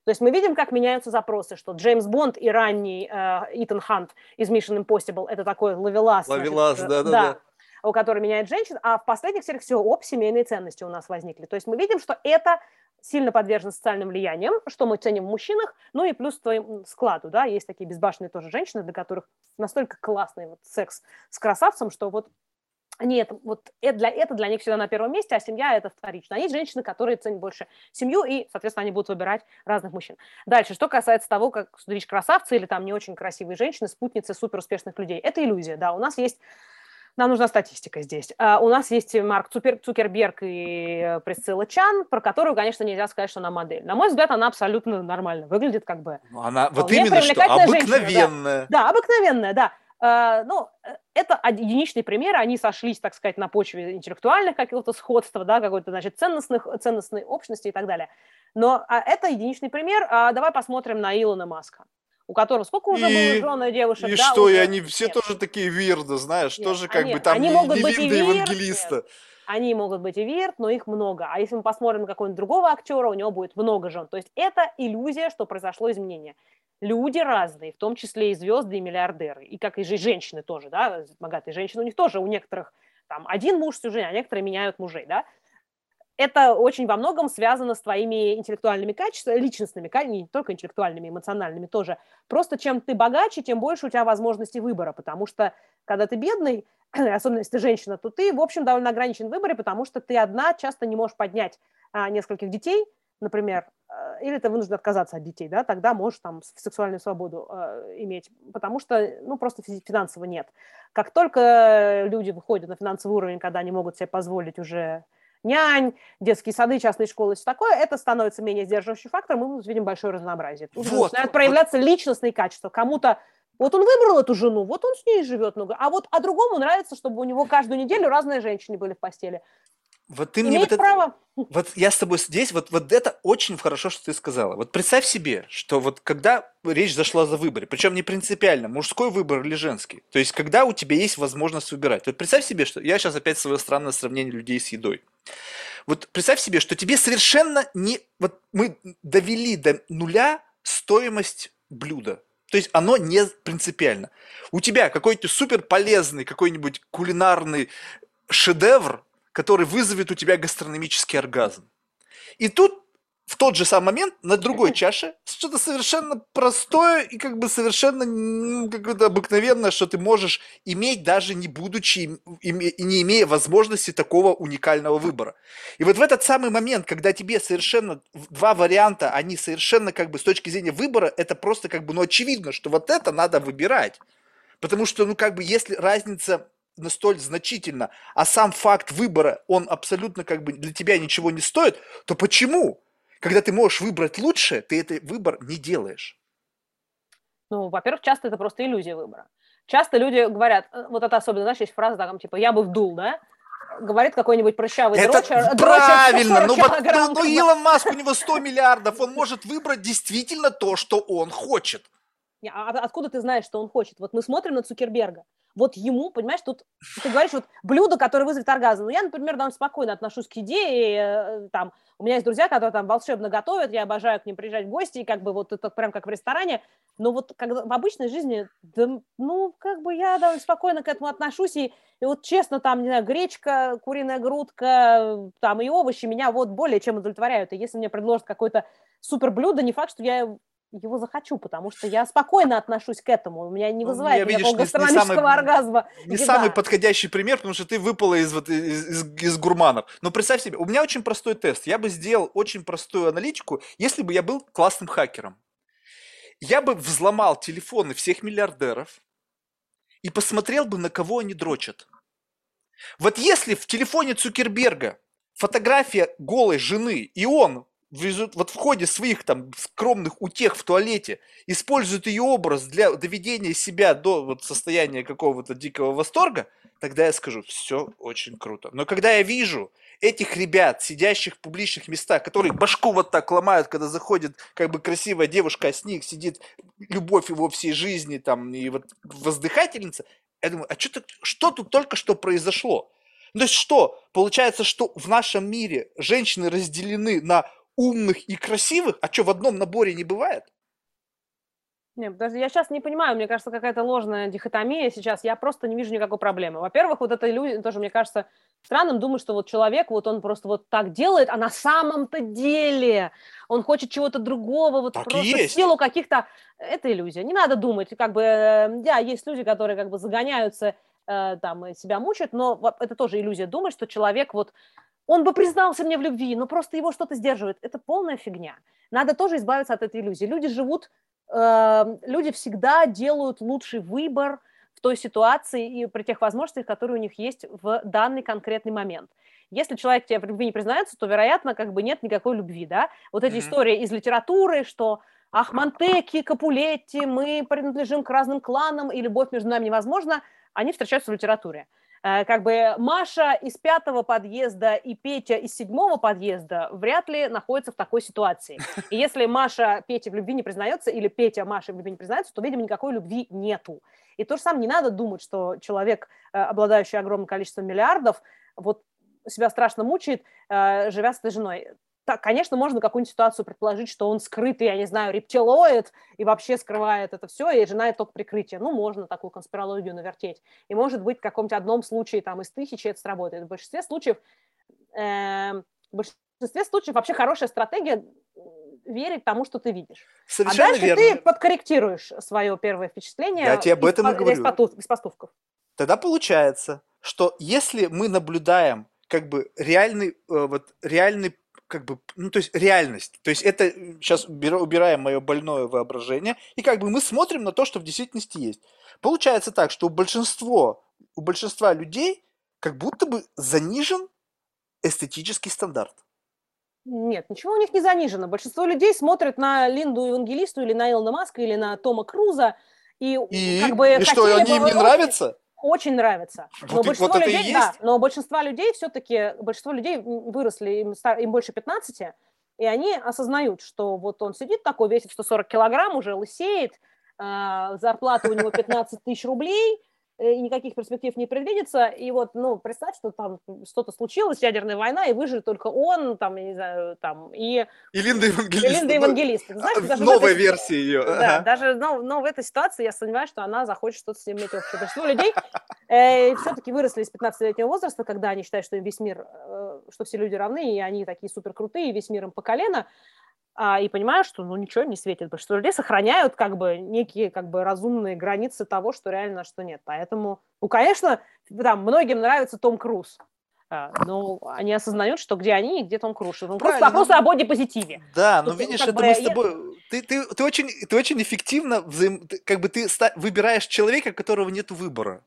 То есть мы видим, как меняются запросы, что Джеймс Бонд и ранний э, Итан Хант из Mission Impossible – это такой ловелас. Ловелас, да-да-да. У которого меняет женщин, а в последних сериях все, оп, семейные ценности у нас возникли. То есть мы видим, что это сильно подвержен социальным влияниям, что мы ценим в мужчинах, ну и плюс твоему складу, да, есть такие безбашенные тоже женщины, для которых настолько классный вот секс с красавцем, что вот нет, вот это для, это для них всегда на первом месте, а семья это вторично. А есть женщины, которые ценят больше семью, и, соответственно, они будут выбирать разных мужчин. Дальше, что касается того, как видишь красавцы или там не очень красивые женщины, спутницы суперуспешных людей. Это иллюзия, да, у нас есть нам нужна статистика здесь. Uh, у нас есть Марк Цукер, Цукерберг и э, Присцилла Чан, про которую, конечно, нельзя сказать, что она модель. На мой взгляд, она абсолютно нормально выглядит, как бы. Ну, она вот именно что обыкновенная. да. да, обыкновенная, да. Uh, ну, э, это единичный пример, они сошлись, так сказать, на почве интеллектуальных какого-то сходства, да, какой-то, значит, ценностных, ценностной общности и так далее. Но а, это единичный пример. А, давай посмотрим на Илона Маска у которого сколько уже и, было жены девушек. И да, что, уже... и они все нет. тоже такие вирды, знаешь, нет, тоже как они, бы там они не, могут не быть и вирд, евангелиста. Нет. Они могут быть и вирт, но их много. А если мы посмотрим на какого-нибудь другого актера, у него будет много жен. То есть это иллюзия, что произошло изменение. Люди разные, в том числе и звезды, и миллиардеры. И как и женщины тоже, да, богатые женщины, у них тоже, у некоторых там один муж всю жизнь, а некоторые меняют мужей, да это очень во многом связано с твоими интеллектуальными качествами, личностными, не только интеллектуальными, эмоциональными тоже. Просто чем ты богаче, тем больше у тебя возможностей выбора, потому что когда ты бедный, особенно если ты женщина, то ты, в общем, довольно ограничен в выборе, потому что ты одна часто не можешь поднять а, нескольких детей, например, а, или ты вынужден отказаться от детей, да, тогда можешь там сексуальную свободу э, иметь, потому что, ну, просто финансово нет. Как только люди выходят на финансовый уровень, когда они могут себе позволить уже нянь, детские сады, частные школы, все такое, это становится менее сдерживающим фактором, и мы видим большое разнообразие. Тут вот, начинают проявляться личностные качества. Кому-то вот он выбрал эту жену, вот он с ней живет много, а вот а другому нравится, чтобы у него каждую неделю разные женщины были в постели. Вот ты мне вот право. Это, вот я с тобой здесь, вот, вот это очень хорошо, что ты сказала. Вот представь себе, что вот когда речь зашла за выборы, причем не принципиально, мужской выбор или женский, то есть когда у тебя есть возможность выбирать. Вот представь себе, что я сейчас опять свое странное сравнение людей с едой. Вот представь себе, что тебе совершенно не... Вот мы довели до нуля стоимость блюда. То есть оно не принципиально. У тебя какой-то супер полезный какой-нибудь кулинарный шедевр, который вызовет у тебя гастрономический оргазм. И тут в тот же самый момент на другой чаше что-то совершенно простое и как бы совершенно ну, какое-то обыкновенное, что ты можешь иметь, даже не будучи и не имея возможности такого уникального выбора. И вот в этот самый момент, когда тебе совершенно два варианта, они совершенно как бы с точки зрения выбора, это просто как бы, ну, очевидно, что вот это надо выбирать. Потому что, ну, как бы, если разница настолько значительна, а сам факт выбора, он абсолютно как бы для тебя ничего не стоит, то почему? Когда ты можешь выбрать лучше, ты этот выбор не делаешь. Ну, во-первых, часто это просто иллюзия выбора. Часто люди говорят, э, вот это особенно, знаешь, есть фраза там, типа, я бы вдул, да? Говорит какой-нибудь прыщавый это дрочер. правильно, ну, вот, ну, ну Илон Маск, у него 100 миллиардов, он может выбрать действительно то, что он хочет. А откуда ты знаешь, что он хочет? Вот мы смотрим на Цукерберга вот ему, понимаешь, тут ты говоришь, вот блюдо, которое вызовет оргазм. Ну, я, например, довольно спокойно отношусь к идее, э, там, у меня есть друзья, которые там волшебно готовят, я обожаю к ним приезжать в гости, и как бы вот это прям как в ресторане, но вот когда в обычной жизни, да, ну, как бы я довольно спокойно к этому отношусь, и, и вот честно, там, не знаю, гречка, куриная грудка, там, и овощи меня вот более чем удовлетворяют, и если мне предложат какое-то супер блюдо, не факт, что я его захочу, потому что я спокойно отношусь к этому. У меня не ну, вызывает ну, никакого гастрономического не самый, оргазма. Не еда. самый подходящий пример, потому что ты выпала из, вот, из, из, из гурманов. Но представь себе, у меня очень простой тест. Я бы сделал очень простую аналитику, если бы я был классным хакером. Я бы взломал телефоны всех миллиардеров и посмотрел бы, на кого они дрочат. Вот если в телефоне Цукерберга фотография голой жены, и он вот в ходе своих там скромных утех в туалете используют ее образ для доведения себя до вот состояния какого-то дикого восторга, тогда я скажу, все очень круто. Но когда я вижу этих ребят, сидящих в публичных местах, которые башку вот так ломают, когда заходит как бы красивая девушка, а с них сидит любовь его всей жизни там и вот воздыхательница, я думаю, а что, что тут только что произошло? Ну, то есть что? Получается, что в нашем мире женщины разделены на умных и красивых, а что, в одном наборе не бывает? Нет, даже я сейчас не понимаю, мне кажется, какая-то ложная дихотомия сейчас, я просто не вижу никакой проблемы. Во-первых, вот это люди, тоже, мне кажется, странным думать, что вот человек, вот он просто вот так делает, а на самом-то деле он хочет чего-то другого, вот так просто в силу каких-то... Это иллюзия, не надо думать, как бы, э, да, есть люди, которые как бы загоняются, э, там, себя мучают, но это тоже иллюзия думать, что человек вот он бы признался мне в любви, но просто его что-то сдерживает. Это полная фигня. Надо тоже избавиться от этой иллюзии. Люди живут, э, люди всегда делают лучший выбор в той ситуации и при тех возможностях, которые у них есть в данный конкретный момент. Если человек тебе в любви не признается, то, вероятно, как бы нет никакой любви, да? Вот эти mm-hmm. истории из литературы, что ах, Монтеки, Капулетти, мы принадлежим к разным кланам, и любовь между нами невозможна, они встречаются в литературе. Э, как бы Маша из пятого подъезда и Петя из седьмого подъезда вряд ли находятся в такой ситуации. И если Маша Петя в любви не признается, или Петя Маша в любви не признается, то, видимо, никакой любви нету. И то же самое, не надо думать, что человек, э, обладающий огромным количеством миллиардов, вот себя страшно мучает, э, живя с этой женой так, конечно, можно какую-нибудь ситуацию предположить, что он скрытый, я не знаю, рептилоид и вообще скрывает это все, и жена это только прикрытие. Ну, можно такую конспирологию навертеть. И может быть в каком-то одном случае там из тысячи это сработает. В большинстве случаев, э, в большинстве случаев вообще хорошая стратегия верить тому, что ты видишь. Совершенно а дальше верно. ты подкорректируешь свое первое впечатление Я тебе об этом из, и говорю. Из, из поступков. Тогда получается, что если мы наблюдаем как бы реальный, э, вот, реальный как бы, ну, то есть реальность. То есть это, сейчас убираем мое больное воображение, и как бы мы смотрим на то, что в действительности есть. Получается так, что у большинства, у большинства людей как будто бы занижен эстетический стандарт. Нет, ничего у них не занижено. Большинство людей смотрят на Линду Евангелисту или на Илона Маска или на Тома Круза и, и как бы и что, они им не нравятся? Очень нравится. Вот но, и, большинство вот людей, да, но большинство людей все-таки, большинство людей выросли, им, им больше 15, и они осознают, что вот он сидит такой, весит 140 килограмм, уже лысеет, э, зарплата у него 15 тысяч рублей, никаких перспектив не предвидится, и вот, ну, представь, что там что-то случилось, ядерная война, и выживет только он, там, я не знаю, там, и... И Линда Евангелист. И Линда Евангелист. Знаешь, а, даже Новая этой... версия ее. Да, ага. даже, но, но в этой ситуации я сомневаюсь, что она захочет что-то с ним иметь общее. Большинство людей э, все-таки выросли из 15-летнего возраста, когда они считают, что им весь мир, э, что все люди равны, и они такие супер крутые, и весь мир им по колено, а, и понимаю, что ну ничего не светит. Большинство людей сохраняют как бы некие как бы разумные границы того, что реально, а что нет. Поэтому, ну, конечно, там многим нравится Том Круз. А, но они осознают, что где они и где Том Круз. Ну, просто вопрос ну, о боди-позитиве. Да, но видишь, это мы с тобой... Ты, ты, ты, очень, ты очень эффективно взаим... как бы ты выбираешь человека, у которого нет выбора.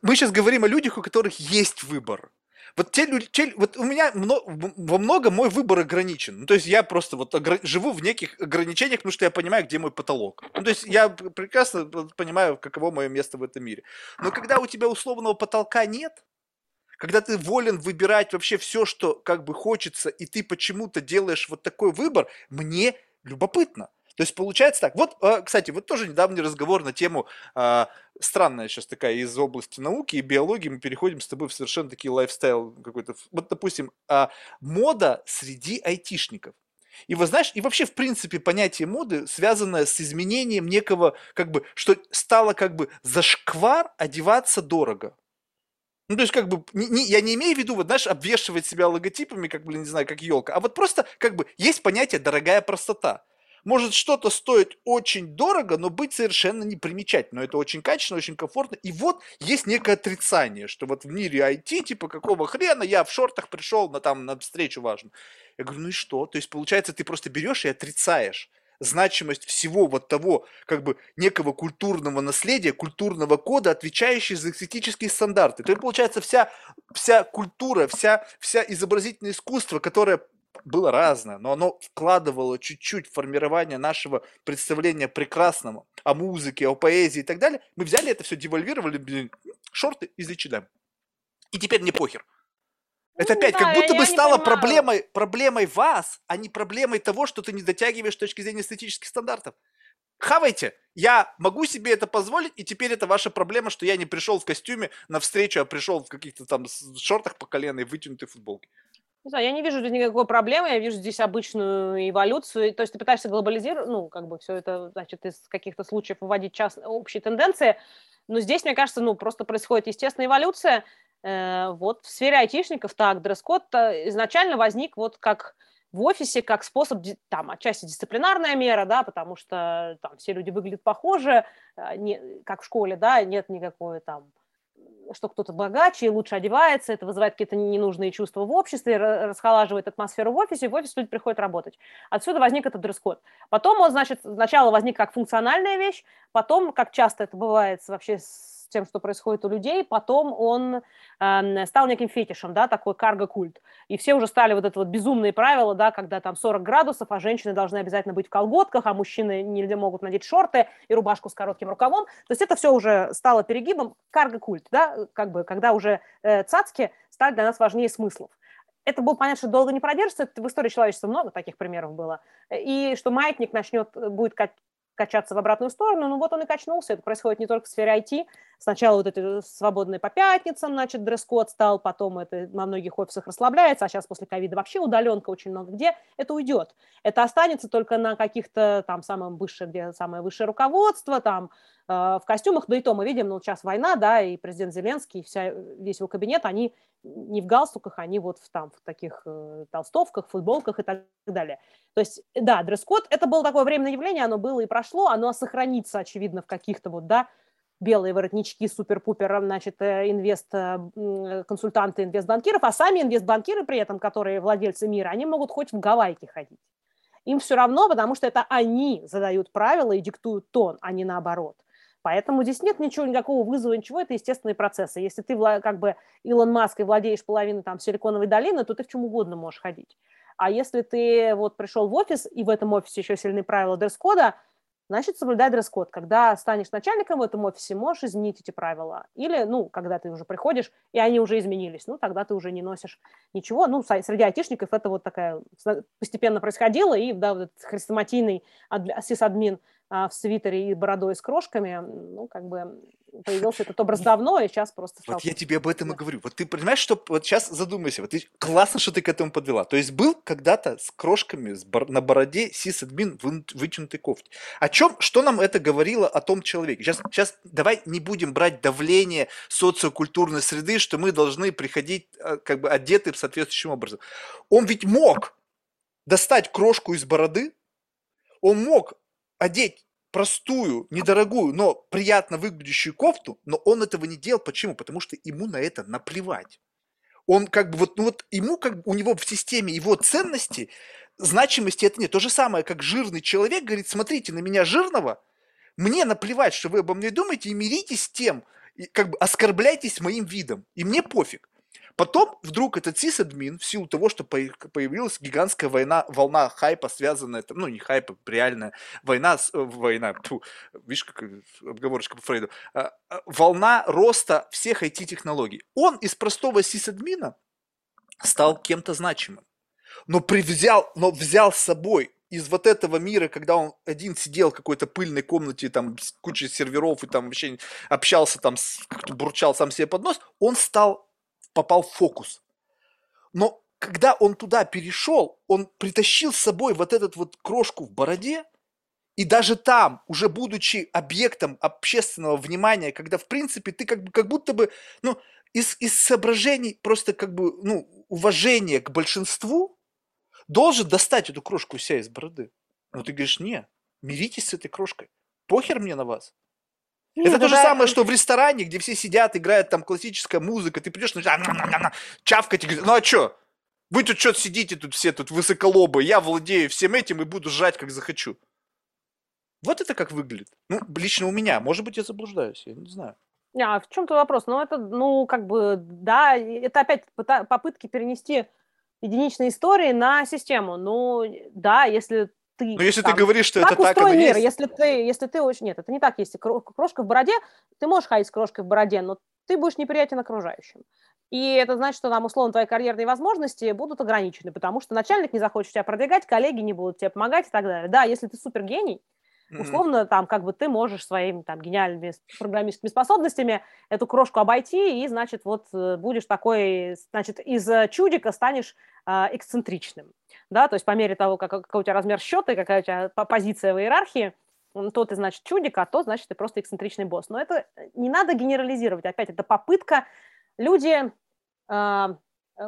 Мы сейчас говорим о людях, у которых есть выбор. Вот те люди, те, вот у меня мно, во многом мой выбор ограничен. Ну, то есть я просто вот огр, живу в неких ограничениях, потому что я понимаю, где мой потолок. Ну, то есть я прекрасно понимаю, каково мое место в этом мире. Но когда у тебя условного потолка нет, когда ты волен выбирать вообще все, что как бы хочется, и ты почему-то делаешь вот такой выбор, мне любопытно. То есть получается так. Вот, а, кстати, вот тоже недавний разговор на тему, а, странная сейчас такая из области науки и биологии, мы переходим с тобой в совершенно такие лайфстайл какой-то. Вот, допустим, а, мода среди айтишников. И вы знаешь, и вообще, в принципе, понятие моды, связанное с изменением некого, как бы, что стало как бы зашквар одеваться дорого. Ну, то есть, как бы, не, не, я не имею в виду, вот, знаешь, обвешивать себя логотипами, как, блин, не знаю, как елка, а вот просто, как бы, есть понятие дорогая простота может что-то стоить очень дорого, но быть совершенно непримечательно. Но это очень качественно, очень комфортно. И вот есть некое отрицание, что вот в мире IT, типа, какого хрена я в шортах пришел на, там, на встречу важную. Я говорю, ну и что? То есть, получается, ты просто берешь и отрицаешь значимость всего вот того, как бы, некого культурного наследия, культурного кода, отвечающий за эстетические стандарты. То есть, получается, вся, вся культура, вся, вся изобразительное искусство, которое было разное, но оно вкладывало чуть-чуть в формирование нашего представления прекрасного о музыке, о поэзии и так далее. Мы взяли это все, девальвировали, блин, шорты из H&M. И теперь мне похер. Это ну, опять да, как будто бы стало проблемой, проблемой вас, а не проблемой того, что ты не дотягиваешь с точки зрения эстетических стандартов. Хавайте, я могу себе это позволить, и теперь это ваша проблема, что я не пришел в костюме на встречу, а пришел в каких-то там шортах по колено и вытянутой футболке. Не знаю, я не вижу здесь никакой проблемы, я вижу здесь обычную эволюцию. То есть ты пытаешься глобализировать, ну, как бы все это, значит, из каких-то случаев выводить част... общие тенденции. Но здесь, мне кажется, ну, просто происходит естественная эволюция. Э, вот в сфере айтишников, так, дресс-код изначально возник вот как в офисе, как способ, там, отчасти дисциплинарная мера, да, потому что там все люди выглядят похоже, э, не, как в школе, да, нет никакой там что кто-то богаче и лучше одевается, это вызывает какие-то ненужные чувства в обществе, расхолаживает атмосферу в офисе, и в офис люди приходят работать. Отсюда возник этот дресс-код. Потом он, значит, сначала возник как функциональная вещь, потом, как часто это бывает вообще с тем, что происходит у людей, потом он э, стал неким фетишем, да, такой карго-культ. И все уже стали вот это вот безумные правила, да, когда там 40 градусов, а женщины должны обязательно быть в колготках, а мужчины не могут надеть шорты и рубашку с коротким рукавом. То есть это все уже стало перегибом. Карго-культ, да, как бы, когда уже э, цацки стали для нас важнее смыслов это было понятно, что долго не продержится. в истории человечества много таких примеров было. И что маятник начнет, будет качаться в обратную сторону, ну вот он и качнулся. Это происходит не только в сфере IT. Сначала вот это свободное по пятницам, значит, дресс-код стал, потом это на многих офисах расслабляется, а сейчас после ковида вообще удаленка очень много где. Это уйдет. Это останется только на каких-то там самом высшем, где самое высшее руководство, там э, в костюмах, да и то мы видим, ну сейчас война, да, и президент Зеленский, вся, весь его кабинет, они не в галстуках, они вот в, там, в таких э, толстовках, футболках и так далее. То есть, да, дресс-код, это было такое временное явление, оно было и прошло, оно сохранится, очевидно, в каких-то вот, да, белые воротнички, супер-пупер, значит, э, инвест-консультанты, инвестбанкиров, а сами инвестбанкиры при этом, которые владельцы мира, они могут хоть в Гавайке ходить. Им все равно, потому что это они задают правила и диктуют тон, а не наоборот. Поэтому здесь нет ничего, никакого вызова, ничего, это естественные процессы. Если ты как бы Илон Маск и владеешь половиной там Силиконовой долины, то ты в чем угодно можешь ходить. А если ты вот пришел в офис, и в этом офисе еще сильные правила дресс-кода, значит, соблюдай дресс-код. Когда станешь начальником в этом офисе, можешь изменить эти правила. Или, ну, когда ты уже приходишь, и они уже изменились, ну, тогда ты уже не носишь ничего. Ну, среди айтишников это вот такая постепенно происходило, и, да, вот этот хрестоматийный сисадмин а, в свитере и бородой с крошками, ну, как бы появился этот образ давно, и сейчас просто стал... Вот я тебе об этом и говорю. Вот ты понимаешь, что... Вот сейчас задумайся. Вот ты... Классно, что ты к этому подвела. То есть был когда-то с крошками с бар... на бороде сисадмин в вытянутой кофте. О чем... Что нам это говорило о том человеке? Сейчас, сейчас давай не будем брать давление социокультурной среды, что мы должны приходить э, как бы одеты соответствующим образом. Он ведь мог достать крошку из бороды, он мог одеть простую, недорогую, но приятно выглядящую кофту, но он этого не делал. Почему? Потому что ему на это наплевать. Он как бы вот, ну вот ему как бы у него в системе его ценности значимости это нет. То же самое, как жирный человек говорит, смотрите на меня жирного, мне наплевать, что вы обо мне думаете, и миритесь с тем, и как бы оскорбляйтесь моим видом, и мне пофиг. Потом вдруг этот сисадмин, в силу того, что появилась гигантская война, волна хайпа, связанная, там, ну не хайпа, реальная война, э, война, тьфу, видишь, как обговорочка по Фрейду, а, а, волна роста всех IT-технологий. Он из простого сисадмина стал кем-то значимым, но привзял, но взял с собой из вот этого мира, когда он один сидел в какой-то пыльной комнате, там, с кучей серверов и там вообще общался там, как-то бурчал сам себе под нос, он стал, попал в фокус. Но когда он туда перешел, он притащил с собой вот этот вот крошку в бороде, и даже там, уже будучи объектом общественного внимания, когда, в принципе, ты как, бы, как будто бы, ну, из, из соображений просто как бы, ну, уважения к большинству, должен достать эту крошку у себя из бороды. Но ты говоришь, не, миритесь с этой крошкой. Похер мне на вас. Нет, это то же самое, что в ресторане, где все сидят, играет там классическая музыка, ты придешь, начинаешь чавкать и говоришь, ну а что? Вы тут что-то сидите, тут все тут высоколобы, я владею всем этим и буду жать, как захочу. Вот это как выглядит. Ну, лично у меня. Может быть, я заблуждаюсь, я не знаю. А в чем-то вопрос? Ну, это, ну, как бы, да, это опять попытки перенести единичные истории на систему. Ну, да, если ты... Ну, если там, ты говоришь, что это так, оно мир, есть. Если ты, если ты очень... Нет, это не так. Если крошка в бороде, ты можешь ходить с крошкой в бороде, но ты будешь неприятен окружающим. И это значит, что там, условно, твои карьерные возможности будут ограничены, потому что начальник не захочет тебя продвигать, коллеги не будут тебе помогать и так далее. Да, если ты супергений, Условно, там, как бы ты можешь своими там гениальными программистскими способностями эту крошку обойти, и, значит, вот э, будешь такой, значит, из э, чудика станешь эксцентричным, да, то есть по мере того, как, какой у тебя размер счета и какая у тебя позиция в иерархии, то ты, значит, чудик, а то, значит, ты просто эксцентричный босс. Но это не надо генерализировать. Опять, это попытка. Люди Э,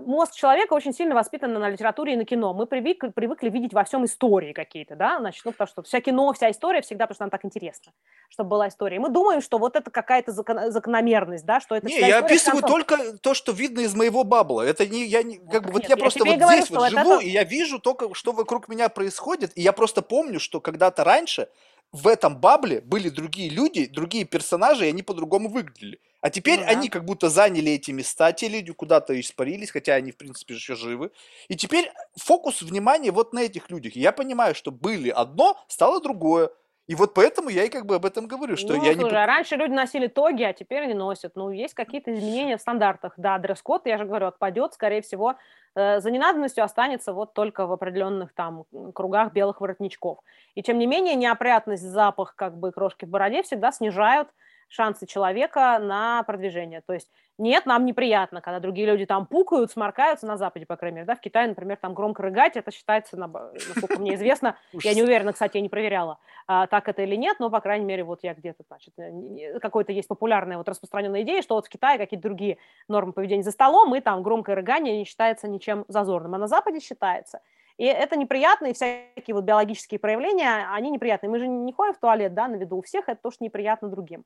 мозг человека очень сильно воспитан на литературе и на кино. Мы привыкли, привыкли видеть во всем истории какие-то, да, значит, ну, потому что вся кино, вся история всегда, потому что нам так интересно, чтобы была история. Мы думаем, что вот это какая-то закон, закономерность, да, что это Не, я описываю только то, что видно из моего бабла. Это не, я не, как бы, вот я просто вот говорю, здесь вот живу, это... и я вижу только, что вокруг меня происходит, и я просто помню, что когда-то раньше в этом бабле были другие люди, другие персонажи, и они по-другому выглядели. А теперь ну, да. они как будто заняли эти места, те люди куда-то испарились, хотя они, в принципе, еще живы. И теперь фокус внимания вот на этих людях. И я понимаю, что были одно, стало другое. И вот поэтому я и как бы об этом говорю, что ну, я слушай, не... а раньше люди носили тоги, а теперь не носят. Ну, есть какие-то изменения в стандартах. Да, дресс-код, я же говорю, отпадет, скорее всего, э, за ненадобностью останется вот только в определенных там кругах белых воротничков. И тем не менее, неопрятность, запах как бы крошки в бороде всегда снижают шансы человека на продвижение. То есть нет, нам неприятно, когда другие люди там пукают, сморкаются на Западе, по крайней мере, да, в Китае, например, там громко рыгать, это считается, насколько мне известно, я не уверена, кстати, я не проверяла, а, так это или нет, но, по крайней мере, вот я где-то, значит, э, какой-то есть популярная вот распространенная идея, что вот в Китае какие-то другие нормы поведения за столом, и там громкое рыгание не считается ничем зазорным, а на Западе считается. И это неприятно, и всякие вот биологические проявления, они неприятные. Мы же не ходим в туалет, да, на виду у всех, это тоже неприятно другим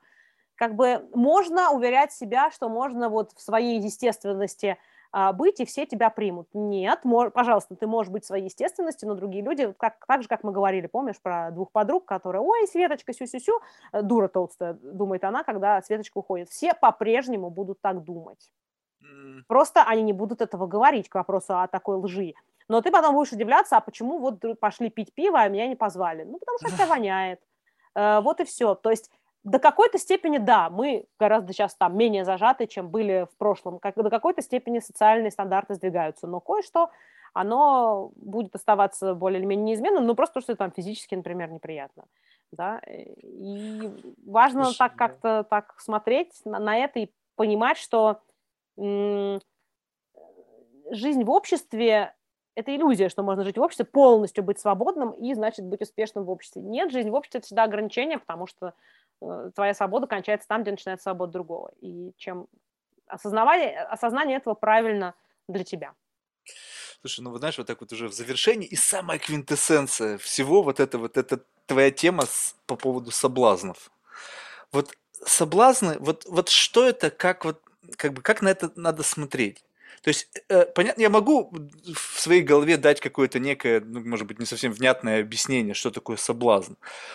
как бы можно уверять себя, что можно вот в своей естественности а, быть, и все тебя примут. Нет, мож, пожалуйста, ты можешь быть в своей естественности, но другие люди, как, так же, как мы говорили, помнишь, про двух подруг, которые, ой, Светочка, сю-сю-сю, э, дура толстая, думает она, когда Светочка уходит. Все по-прежнему будут так думать. Просто они не будут этого говорить к вопросу о такой лжи. Но ты потом будешь удивляться, а почему вот пошли пить пиво, а меня не позвали? Ну, потому что это воняет. Э, вот и все. То есть до какой-то степени, да, мы гораздо сейчас там менее зажаты, чем были в прошлом. Как, до какой-то степени социальные стандарты сдвигаются, но кое-что, оно будет оставаться более или менее неизменным, ну просто потому что там физически, например, неприятно. Да? И важно Слушай, так как-то так смотреть на, на это и понимать, что м- жизнь в обществе это иллюзия, что можно жить в обществе, полностью быть свободным и, значит, быть успешным в обществе. Нет, жизнь в обществе это всегда ограничение, потому что твоя свобода кончается там, где начинается свобода другого. И чем осознавание, осознание этого правильно для тебя. Слушай, ну вот знаешь, вот так вот уже в завершении, и самая квинтэссенция всего вот это вот, это твоя тема с, по поводу соблазнов. Вот соблазны, вот, вот что это, как вот, как бы, как на это надо смотреть? То есть, э, понятно, я могу в своей голове дать какое-то некое, ну, может быть, не совсем внятное объяснение, что такое соблазн.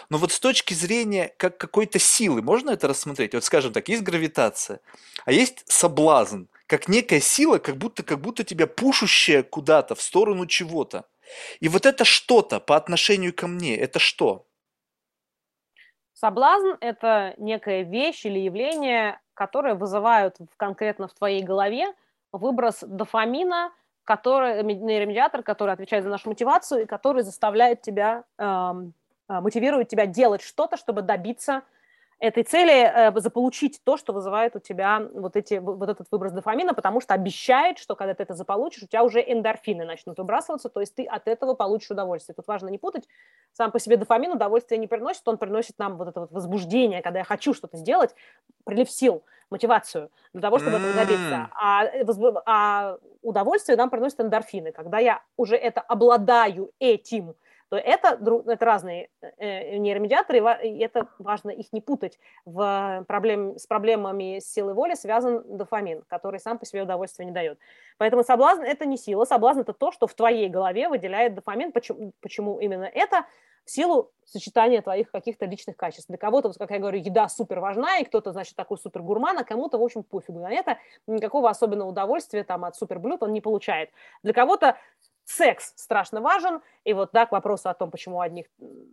Но вот с точки зрения как какой-то силы, можно это рассмотреть? Вот, скажем так, есть гравитация, а есть соблазн, как некая сила, как будто, как будто тебя пушущая куда-то в сторону чего-то. И вот это что-то по отношению ко мне, это что? Соблазн – это некая вещь или явление, которые вызывают конкретно в твоей голове выброс дофамина, который, нейромедиатор, который отвечает за нашу мотивацию и который заставляет тебя, эм, мотивирует тебя делать что-то, чтобы добиться этой цели э, заполучить то, что вызывает у тебя вот, эти, вот этот выброс дофамина, потому что обещает, что когда ты это заполучишь, у тебя уже эндорфины начнут выбрасываться, то есть ты от этого получишь удовольствие. Тут важно не путать, сам по себе дофамин удовольствие не приносит, он приносит нам вот это вот возбуждение, когда я хочу что-то сделать, прилив сил, мотивацию для того, чтобы этого добиться. А, э, а удовольствие нам приносит эндорфины, когда я уже это обладаю этим, то это, это разные э, нейромедиаторы, и это важно их не путать. В проблем, с проблемами силы воли связан дофамин, который сам по себе удовольствия не дает. Поэтому соблазн – это не сила, соблазн – это то, что в твоей голове выделяет дофамин. Почему, почему именно это? В силу сочетания твоих каких-то личных качеств. Для кого-то, как я говорю, еда супер важна, и кто-то, значит, такой супер гурман, а кому-то, в общем, пофигу на это. Никакого особенного удовольствия там от супер блюд он не получает. Для кого-то секс страшно важен, и вот, да, к вопросу о том, почему одних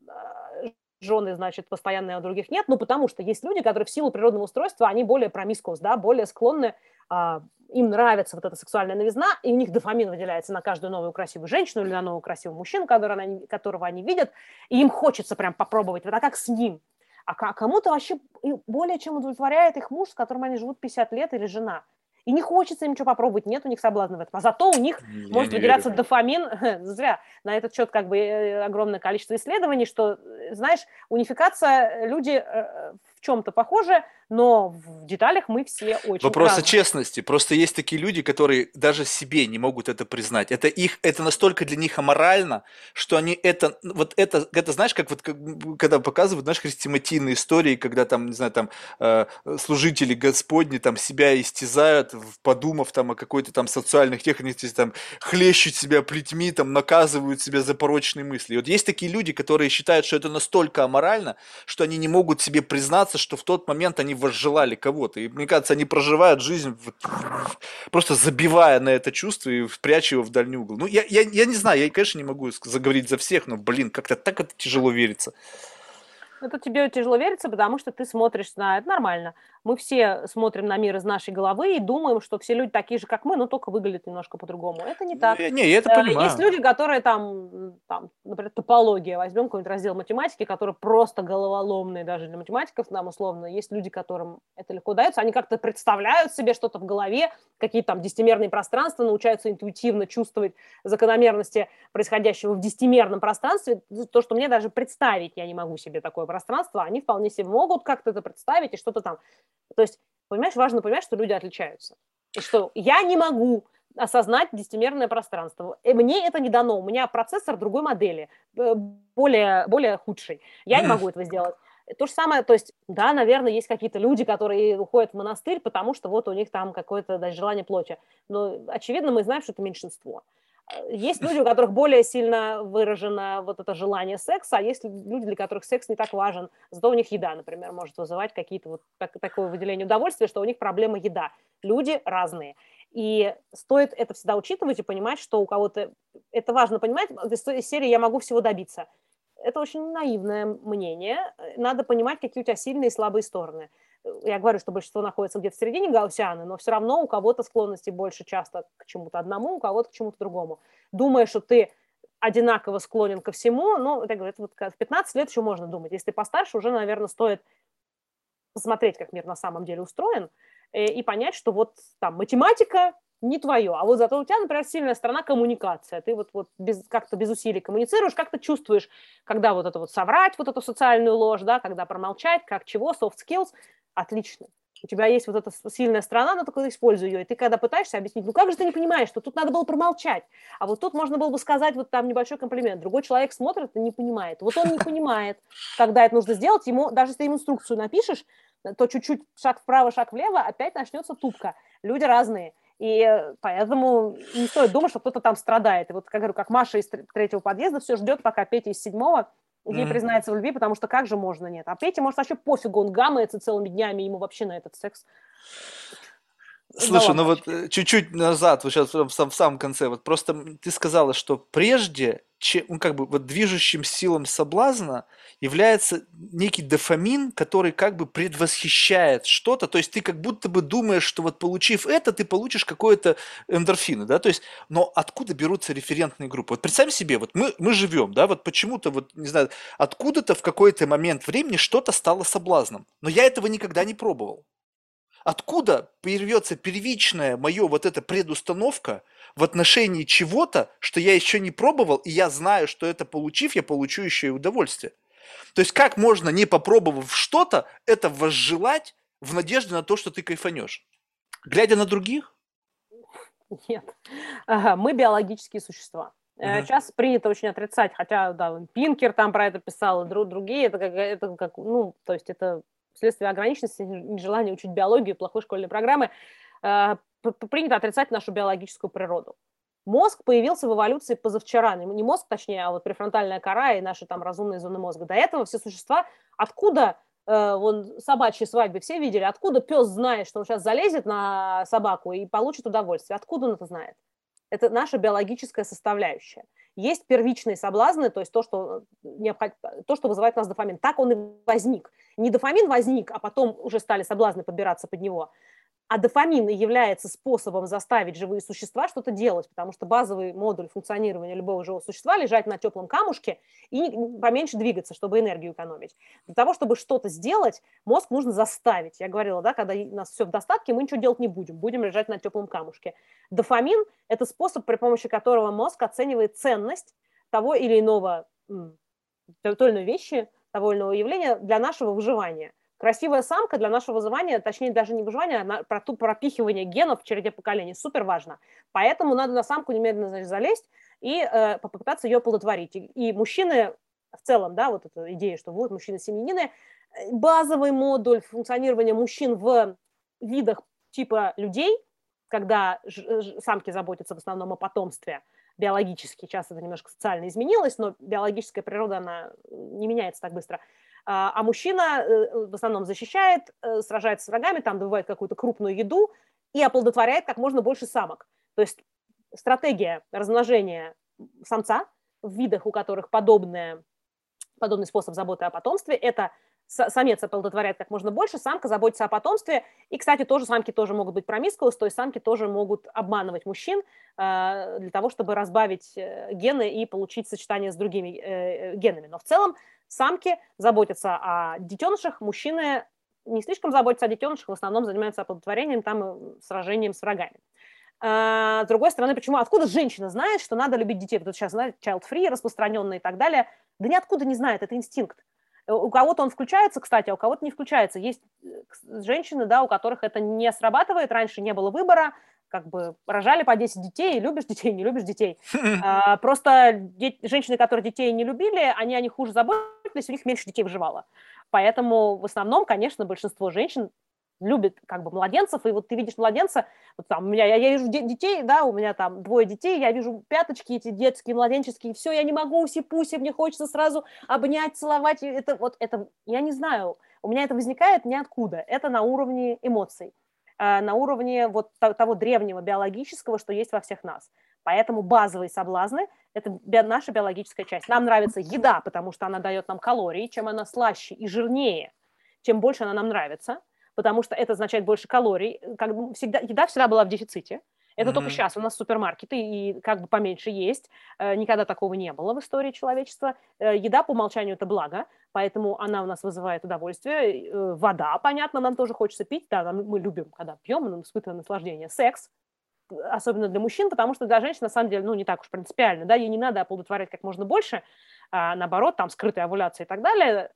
а, жены, значит, постоянные, а у других нет, ну, потому что есть люди, которые в силу природного устройства, они более промискус, да, более склонны, а, им нравится вот эта сексуальная новизна, и у них дофамин выделяется на каждую новую красивую женщину или на нового красивого мужчину, которого они, которого они видят, и им хочется прям попробовать, вот а как с ним? А кому-то вообще более чем удовлетворяет их муж, с которым они живут 50 лет, или жена – и не хочется им ничего попробовать, нет у них соблазна в этом. А зато у них Я может выделяться верю. дофамин, зря, на этот счет как бы э, огромное количество исследований, что, э, знаешь, унификация, люди э, в чем-то похожи, но в деталях мы все очень Вопрос разные. о честности. Просто есть такие люди, которые даже себе не могут это признать. Это их, это настолько для них аморально, что они это, вот это, это знаешь, как вот как, когда показывают, знаешь, хрестиматийные истории, когда там, не знаю, там э, служители Господни там себя истязают, подумав там о какой-то там социальных техниках, там хлещут себя плетьми, там наказывают себя за порочные мысли. И вот есть такие люди, которые считают, что это настолько аморально, что они не могут себе признаться, что в тот момент они возжелали кого-то. И мне кажется, они проживают жизнь просто забивая на это чувство и пряча его в дальний угол. Ну, я, я, я не знаю, я, конечно, не могу заговорить за всех, но, блин, как-то так это тяжело верится. Это тебе тяжело верится, потому что ты смотришь на это нормально. Мы все смотрим на мир из нашей головы и думаем, что все люди такие же, как мы, но только выглядят немножко по-другому. Это не так. Не, я это э, понимаю. Есть люди, которые там, там, например, топология, возьмем какой-нибудь раздел математики, который просто головоломный даже для математиков, нам условно. Есть люди, которым это легко дается, они как-то представляют себе что-то в голове, какие-то там десятимерные пространства, научаются интуитивно чувствовать закономерности происходящего в десятимерном пространстве. То, что мне даже представить я не могу себе такое пространство, они вполне себе могут как-то это представить и что-то там то есть, понимаешь, важно понимать, что люди отличаются. И что я не могу осознать десятимерное пространство. И мне это не дано. У меня процессор другой модели, э, более, более худший. Я не могу этого сделать. То же самое, то есть, да, наверное, есть какие-то люди, которые уходят в монастырь, потому что вот у них там какое-то даже желание плоти. Но, очевидно, мы знаем, что это меньшинство. Есть люди, у которых более сильно выражено вот это желание секса, а есть люди, для которых секс не так важен, зато у них еда, например, может вызывать какие-то вот так, такое выделение удовольствия, что у них проблема еда. Люди разные. И стоит это всегда учитывать и понимать, что у кого-то... Это важно понимать, из серии «я могу всего добиться». Это очень наивное мнение. Надо понимать, какие у тебя сильные и слабые стороны я говорю, что большинство находится где-то в середине гаусиана, но все равно у кого-то склонности больше часто к чему-то одному, у кого-то к чему-то другому. Думая, что ты одинаково склонен ко всему, ну, это, говорю, это вот в 15 лет еще можно думать. Если ты постарше, уже, наверное, стоит посмотреть, как мир на самом деле устроен, и, э, и понять, что вот там математика не твое, а вот зато у тебя, например, сильная сторона коммуникация. Ты вот, вот без, как-то без усилий коммуницируешь, как-то чувствуешь, когда вот это вот соврать, вот эту социальную ложь, да, когда промолчать, как чего, soft skills – отлично. У тебя есть вот эта сильная сторона, но только используй ее. И ты когда пытаешься объяснить, ну как же ты не понимаешь, что тут надо было промолчать, а вот тут можно было бы сказать вот там небольшой комплимент. Другой человек смотрит и не понимает. Вот он не понимает, когда это нужно сделать. Ему, даже если ты ему инструкцию напишешь, то чуть-чуть шаг вправо, шаг влево, опять начнется тупка. Люди разные. И поэтому не стоит думать, что кто-то там страдает. И вот, как говорю, как Маша из третьего подъезда все ждет, пока Петя из седьмого ей mm. признается в любви, потому что как же можно нет? А Пете, может, вообще пофигу, он гамается целыми днями, ему вообще на этот секс. Слушай, ну вот э, чуть-чуть назад, вот сейчас в, в самом конце, вот просто ты сказала, что прежде, чем, ну как бы вот движущим силам соблазна является некий дофамин, который как бы предвосхищает что-то, то есть ты как будто бы думаешь, что вот получив это, ты получишь какое-то эндорфины, да, то есть, но откуда берутся референтные группы? Вот представь себе, вот мы, мы живем, да, вот почему-то, вот, не знаю, откуда-то в какой-то момент времени что-то стало соблазном, но я этого никогда не пробовал. Откуда появится первичная мое вот эта предустановка в отношении чего-то, что я еще не пробовал, и я знаю, что это получив, я получу еще и удовольствие. То есть как можно, не попробовав что-то, это возжелать в надежде на то, что ты кайфанешь? Глядя на других? Нет. Ага, мы биологические существа. Uh-huh. Сейчас принято очень отрицать, хотя, да, Пинкер там про это писал, и другие, это как, это как, ну, то есть это вследствие ограниченности, нежелания учить биологию, плохой школьной программы, э, принято отрицать нашу биологическую природу. Мозг появился в эволюции позавчера, не мозг, точнее, а вот префронтальная кора и наши там разумные зоны мозга. До этого все существа, откуда э, вон собачьи свадьбы все видели, откуда пес знает, что он сейчас залезет на собаку и получит удовольствие, откуда он это знает? Это наша биологическая составляющая. Есть первичные соблазны, то есть то, что, необход... то, что вызывает у нас дофамин. Так он и возник. Не дофамин возник, а потом уже стали соблазны подбираться под него, а дофамин является способом заставить живые существа что-то делать, потому что базовый модуль функционирования любого живого существа лежать на теплом камушке и поменьше двигаться, чтобы энергию экономить. Для того, чтобы что-то сделать, мозг нужно заставить. Я говорила, да, когда у нас все в достатке, мы ничего делать не будем, будем лежать на теплом камушке. Дофамин – это способ, при помощи которого мозг оценивает ценность того или иного, той или иной вещи, того или иного явления для нашего выживания. Красивая самка для нашего выживания, точнее даже не выживания, а про ту пропихивание генов в череде поколений, супер важно. Поэтому надо на самку немедленно значит, залезть и э, попытаться ее оплодотворить. И, и мужчины в целом, да, вот эта идея, что вот мужчины-семьянины, э, базовый модуль функционирования мужчин в видах типа людей, когда самки заботятся в основном о потомстве, биологически, сейчас это немножко социально изменилось, но биологическая природа, она не меняется так быстро – а, а мужчина э, в основном защищает, э, сражается с врагами, там добывает какую-то крупную еду и оплодотворяет как можно больше самок. То есть стратегия размножения самца в видах, у которых подобное, подобный способ заботы о потомстве, это самец оплодотворяет как можно больше, самка заботится о потомстве. И, кстати, тоже самки тоже могут быть промискуус, то есть самки тоже могут обманывать мужчин э, для того, чтобы разбавить гены и получить сочетание с другими генами. Но в целом Самки заботятся о детенышах, мужчины не слишком заботятся о детенышах, в основном занимаются оплодотворением, там и сражением с врагами. А, с другой стороны, почему? Откуда женщина знает, что надо любить детей? Вот сейчас, знаете, child-free распространенный и так далее. Да ниоткуда не знает, это инстинкт. У кого-то он включается, кстати, а у кого-то не включается. Есть э, женщины, да, у которых это не срабатывает, раньше не было выбора, как бы рожали по 10 детей, любишь детей, не любишь детей. А, просто де- женщины, которые детей не любили, они о них хуже заботились, у них меньше детей выживало. Поэтому в основном, конечно, большинство женщин любит как бы младенцев, и вот ты видишь младенца, вот там у меня, я, я вижу детей, да, у меня там двое детей, я вижу пяточки эти детские, младенческие, все, я не могу, уси-пуси, мне хочется сразу обнять, целовать, это вот, это, я не знаю, у меня это возникает ниоткуда, это на уровне эмоций. Э, на уровне вот того древнего биологического, что есть во всех нас. Поэтому базовые соблазны – это наша биологическая часть. Нам нравится еда, потому что она дает нам калории. Чем она слаще и жирнее, чем больше она нам нравится, потому что это означает больше калорий. Как бы всегда, еда всегда была в дефиците. Это mm-hmm. только сейчас у нас супермаркеты и как бы поменьше есть. Э, никогда такого не было в истории человечества. Э, еда по умолчанию это благо, поэтому она у нас вызывает удовольствие. Э, вода, понятно, нам тоже хочется пить. Да, мы любим, когда пьем, мы испытываем наслаждение. Секс, особенно для мужчин, потому что для женщин, на самом деле, ну, не так уж принципиально, да, ей не надо оплодотворять как можно больше, а наоборот, там, скрытая овуляция и так далее,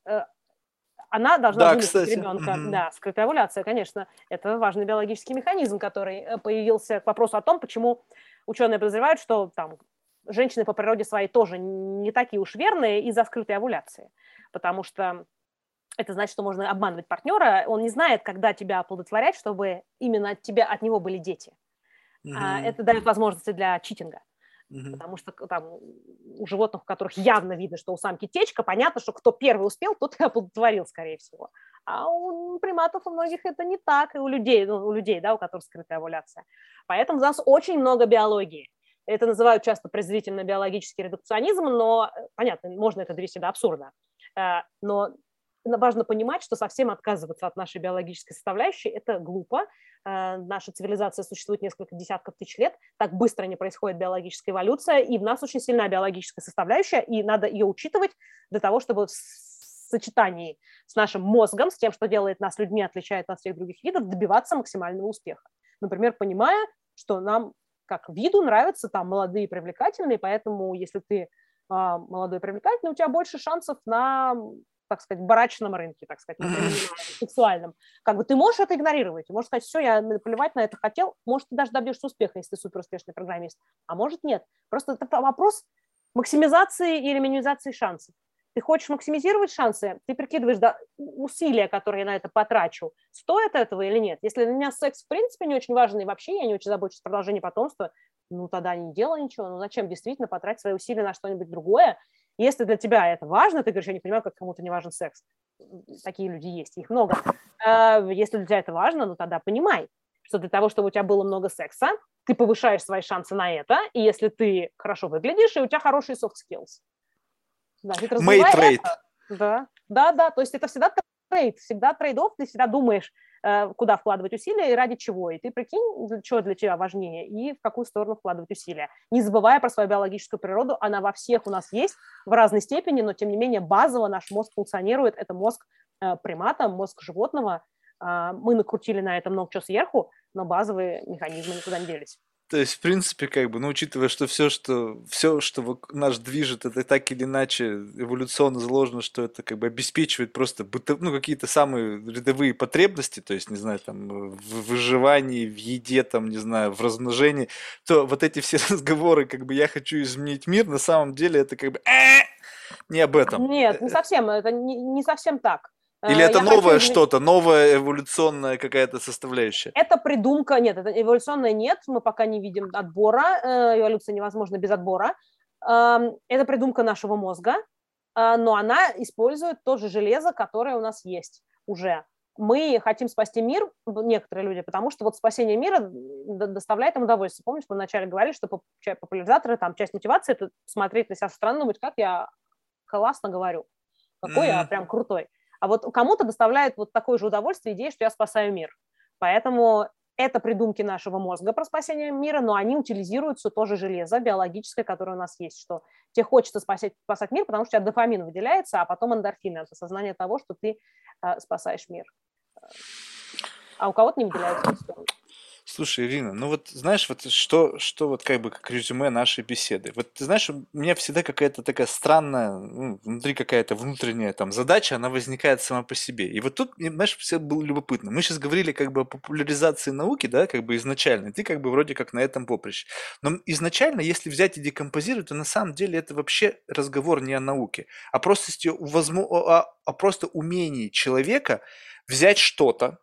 она должна да, выносить ребенка. Mm-hmm. Да, скрытая овуляция, конечно, это важный биологический механизм, который э, появился к вопросу о том, почему ученые подозревают, что там женщины по природе своей тоже не такие уж верные из-за скрытой овуляции, потому что это значит, что можно обманывать партнера, он не знает, когда тебя оплодотворять, чтобы именно от тебя, от него были дети. Mm-hmm. А это дает возможности для читинга. Угу. Потому что там у животных, у которых явно видно, что у самки течка, понятно, что кто первый успел, тот и оплодотворил, скорее всего. А у приматов у многих это не так, и у людей, ну, у людей, да, у которых скрытая овуляция. Поэтому у нас очень много биологии. Это называют часто презрительно биологический редукционизм, но, э, понятно, можно это довести до абсурда. Э, но важно понимать, что совсем отказываться от нашей биологической составляющей – это глупо. Э, наша цивилизация существует несколько десятков тысяч лет, так быстро не происходит биологическая эволюция, и в нас очень сильная биологическая составляющая, и надо ее учитывать для того, чтобы в сочетании с нашим мозгом, с тем, что делает нас людьми, отличает от всех других видов, добиваться максимального успеха. Например, понимая, что нам как виду нравятся там молодые привлекательные, поэтому если ты а, молодой привлекательный, у тебя больше шансов на так сказать, барачном рынке, так сказать, сексуальном. Как бы ты можешь это игнорировать, можешь сказать, все, я плевать на это хотел, может, ты даже добьешься успеха, если ты супер успешный программист, а может, нет. Просто это вопрос максимизации или минимизации шансов ты хочешь максимизировать шансы, ты прикидываешь да, усилия, которые я на это потрачу, стоит этого или нет. Если для меня секс в принципе не очень важен, и вообще я не очень забочусь о продолжении потомства, ну тогда не делай ничего. Ну зачем действительно потратить свои усилия на что-нибудь другое? Если для тебя это важно, ты говоришь, я не понимаю, как кому-то не важен секс. Такие люди есть, их много. А, если для тебя это важно, ну тогда понимай, что для того, чтобы у тебя было много секса, ты повышаешь свои шансы на это, и если ты хорошо выглядишь, и у тебя хорошие soft skills. Make trade. Да, да, да, то есть это всегда trade, всегда trade-off, ты всегда думаешь, куда вкладывать усилия и ради чего. И ты прикинь, что для тебя важнее и в какую сторону вкладывать усилия. Не забывая про свою биологическую природу, она во всех у нас есть в разной степени, но тем не менее базово наш мозг функционирует. Это мозг э, примата, мозг животного. А, мы накрутили на это много чего сверху, но базовые механизмы никуда не делись. То есть, в принципе, как бы, ну, учитывая, что все, что все, что наш движет, это так или иначе эволюционно заложено, что это как бы обеспечивает просто быто, ну, какие-то самые рядовые потребности, то есть, не знаю, там, в выживании, в еде, там, не знаю, в размножении, то вот эти все разговоры, как бы, я хочу изменить мир, на самом деле это как бы «Э, не об этом. Нет, не совсем, это не, не совсем так. Или э, это я новое хочу... что-то, новая эволюционная какая-то составляющая? Это придумка, нет, это эволюционная нет, мы пока не видим отбора, э, эволюция невозможна без отбора. Это придумка нашего мозга, э, но она использует то же железо, которое у нас есть уже. Мы хотим спасти мир, некоторые люди, потому что вот спасение мира доставляет им удовольствие. Помнишь, мы вначале говорили, что популяризаторы, там, часть мотивации – это смотреть на себя со стороны, думать, как я классно говорю, какой mm. я прям крутой. А вот кому-то доставляет вот такое же удовольствие идея, что я спасаю мир. Поэтому это придумки нашего мозга про спасение мира, но они утилизируются тоже железо биологическое, которое у нас есть, что тебе хочется спасать, спасать мир, потому что у тебя дофамин выделяется, а потом эндорфины, это сознание того, что ты э, спасаешь мир. А у кого-то не выделяется. Слушай, Ирина, ну вот знаешь, вот что, что вот как бы как резюме нашей беседы. Вот ты знаешь, у меня всегда какая-то такая странная, ну, внутри какая-то внутренняя там задача, она возникает сама по себе. И вот тут, знаешь, все было любопытно. Мы сейчас говорили как бы о популяризации науки, да, как бы изначально, ты как бы вроде как на этом поприще. Но изначально, если взять и декомпозировать, то на самом деле это вообще разговор не о науке, а просто, о, о просто умении человека взять что-то,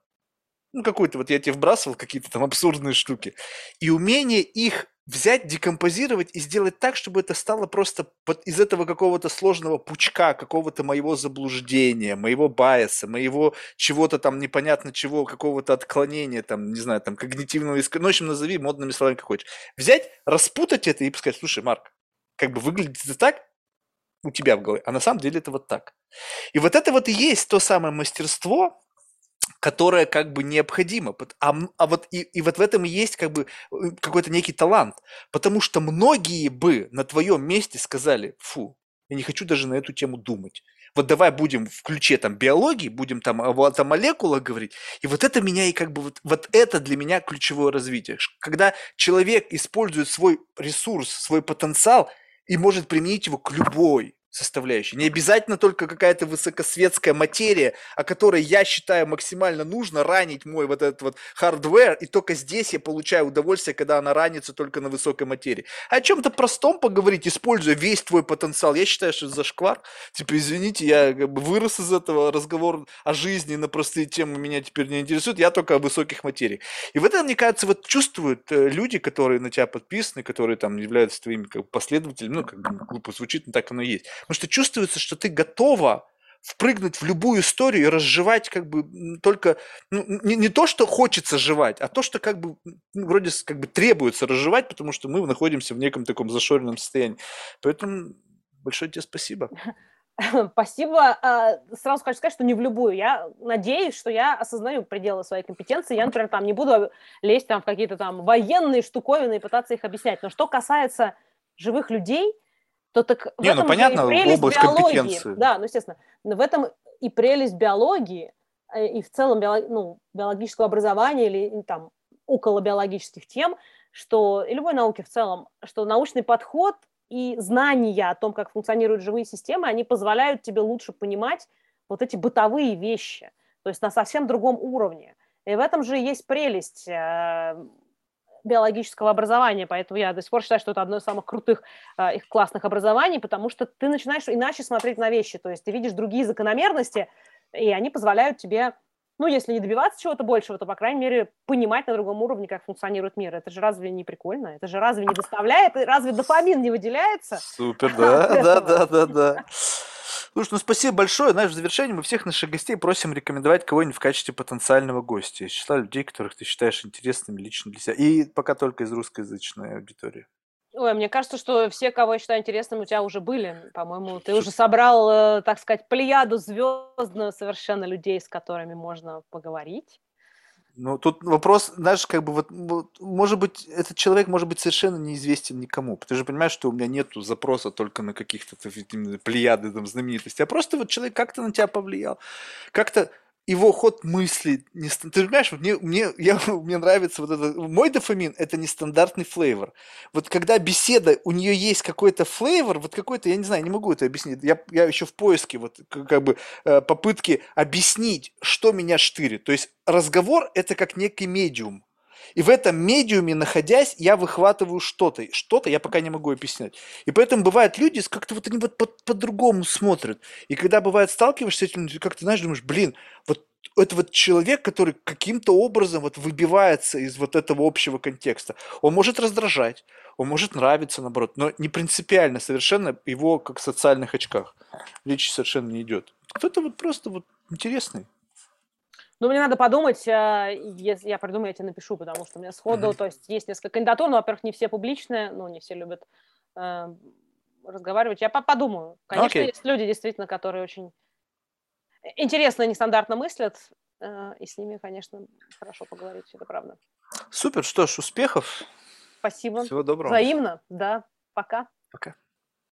ну, какую-то, вот я тебе вбрасывал какие-то там абсурдные штуки, и умение их взять, декомпозировать и сделать так, чтобы это стало просто под, из этого какого-то сложного пучка, какого-то моего заблуждения, моего байеса, моего чего-то там непонятно чего, какого-то отклонения, там, не знаю, там, когнитивного иск... Ну, в общем, назови модными словами, как хочешь. Взять, распутать это и сказать, слушай, Марк, как бы выглядит это так, у тебя в голове, а на самом деле это вот так. И вот это вот и есть то самое мастерство, которая как бы необходима. А, а вот и, и вот в этом и есть как бы э, какой-то некий талант. Потому что многие бы на твоем месте сказали, фу, я не хочу даже на эту тему думать. Вот давай будем в ключе там биологии, будем там о, о молекулах говорить. И вот это меня и как бы вот, вот это для меня ключевое развитие. Когда человек использует свой ресурс, свой потенциал и может применить его к любой составляющей. Не обязательно только какая-то высокосветская материя, о которой я считаю максимально нужно run ить мой вот этот вот hardware, и только здесь я получаю удовольствие, когда она run ится только на высокой материи. О чем-то простом поговорить, используя весь твой потенциал, я считаю, что это зашквар. Типа, извините, я как бы вырос из этого, разговор о жизни на простые темы меня теперь не интересует, я только о высоких материях. И в этом, мне кажется, вот чувствуют э, люди, которые на тебя подписаны, которые там являются твоими как последователями, ну, как бы глупо звучит, но так оно и есть. Потому что чувствуется, что ты готова впрыгнуть в любую историю и разжевать как бы только ну, не, не то, что хочется жевать, а то, что как бы ну, вроде как бы требуется разжевать, потому что мы находимся в неком таком зашоренном состоянии. Поэтому большое тебе спасибо. Спасибо. А, сразу хочу сказать, что не в любую. Я надеюсь, что я осознаю пределы своей компетенции. Я, например, там не буду лезть там в какие-то там военные штуковины и пытаться их объяснять. Но что касается живых людей, то так не, ну этом ну, понятно, и прелесть область биологии. компетенции. Да, ну, естественно. Но в этом и прелесть биологии, э, и в целом био, ну, биологического образования или там около биологических тем, что и любой науки в целом, что научный подход и знания о том, как функционируют живые системы, они позволяют тебе лучше понимать вот эти бытовые вещи, то есть на совсем другом уровне. И в этом же есть прелесть э, биологического образования, поэтому я до сих пор считаю, что это одно из самых крутых э, их классных образований, потому что ты начинаешь иначе смотреть на вещи, то есть ты видишь другие закономерности, и они позволяют тебе, ну, если не добиваться чего-то большего, то, по крайней мере, понимать на другом уровне, как функционирует мир. Это же разве не прикольно? Это же разве не доставляет? Разве дофамин не выделяется? Супер, да, да, да, да, да. Слушай, ну спасибо большое. Знаешь, в завершении мы всех наших гостей просим рекомендовать кого-нибудь в качестве потенциального гостя из числа людей, которых ты считаешь интересными лично для себя. И пока только из русскоязычной аудитории. Ой, мне кажется, что все, кого я считаю интересным, у тебя уже были. По-моему, ты уже собрал, э, так сказать, плеяду звездную совершенно людей, с которыми можно поговорить. Ну, тут вопрос, знаешь, как бы вот, вот, может быть, этот человек может быть совершенно неизвестен никому. Ты же понимаешь, что у меня нету запроса только на каких-то плеяды там знаменитостей, а просто вот человек как-то на тебя повлиял, как-то его ход мысли. Не, ты понимаешь, мне, мне, я, мне нравится вот это. Мой дофамин – это нестандартный флейвор. Вот когда беседа, у нее есть какой-то флейвор, вот какой-то, я не знаю, не могу это объяснить. Я, я еще в поиске вот как бы э, попытки объяснить, что меня штырит. То есть разговор – это как некий медиум. И в этом медиуме, находясь, я выхватываю что-то. Что-то я пока не могу объяснять. И поэтому бывают люди, как-то вот они вот по-другому смотрят. И когда бывает сталкиваешься с этим, как ты знаешь, думаешь, блин, вот это вот человек, который каким-то образом вот выбивается из вот этого общего контекста. Он может раздражать, он может нравиться, наоборот, но не принципиально совершенно его как в социальных очках. Речь совершенно не идет. Кто-то вот просто вот интересный. Ну, мне надо подумать, э, если я придумаю, я тебе напишу, потому что у меня сходу, mm-hmm. то есть есть несколько кандидатур, но, во-первых, не все публичные, ну, не все любят э, разговаривать. Я подумаю. Конечно, okay. есть люди, действительно, которые очень интересно и нестандартно мыслят, э, и с ними, конечно, хорошо поговорить, это правда. Супер, что ж, успехов. Спасибо. Всего доброго. Взаимно, да. Пока. Пока.